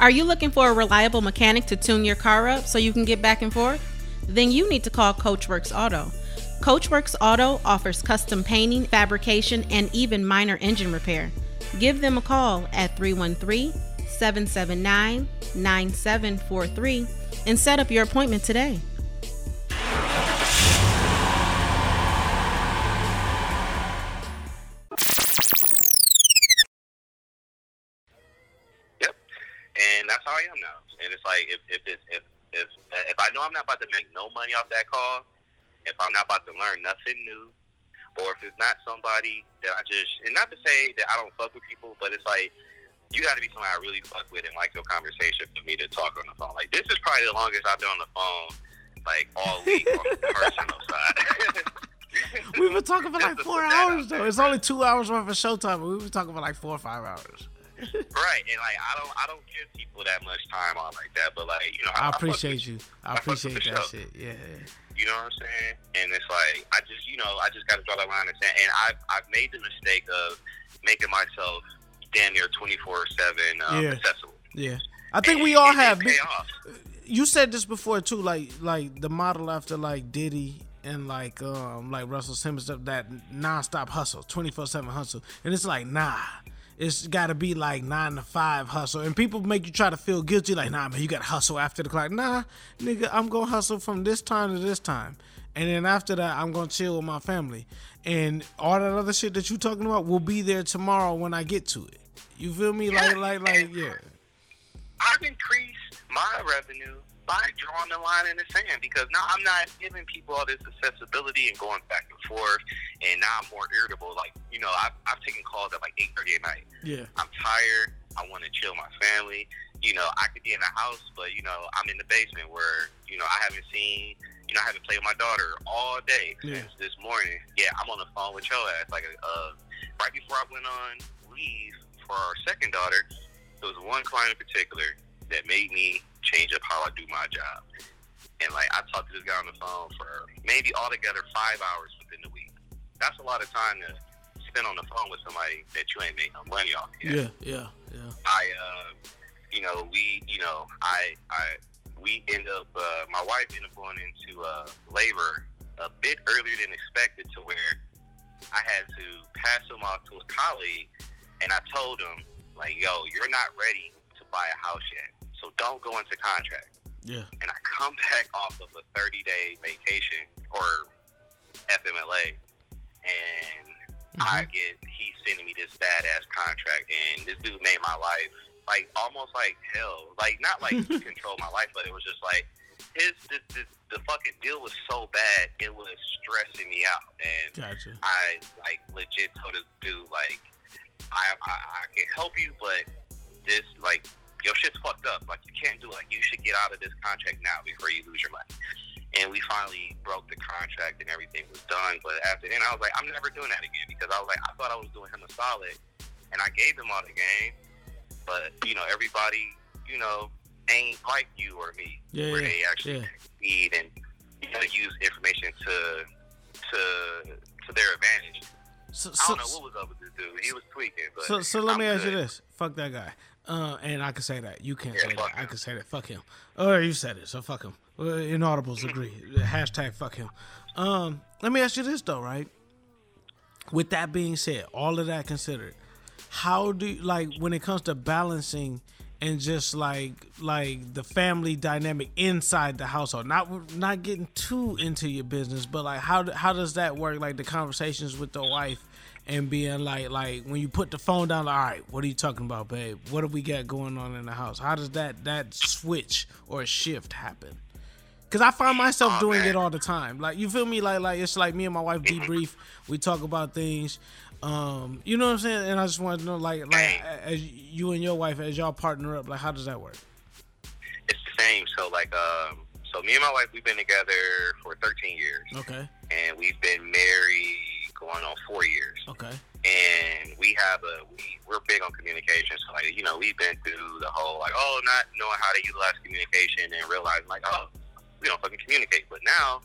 Are you looking for a reliable mechanic to tune your car up so you can get back and forth? Then you need to call Coachworks Auto. Coachworks Auto offers custom painting, fabrication, and even minor engine repair. Give them a call at 313 779 9743 and set up your appointment today. And that's how I am now. And it's like if if it's, if if if I know I'm not about to make no money off that call, if I'm not about to learn nothing new, or if it's not somebody that I just and not to say that I don't fuck with people, but it's like you got to be somebody I really fuck with and like your conversation for me to talk on the phone. Like this is probably the longest I've been on the phone like all week on the <laughs> personal side. We've been talking for like four hours though. It's only two hours worth of showtime, but we've been talking for like four or five hours. Right, and like I don't, I don't give people that much time on like that. But like you know, I fuck appreciate with- you. I fuck appreciate that show. shit. Yeah. You know what I'm saying? And it's like I just, you know, I just got to draw that line and say. And I've, I've made the mistake of making myself damn near 24 seven um, Yeah. accessible. Yeah. I think we all have. pay off. You said this before too, like like the model after like Diddy and like um like Russell Simmons that nonstop hustle, twenty four seven hustle, and it's like nah. It's got to be like nine to five hustle, and people make you try to feel guilty. Like, nah, man, you got to hustle after the clock. Nah, nigga, I'm gonna hustle from this time to this time, and then after that, I'm gonna chill with my family, and all that other shit that you talking about will be there tomorrow when I get to it. You feel me? Like, like, like, yeah. I've increased my revenue by drawing the line in the sand because now I'm not giving people all this accessibility and going back and forth, and now I'm more irritable. Like, you know, I've, I've taken calls at like 8:30 at night. Yeah. I'm tired. I want to chill my family. You know, I could be in the house, but you know, I'm in the basement where you know I haven't seen. You know, I haven't played with my daughter all day Yeah. since this morning. Yeah, I'm on the phone with your ass. Like, uh, right before I went on leave for our second daughter, there was one client in particular that made me change up how I do my job. And like, I talked to this guy on the phone for maybe altogether five hours within the week. That's a lot of time to spend on the phone with somebody that you ain't made no money off yet. Yeah, yeah, yeah. I, uh, you know, we, you know, I, I, we end up, uh, my wife ended up going into uh, labor a bit earlier than expected, to where I had to pass him off to a colleague, and I told him, like, yo, you're not ready to buy a house yet, so don't go into contract. Yeah. And I come <laughs> back off of a 30 day vacation or FMLA, and mm-hmm. I get he's sending me this badass contract, and this dude made my life like almost like hell. Like not like <laughs> control my life, but it was just like his the, the, the fucking deal was so bad, it was stressing me out, and Gotcha. I like legit told this dude like I, I I can help you, but this like your shit's fucked up. Like you can't do it. Like you should get out of this contract now before you lose your money. And we finally broke the contract and everything was done. But after then, I was like, I'm never doing that again because I was like, I thought I was doing him a solid, and I gave him all the game. But you know, everybody, you know, ain't like you or me, Yeah, where they actually yeah. need and you know use information to to to their advantage. So, I don't know what was up with this dude. He was tweaking, but so, so let I'm me ask you this: Fuck that guy. Uh, and I can say that. You can't Yeah, say that. fuck I can say that. Fuck him. Oh, you said it, so fuck him. Uh, Inaudibles agree. Hashtag fuck him. Um, let me ask you this though, right? With that being said, all of that considered, how do you, like when it comes to balancing and just like like the family dynamic inside the household, not not getting too into your business, but like how how does that work? Like the conversations with the wife and being like like when you put the phone down, like, all right, what are you talking about, babe? What do we got going on in the house? How does that that switch or shift happen? Cause I find myself Oh, doing man. it all the time. Like you feel me? Like like it's like me and my wife debrief. We talk about things. Um, you know what I'm saying? And I just want to know, like like as you and your wife as y'all partner up, like how does that work? it's the same. So like, um, so me and my wife, we've been together for 13 years, Okay. and we've been married going on four years. Okay. And we have a we we're big on communication. So like you know we've been through the whole like oh not knowing how to utilize communication and realizing like oh we don't fucking communicate. But now,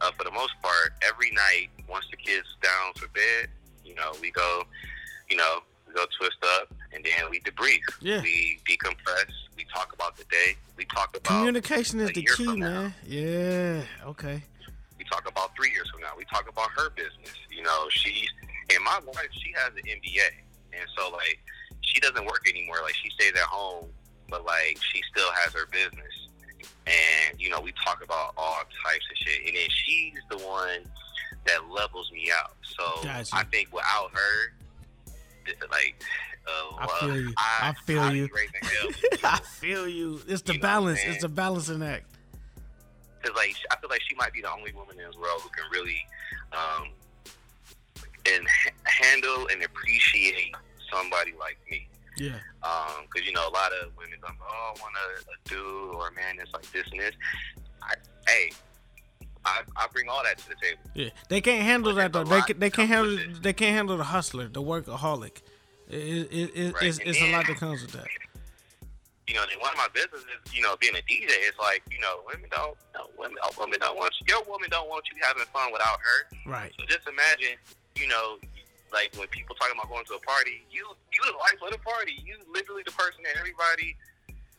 uh, for the most part, every night once the kids down for bed, you know we go, you know we go twist up and then we debrief. Yeah. We decompress. We talk about the day. We talk about Communication is the key, man. Yeah. Okay. Talk about three years from now. We talk about her business. You know, she's and my wife. She has an MBA, and so like she doesn't work anymore. Like she stays at home, but like she still has her business. And you know, we talk about all types of shit. And then she's the one that levels me out. So Gotcha. I think without her, like. Uh, I feel you. I feel I'd you. be raising hell. I feel you. It's the balance. It's the balancing act. Because like I feel like she might be the only woman in this world who can really um, and h- handle and appreciate somebody like me. Yeah. Because you know a lot of women like, oh, I want a, a dude or a man that's like this and this. I, hey, I, I bring all that to the table. Yeah. They can't handle that though. They can, they can't handle they can't handle the hustler, the workaholic. It, it, it, Right, it's, it's a lot that comes with that. You know, one of my businesses, you know, being a DJ, is like, you know, women don't, no, women, women don't want you. Your woman don't want you having fun without her. Right. So just imagine, you know, like when people talking about going to a party, you you the life of the party. You literally the person that everybody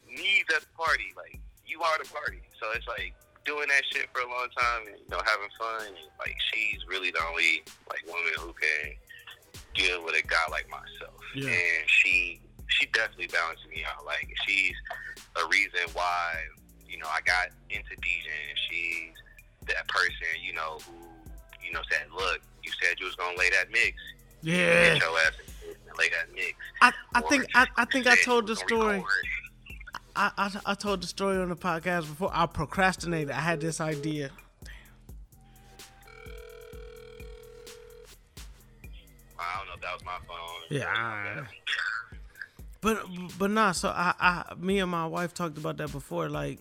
needs at the party. Like you are the party. So it's like doing that shit for a long time and you know having fun. And, like she's really the only like woman who can deal with a guy like myself. Yeah. And she she definitely balances me out. Like she's a reason why you know I got into DJing. She's that person you know who you know said, look, you said you was gonna lay that mix. Yeah. Get your ass and lay that mix. I, I think I, I think I told the story. I, I I told the story on the podcast before. I procrastinated. I had this idea. I don't know if that was my phone. Yeah. But but nah. So I I me and my wife talked about that before. Like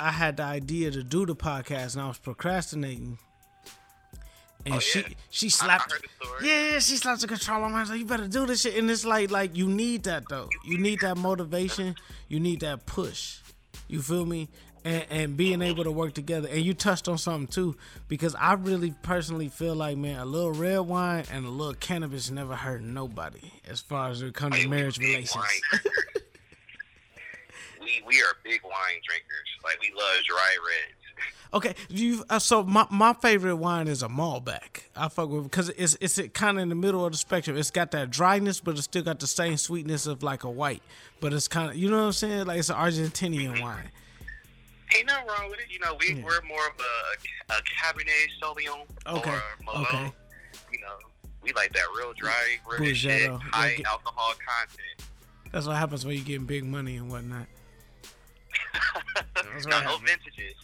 I had the idea to do the podcast, and I was procrastinating. And Oh, she yeah. she slapped. heard the story. yeah, yeah, she slapped the control on my. Like, you better do this shit. And it's like like you need that though. You need that motivation. You need that push. You feel me? And, and being able to work together. And you touched on something too, because I really personally feel like man, a little red wine and a little cannabis never hurt nobody as far as it comes to marriage relations. <laughs> we we are big wine drinkers. Like we love dry reds. Okay, you uh, so my, my favorite wine is a Malbec. I fuck with because it's it's kind of in the middle of the spectrum. It's got that dryness, but it's still got the same sweetness of like a white. But it's kind of you know what I'm saying? Like it's an Argentinian wine. Ain't nothing wrong with it. You know, we we're more of a, a Cabernet Sauvignon Okay, or Merlot. okay. You know, we like that real dry, real shit, high Like- alcohol content. That's what happens when you getting big money and whatnot. <laughs> That's what no, no vintages.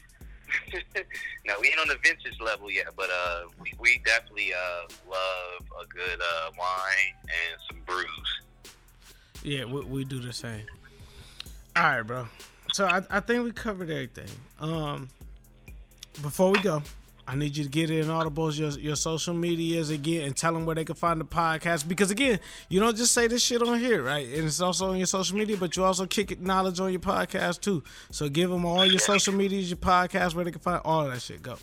<laughs> no, we ain't on the vintage level yet, but uh, we, we definitely uh love a good uh wine and some brews. Yeah, we, we do the same. All right, bro. So I, I think we covered everything. Um, before we go, I need you to get Inaudibles, your your social medias again, and tell them where they can find the podcast. Because again, you don't just say this shit on here, right? And it's also on your social media, but you also kick it knowledge on your podcast too. So give them all your social medias, your podcast, where they can find all of that shit. Go.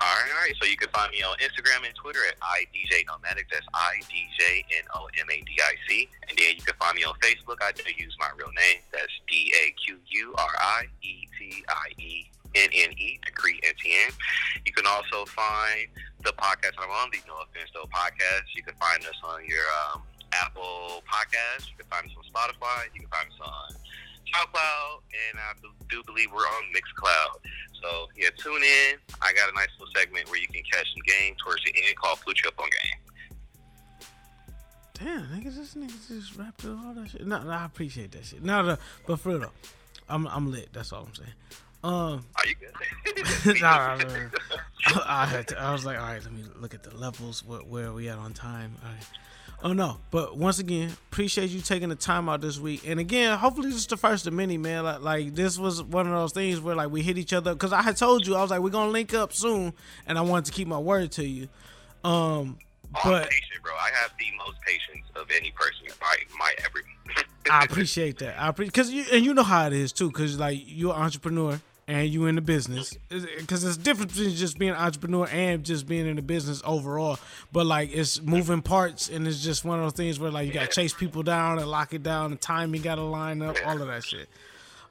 All right, all right. So you can find me on Instagram and Twitter at idj nomadic. That's i d j n o m a d i c. And then you can find me on Facebook. I do use my real name. That's d a q u r i e t i e n n e. Daquri Etienne. You can also find the podcast I'm on, the No Offense Though podcast. You can find us on your um, Apple Podcast. You can find us on Spotify. You can find us on SoundCloud, and I do believe we're on Mixcloud. So yeah, tune in. I got a nice little segment where you can catch some game towards the end called Blue Chip on Game. Damn, niggas, this niggas just rapped through all that shit. No, no, I appreciate that shit. No, no, but for real I'm I'm lit. That's all I'm saying. Um, Are you good? <laughs> nah, nah, nah, nah. I had to, I was like, all right, let me look at the levels. Where, where are we at on time? All right. Oh no, but once again, appreciate you taking the time out this week. And again, hopefully this is the first of many, man. Like, like this was one of those things where like we hit each other because I had told you I was like we're gonna link up soon, and I wanted to keep my word to you. Um, Oh, I'm but patient, bro. I have the most patience of any person you might might ever meet. <laughs> I appreciate that. I appreciate because you and you know how it is too. Because like you're an entrepreneur and you in the business. Because it's different between just being an entrepreneur and just being in the business overall. But like it's moving parts and it's just one of those things where like you gotta chase people down and lock it down. The timing gotta line up. All of that shit.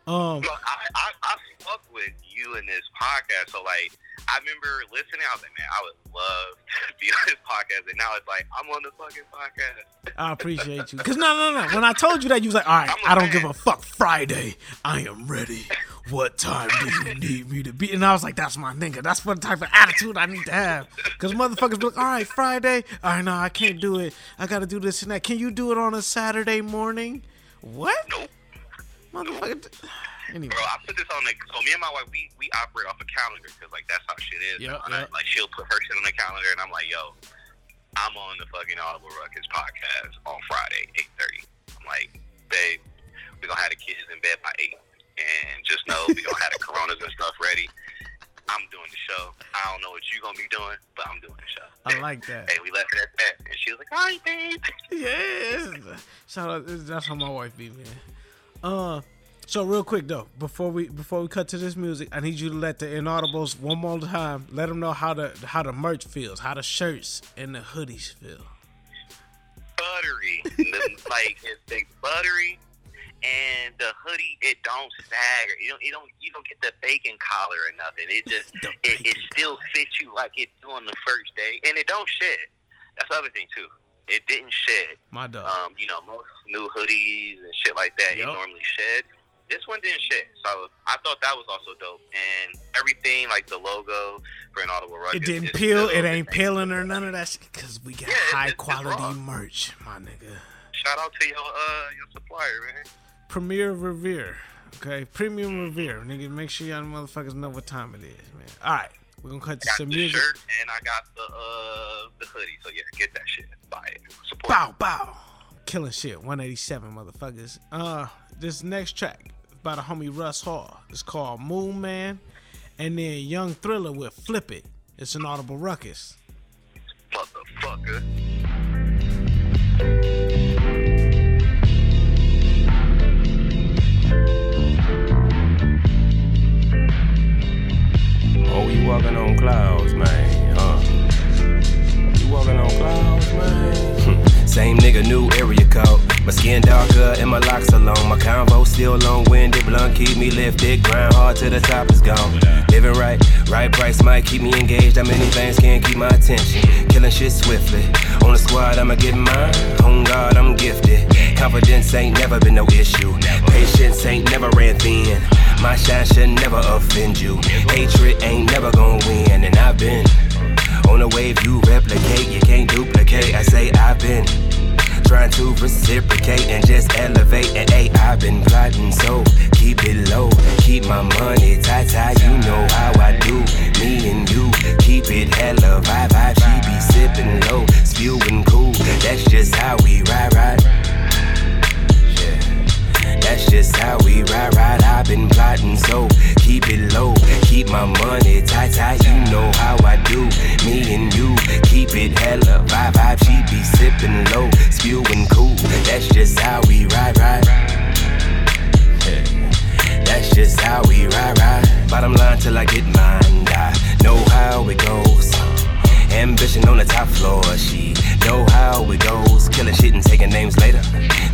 Um, Look, I, I I fuck with you in this podcast. So like, I remember listening. I was like, man, I would love <laughs> to be on this podcast. And now it's like I'm on the fucking podcast. I appreciate you. Cause no, no, no. When I told you that, you was like, "All right, I don't give a fuck." Friday, I am ready. What time do you <laughs> need me to be? And I was like, "That's my nigga. That's what type of attitude I need to have." Cause motherfuckers be like, "All right, Friday. All right, no, I can't do it. I got to do this and that. Can you do it on a Saturday morning?" What? Nope. Motherfucker. Anyway. Bro, I put this on the. So me and my wife, we we operate off a calendar because like that's how shit is. Yep, I- yep. like she'll put her shit on the calendar, and I'm like, yo, I'm on the fucking Inaudible Ruckus podcast on Friday, eight thirty. I'm like, babe, we gonna have the kids in bed by eight, and just know we gonna have the Coronas and stuff ready. I'm doing the show. I don't know what you gonna be doing, but I'm doing the show. I like that. Hey, we left it at that, and she was like, all right, babe. Yes. Shout out. That's how my wife be, man. Uh, so real quick though, before we before we cut to this music, I need you to let the inaudibles one more time. Let them know how the how the merch feels, how the shirts and the hoodies feel. buttery. <laughs> The- like it's they buttery, and the hoodie it don't stagger. You don't you don't you don't get the bacon collar or nothing. It just it, it still fits you like it do on the first day, and it don't shed. That's the other thing too. It didn't shed. My dog. Um, you know, most new hoodies and shit like that, it normally shed. This one didn't shit, so I thought that was also dope. And everything, like the logo for Inaudible Ruckus, It didn't peel. It ain't peeling or none of that shit. Cause we got Yeah, high it's quality raw. merch, my nigga. Shout out to your uh your supplier, man. Premier Revere. Okay, Premium Revere. Nigga, make sure y'all motherfuckers know what time it is, man. All right, we're gonna cut to got some the music. shirt and I got the uh the hoodie. So yeah, get that shit. Buy it. Support. Bow, bow. Killing shit. 187, motherfuckers. Uh, this next track by the homie Russ Hall. It's called Moon Man. And then Young Thriller with Flip It. It's Inaudible Ruckus. Motherfucker. Oh, you walking on clouds, man, huh? You walking on clouds, man? Same nigga, new area code. My skin darker and my locks are long. My convo still long winded, blunt keep me lifted. Grind hard till the top is gone. Living right, right price might keep me engaged. How many things can't keep my attention? Killing shit swiftly. On the squad, I'ma get mine. On God, I'm gifted. Confidence ain't never been no issue. Patience ain't never ran thin. My shine should never offend you. Hatred ain't never gonna win, and I've been on a wave you replicate. You can't duplicate. I say I've been trying to reciprocate and just elevate. And hey, I've been plotting, so keep it low. Keep my money tight, tight. You know how I do. Me and you keep it hella vibe. She be sipping low, spewing cool. That's just how we ride, ride. That's just how we ride, ride. I've been plotting, so keep it low. Keep my money tight, tight. You know how I do. Me and you keep it hella vibe, vibe. She be sipping low, spewing cool. That's just how we ride, ride. That's just how we ride, ride. Bottom line till I get mine. I know how it goes. Ambition on the top floor, she know how it goes. Killing shit and taking names later.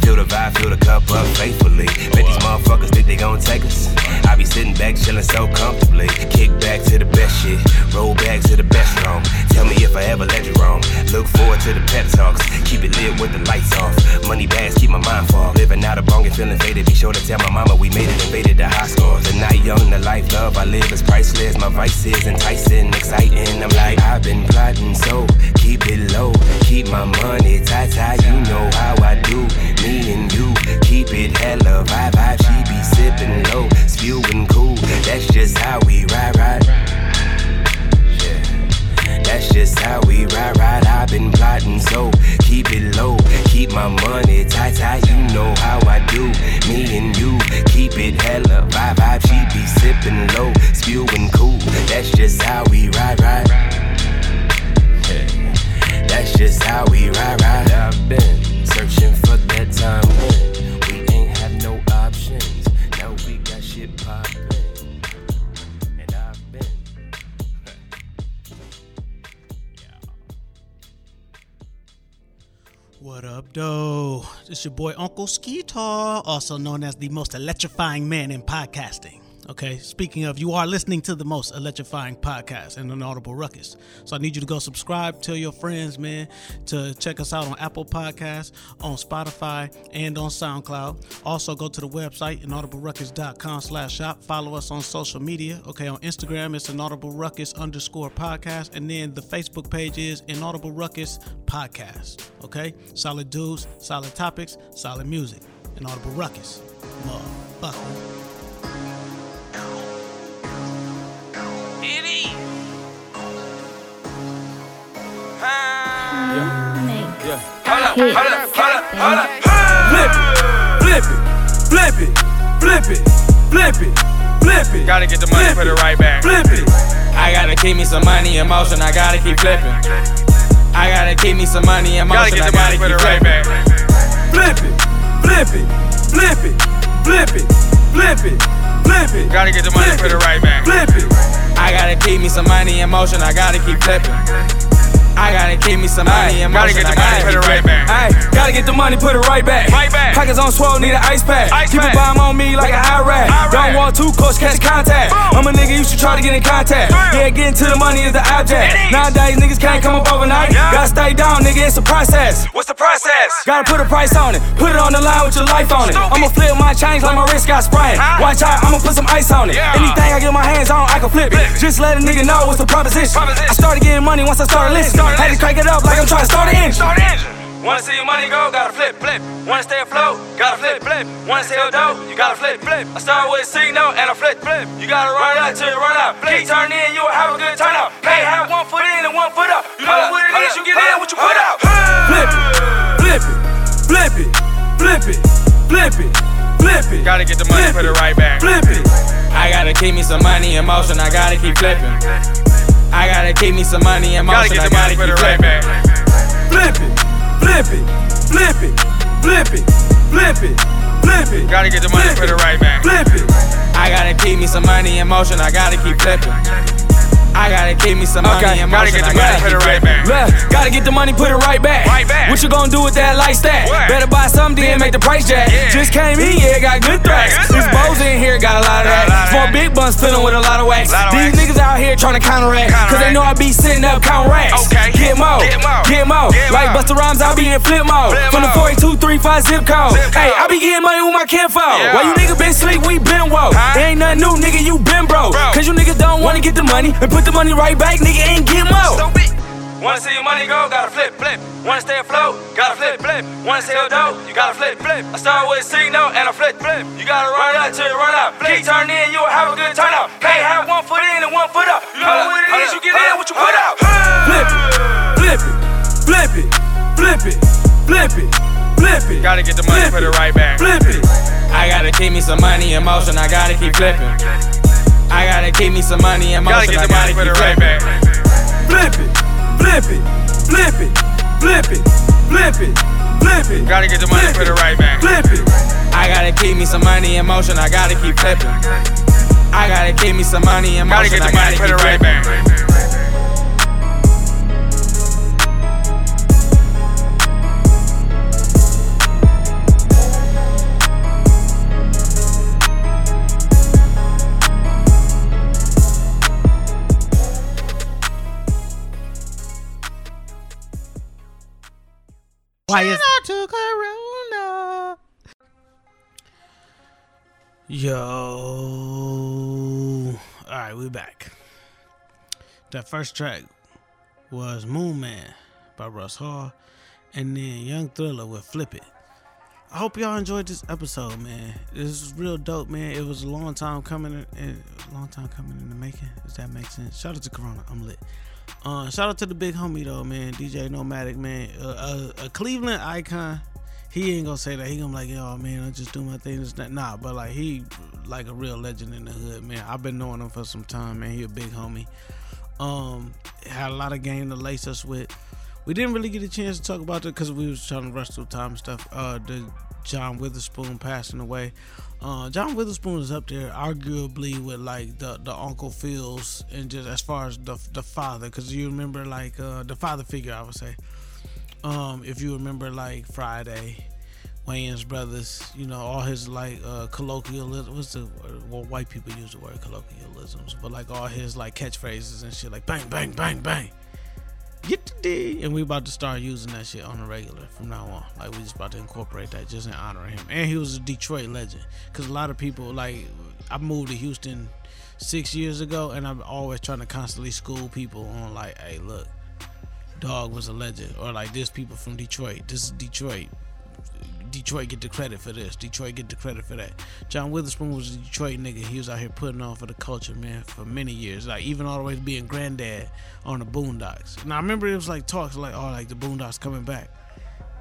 Feel the vibe, fill the cup up faithfully. Bet these motherfuckers think they gon' take us. I be sitting back, chilling so comfortably. Kick back to the best shit, roll back to the best song. Tell me if I ever led you wrong. Look forward to the pep talks. Keep it lit with the lights off. Money bags, keep my mind far. Living out a bong and feeling faded. Be sure to tell my mama we made it, invaded the high scores. The night young, the life love I live is priceless. My vice is enticing, exciting. I'm like, I've been plotting, so keep it low. Keep my money tight, tight. You know how I do. Me and you keep it hella vibe, vibe. She be sipping low, spewing cool. That's just how we ride, ride. That's just how we ride, ride. I've been plotting, so keep it low. Keep my money tight, tight. You know how I do. Me and you keep it hella vibe, vibe. She be sipping low, Your boy Uncle Skeetar, also known as the most electrifying man in podcasting. Okay, speaking of, you are listening to the most electrifying podcast in an audible ruckus. So I need you to go subscribe, tell your friends, man, to check us out on Apple Podcasts, on Spotify, and on SoundCloud. Also, go to the website, inaudibleruckus.com slash shop. Follow us on social media. Okay, on Instagram, it's inaudible ruckus underscore podcast. And then the Facebook page is inaudible ruckus podcast. Okay, solid dudes, solid topics, solid music. Inaudible ruckus. Motherfucker. It is. Yeah. Hold up, hold up, hold up, hold up. Flip it, flip it, flip it, flip it, flip it. Gotta get the money, flip put it it, right back. Flip it. I gotta keep me some money in motion, I gotta keep flipping. I gotta keep me some money in motion. I gotta motion, get I the money, gotta put keep it right flipping. Flip it, flip it, flip it, flip it, flip it, flip it. Gotta get the money, Flip put it it, right back. Flip it. I gotta keep me some money in motion, I gotta keep flipping. I gotta keep me some money in Gotta get the money, put it right back. Ayy, gotta get the money, put it right back. Right back. Pockets on swole, need an ice pack. Ice Keep pack. a bomb on me like an Iraq. Don't want two coach catch contact. I'm a nigga, you should try to get in contact. Yeah, getting to the money is the object. Nowadays, niggas can't come up overnight. Gotta stay down, nigga, it's a process. What's the process? Gotta put a price on it. Put it on the line with your life on it. I'ma flip my change like my wrist got sprained. Watch out, I'ma put some ice on it. Yeah. Anything I get my hands on, I can flip it. Just let a nigga know what's the proposition. I started getting money once I started listening. Had to crank it up like I'm trying to start an engine. Start engine. Wanna see your money go, gotta flip, flip. Wanna stay afloat, gotta flip, flip. Wanna sell dope, you gotta flip, flip. I start with a signal and I flip, flip. You gotta run out till you run out. Keep turn in, you'll have a good turnout. Can't have one foot in and one foot out. You know what it is, you get in, what you put out. Flip it, flip it, flip it, flip it, flip it, flip it. Gotta get the money, Flip put it. right back. Flip it. I gotta keep me some money in motion, I gotta keep flipping. I gotta keep me some money in Gotta get I the gotta money, keep put right flipping. Flip it, flip it, flip it, flip it, flip it, flip it. Gotta get the money, it it. right back. Flip it. I gotta keep me some money in motion, I gotta keep flipping. I gotta keep me some money Okay, gotta get the gotta money, put it right flipping. Look, gotta get the money, put it right back. Right back. What you gonna do with that light stack? What? Better buy something, then make the price jack. Yeah. Just came in, yeah, got good threats. These threats. bows in here got a lot of lot that. Four big buns filling with a lot of wax. Lot of These wax. niggas out here trying to counteract. Cause they know I be sitting up counting racks. Okay. Get more, Get more. get more. Get Like. Busta Rhymes, I be in flip mode. Flip From the mode. 4235 zip code. Zip Hey. I be getting money with my kinfo. Yeah. Why you niggas been sleep, we been woke. Huh? Ain't nothing new, nigga, you been broke. Bro. Cause you niggas don't wanna get the money and put the money right back, nigga, ain't get more. Stupid. Wanna see your money go, gotta flip, flip. Wanna stay afloat, gotta flip, flip. Wanna sell dope, you gotta flip, flip. I start with a signal and I flip, flip. You gotta run out till you run out. Keep turn in, you'll have a good turnout. Can't have one foot in and one foot out. You know what it is, you get in, what you put out. Flip it, flip it, flip it, flip it, flip it, flip it. Gotta get the money, put it. right back. Flip it. I gotta keep me some money in motion, I gotta keep flipping. I gotta keep me some money in Gotta motion, get I the gotta money, put it right flipping. Flip it, flip it, flip it, flip it, flip it, flip it. Gotta get the money, it it. right back. Flip it. I gotta keep me some money in motion, I gotta keep flipping. I gotta keep me some money in motion. Gotta get the money, gotta put keep right back. Why is to Corona? Yo, all right, we back. That first track was Moon Man by Russ Hall, and then Young Thriller with Flip It. I hope y'all enjoyed this episode, man. This is real dope, man. It was a long time coming, in, a long time coming in the making. Does that make sense? Shout out to Corona, I'm lit. Uh, shout out to the big homie though, man. DJ Nomadic, man. Uh, a, a Cleveland icon. He ain't gonna say that. He gonna be like, yo, man, I just do my thing. It's not, nah, but like he like a real legend in the hood, man. I've been knowing him for some time, man. He a big homie. Um, had a lot of game to lace us with. We didn't really get a chance to talk about it because we was trying to rush through time and stuff. Uh, the John Witherspoon passing away. Uh, John Witherspoon is up there, arguably with like the the Uncle Phil's and just as far as the the father, because you remember like uh, the father figure, I would say. Um, if you remember like Friday, Wayans brothers, you know all his like uh, colloquialism. What's the well white people use the word colloquialisms, but like all his like catchphrases and shit, like bang bang bang bang get the D. And we about to start using that shit on the regular from now on. Like we just about to incorporate that just in honor of him. And he was a Detroit legend. Cause a lot of people like I moved to Houston six years ago and I'm always trying to constantly school people on like, hey look, dog was a legend. Or like this people from Detroit. This is Detroit. Detroit get the credit for this. Detroit get the credit for that. John Witherspoon was a Detroit nigga. He was out here putting on for the culture, man, for many years. Like even all the way to being granddad on the Boondocks. Now I remember it was like talks like, oh, like the Boondocks coming back.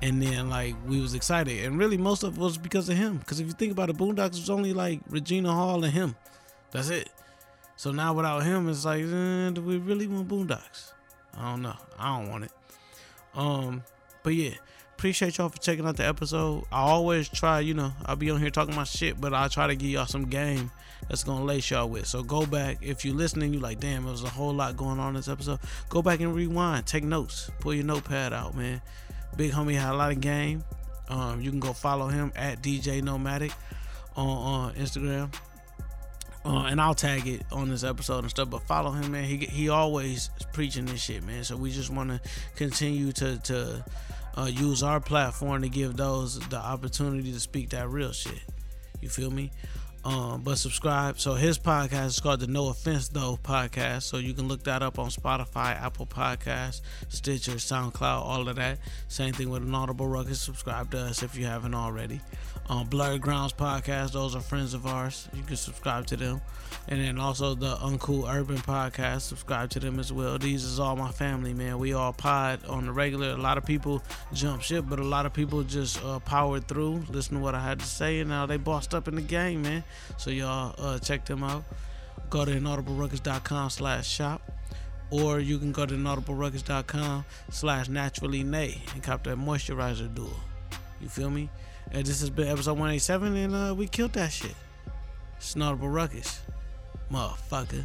And then like we was excited, and really most of it was because of him. Because if you think about it, Boondocks was only like Regina Hall and him. That's it. So now without him, it's like, eh, do we really want Boondocks? I don't know. I don't want it. Um, but yeah, appreciate y'all for checking out the episode. I always try, you know, I'll be on here talking my shit, but I try to give y'all some game that's gonna lace y'all with. So go back if you're listening, you like, damn, it was a whole lot going on in this episode. Go back and rewind, take notes, pull your notepad out, man. Big homie had a lot of game. Um, you can go follow him at DJ Nomadic on, on Instagram. Uh, and I'll tag it on this episode and stuff. But follow him, man. He he always preaching this shit, man. So we just want to continue to to uh, use our platform to give those the opportunity to speak that real shit. You feel me? Um, but subscribe. So his podcast is called the No Offense Though podcast. So you can look that up on Spotify, Apple Podcasts, Stitcher, SoundCloud, all of that. Same thing with Inaudible Ruckus. Subscribe to us if you haven't already. Um, Blurred Grounds podcast. Those are friends of ours. You can subscribe to them. And then also the Uncool Urban podcast. Subscribe to them as well. These is all my family, man. We all pod on the regular. A lot of people jump ship, but a lot of people just uh, powered through, listen to what I had to say, and now they bossed up in the game, man. So y'all uh, check them out. Go to inaudibleruckus.com slash shop. Or you can go to inaudibleruckus.com slash naturally nay and cop that moisturizer duel. You feel me? And this has been episode 187 and uh, we killed that shit. It's Inaudible Ruckus. Motherfucker.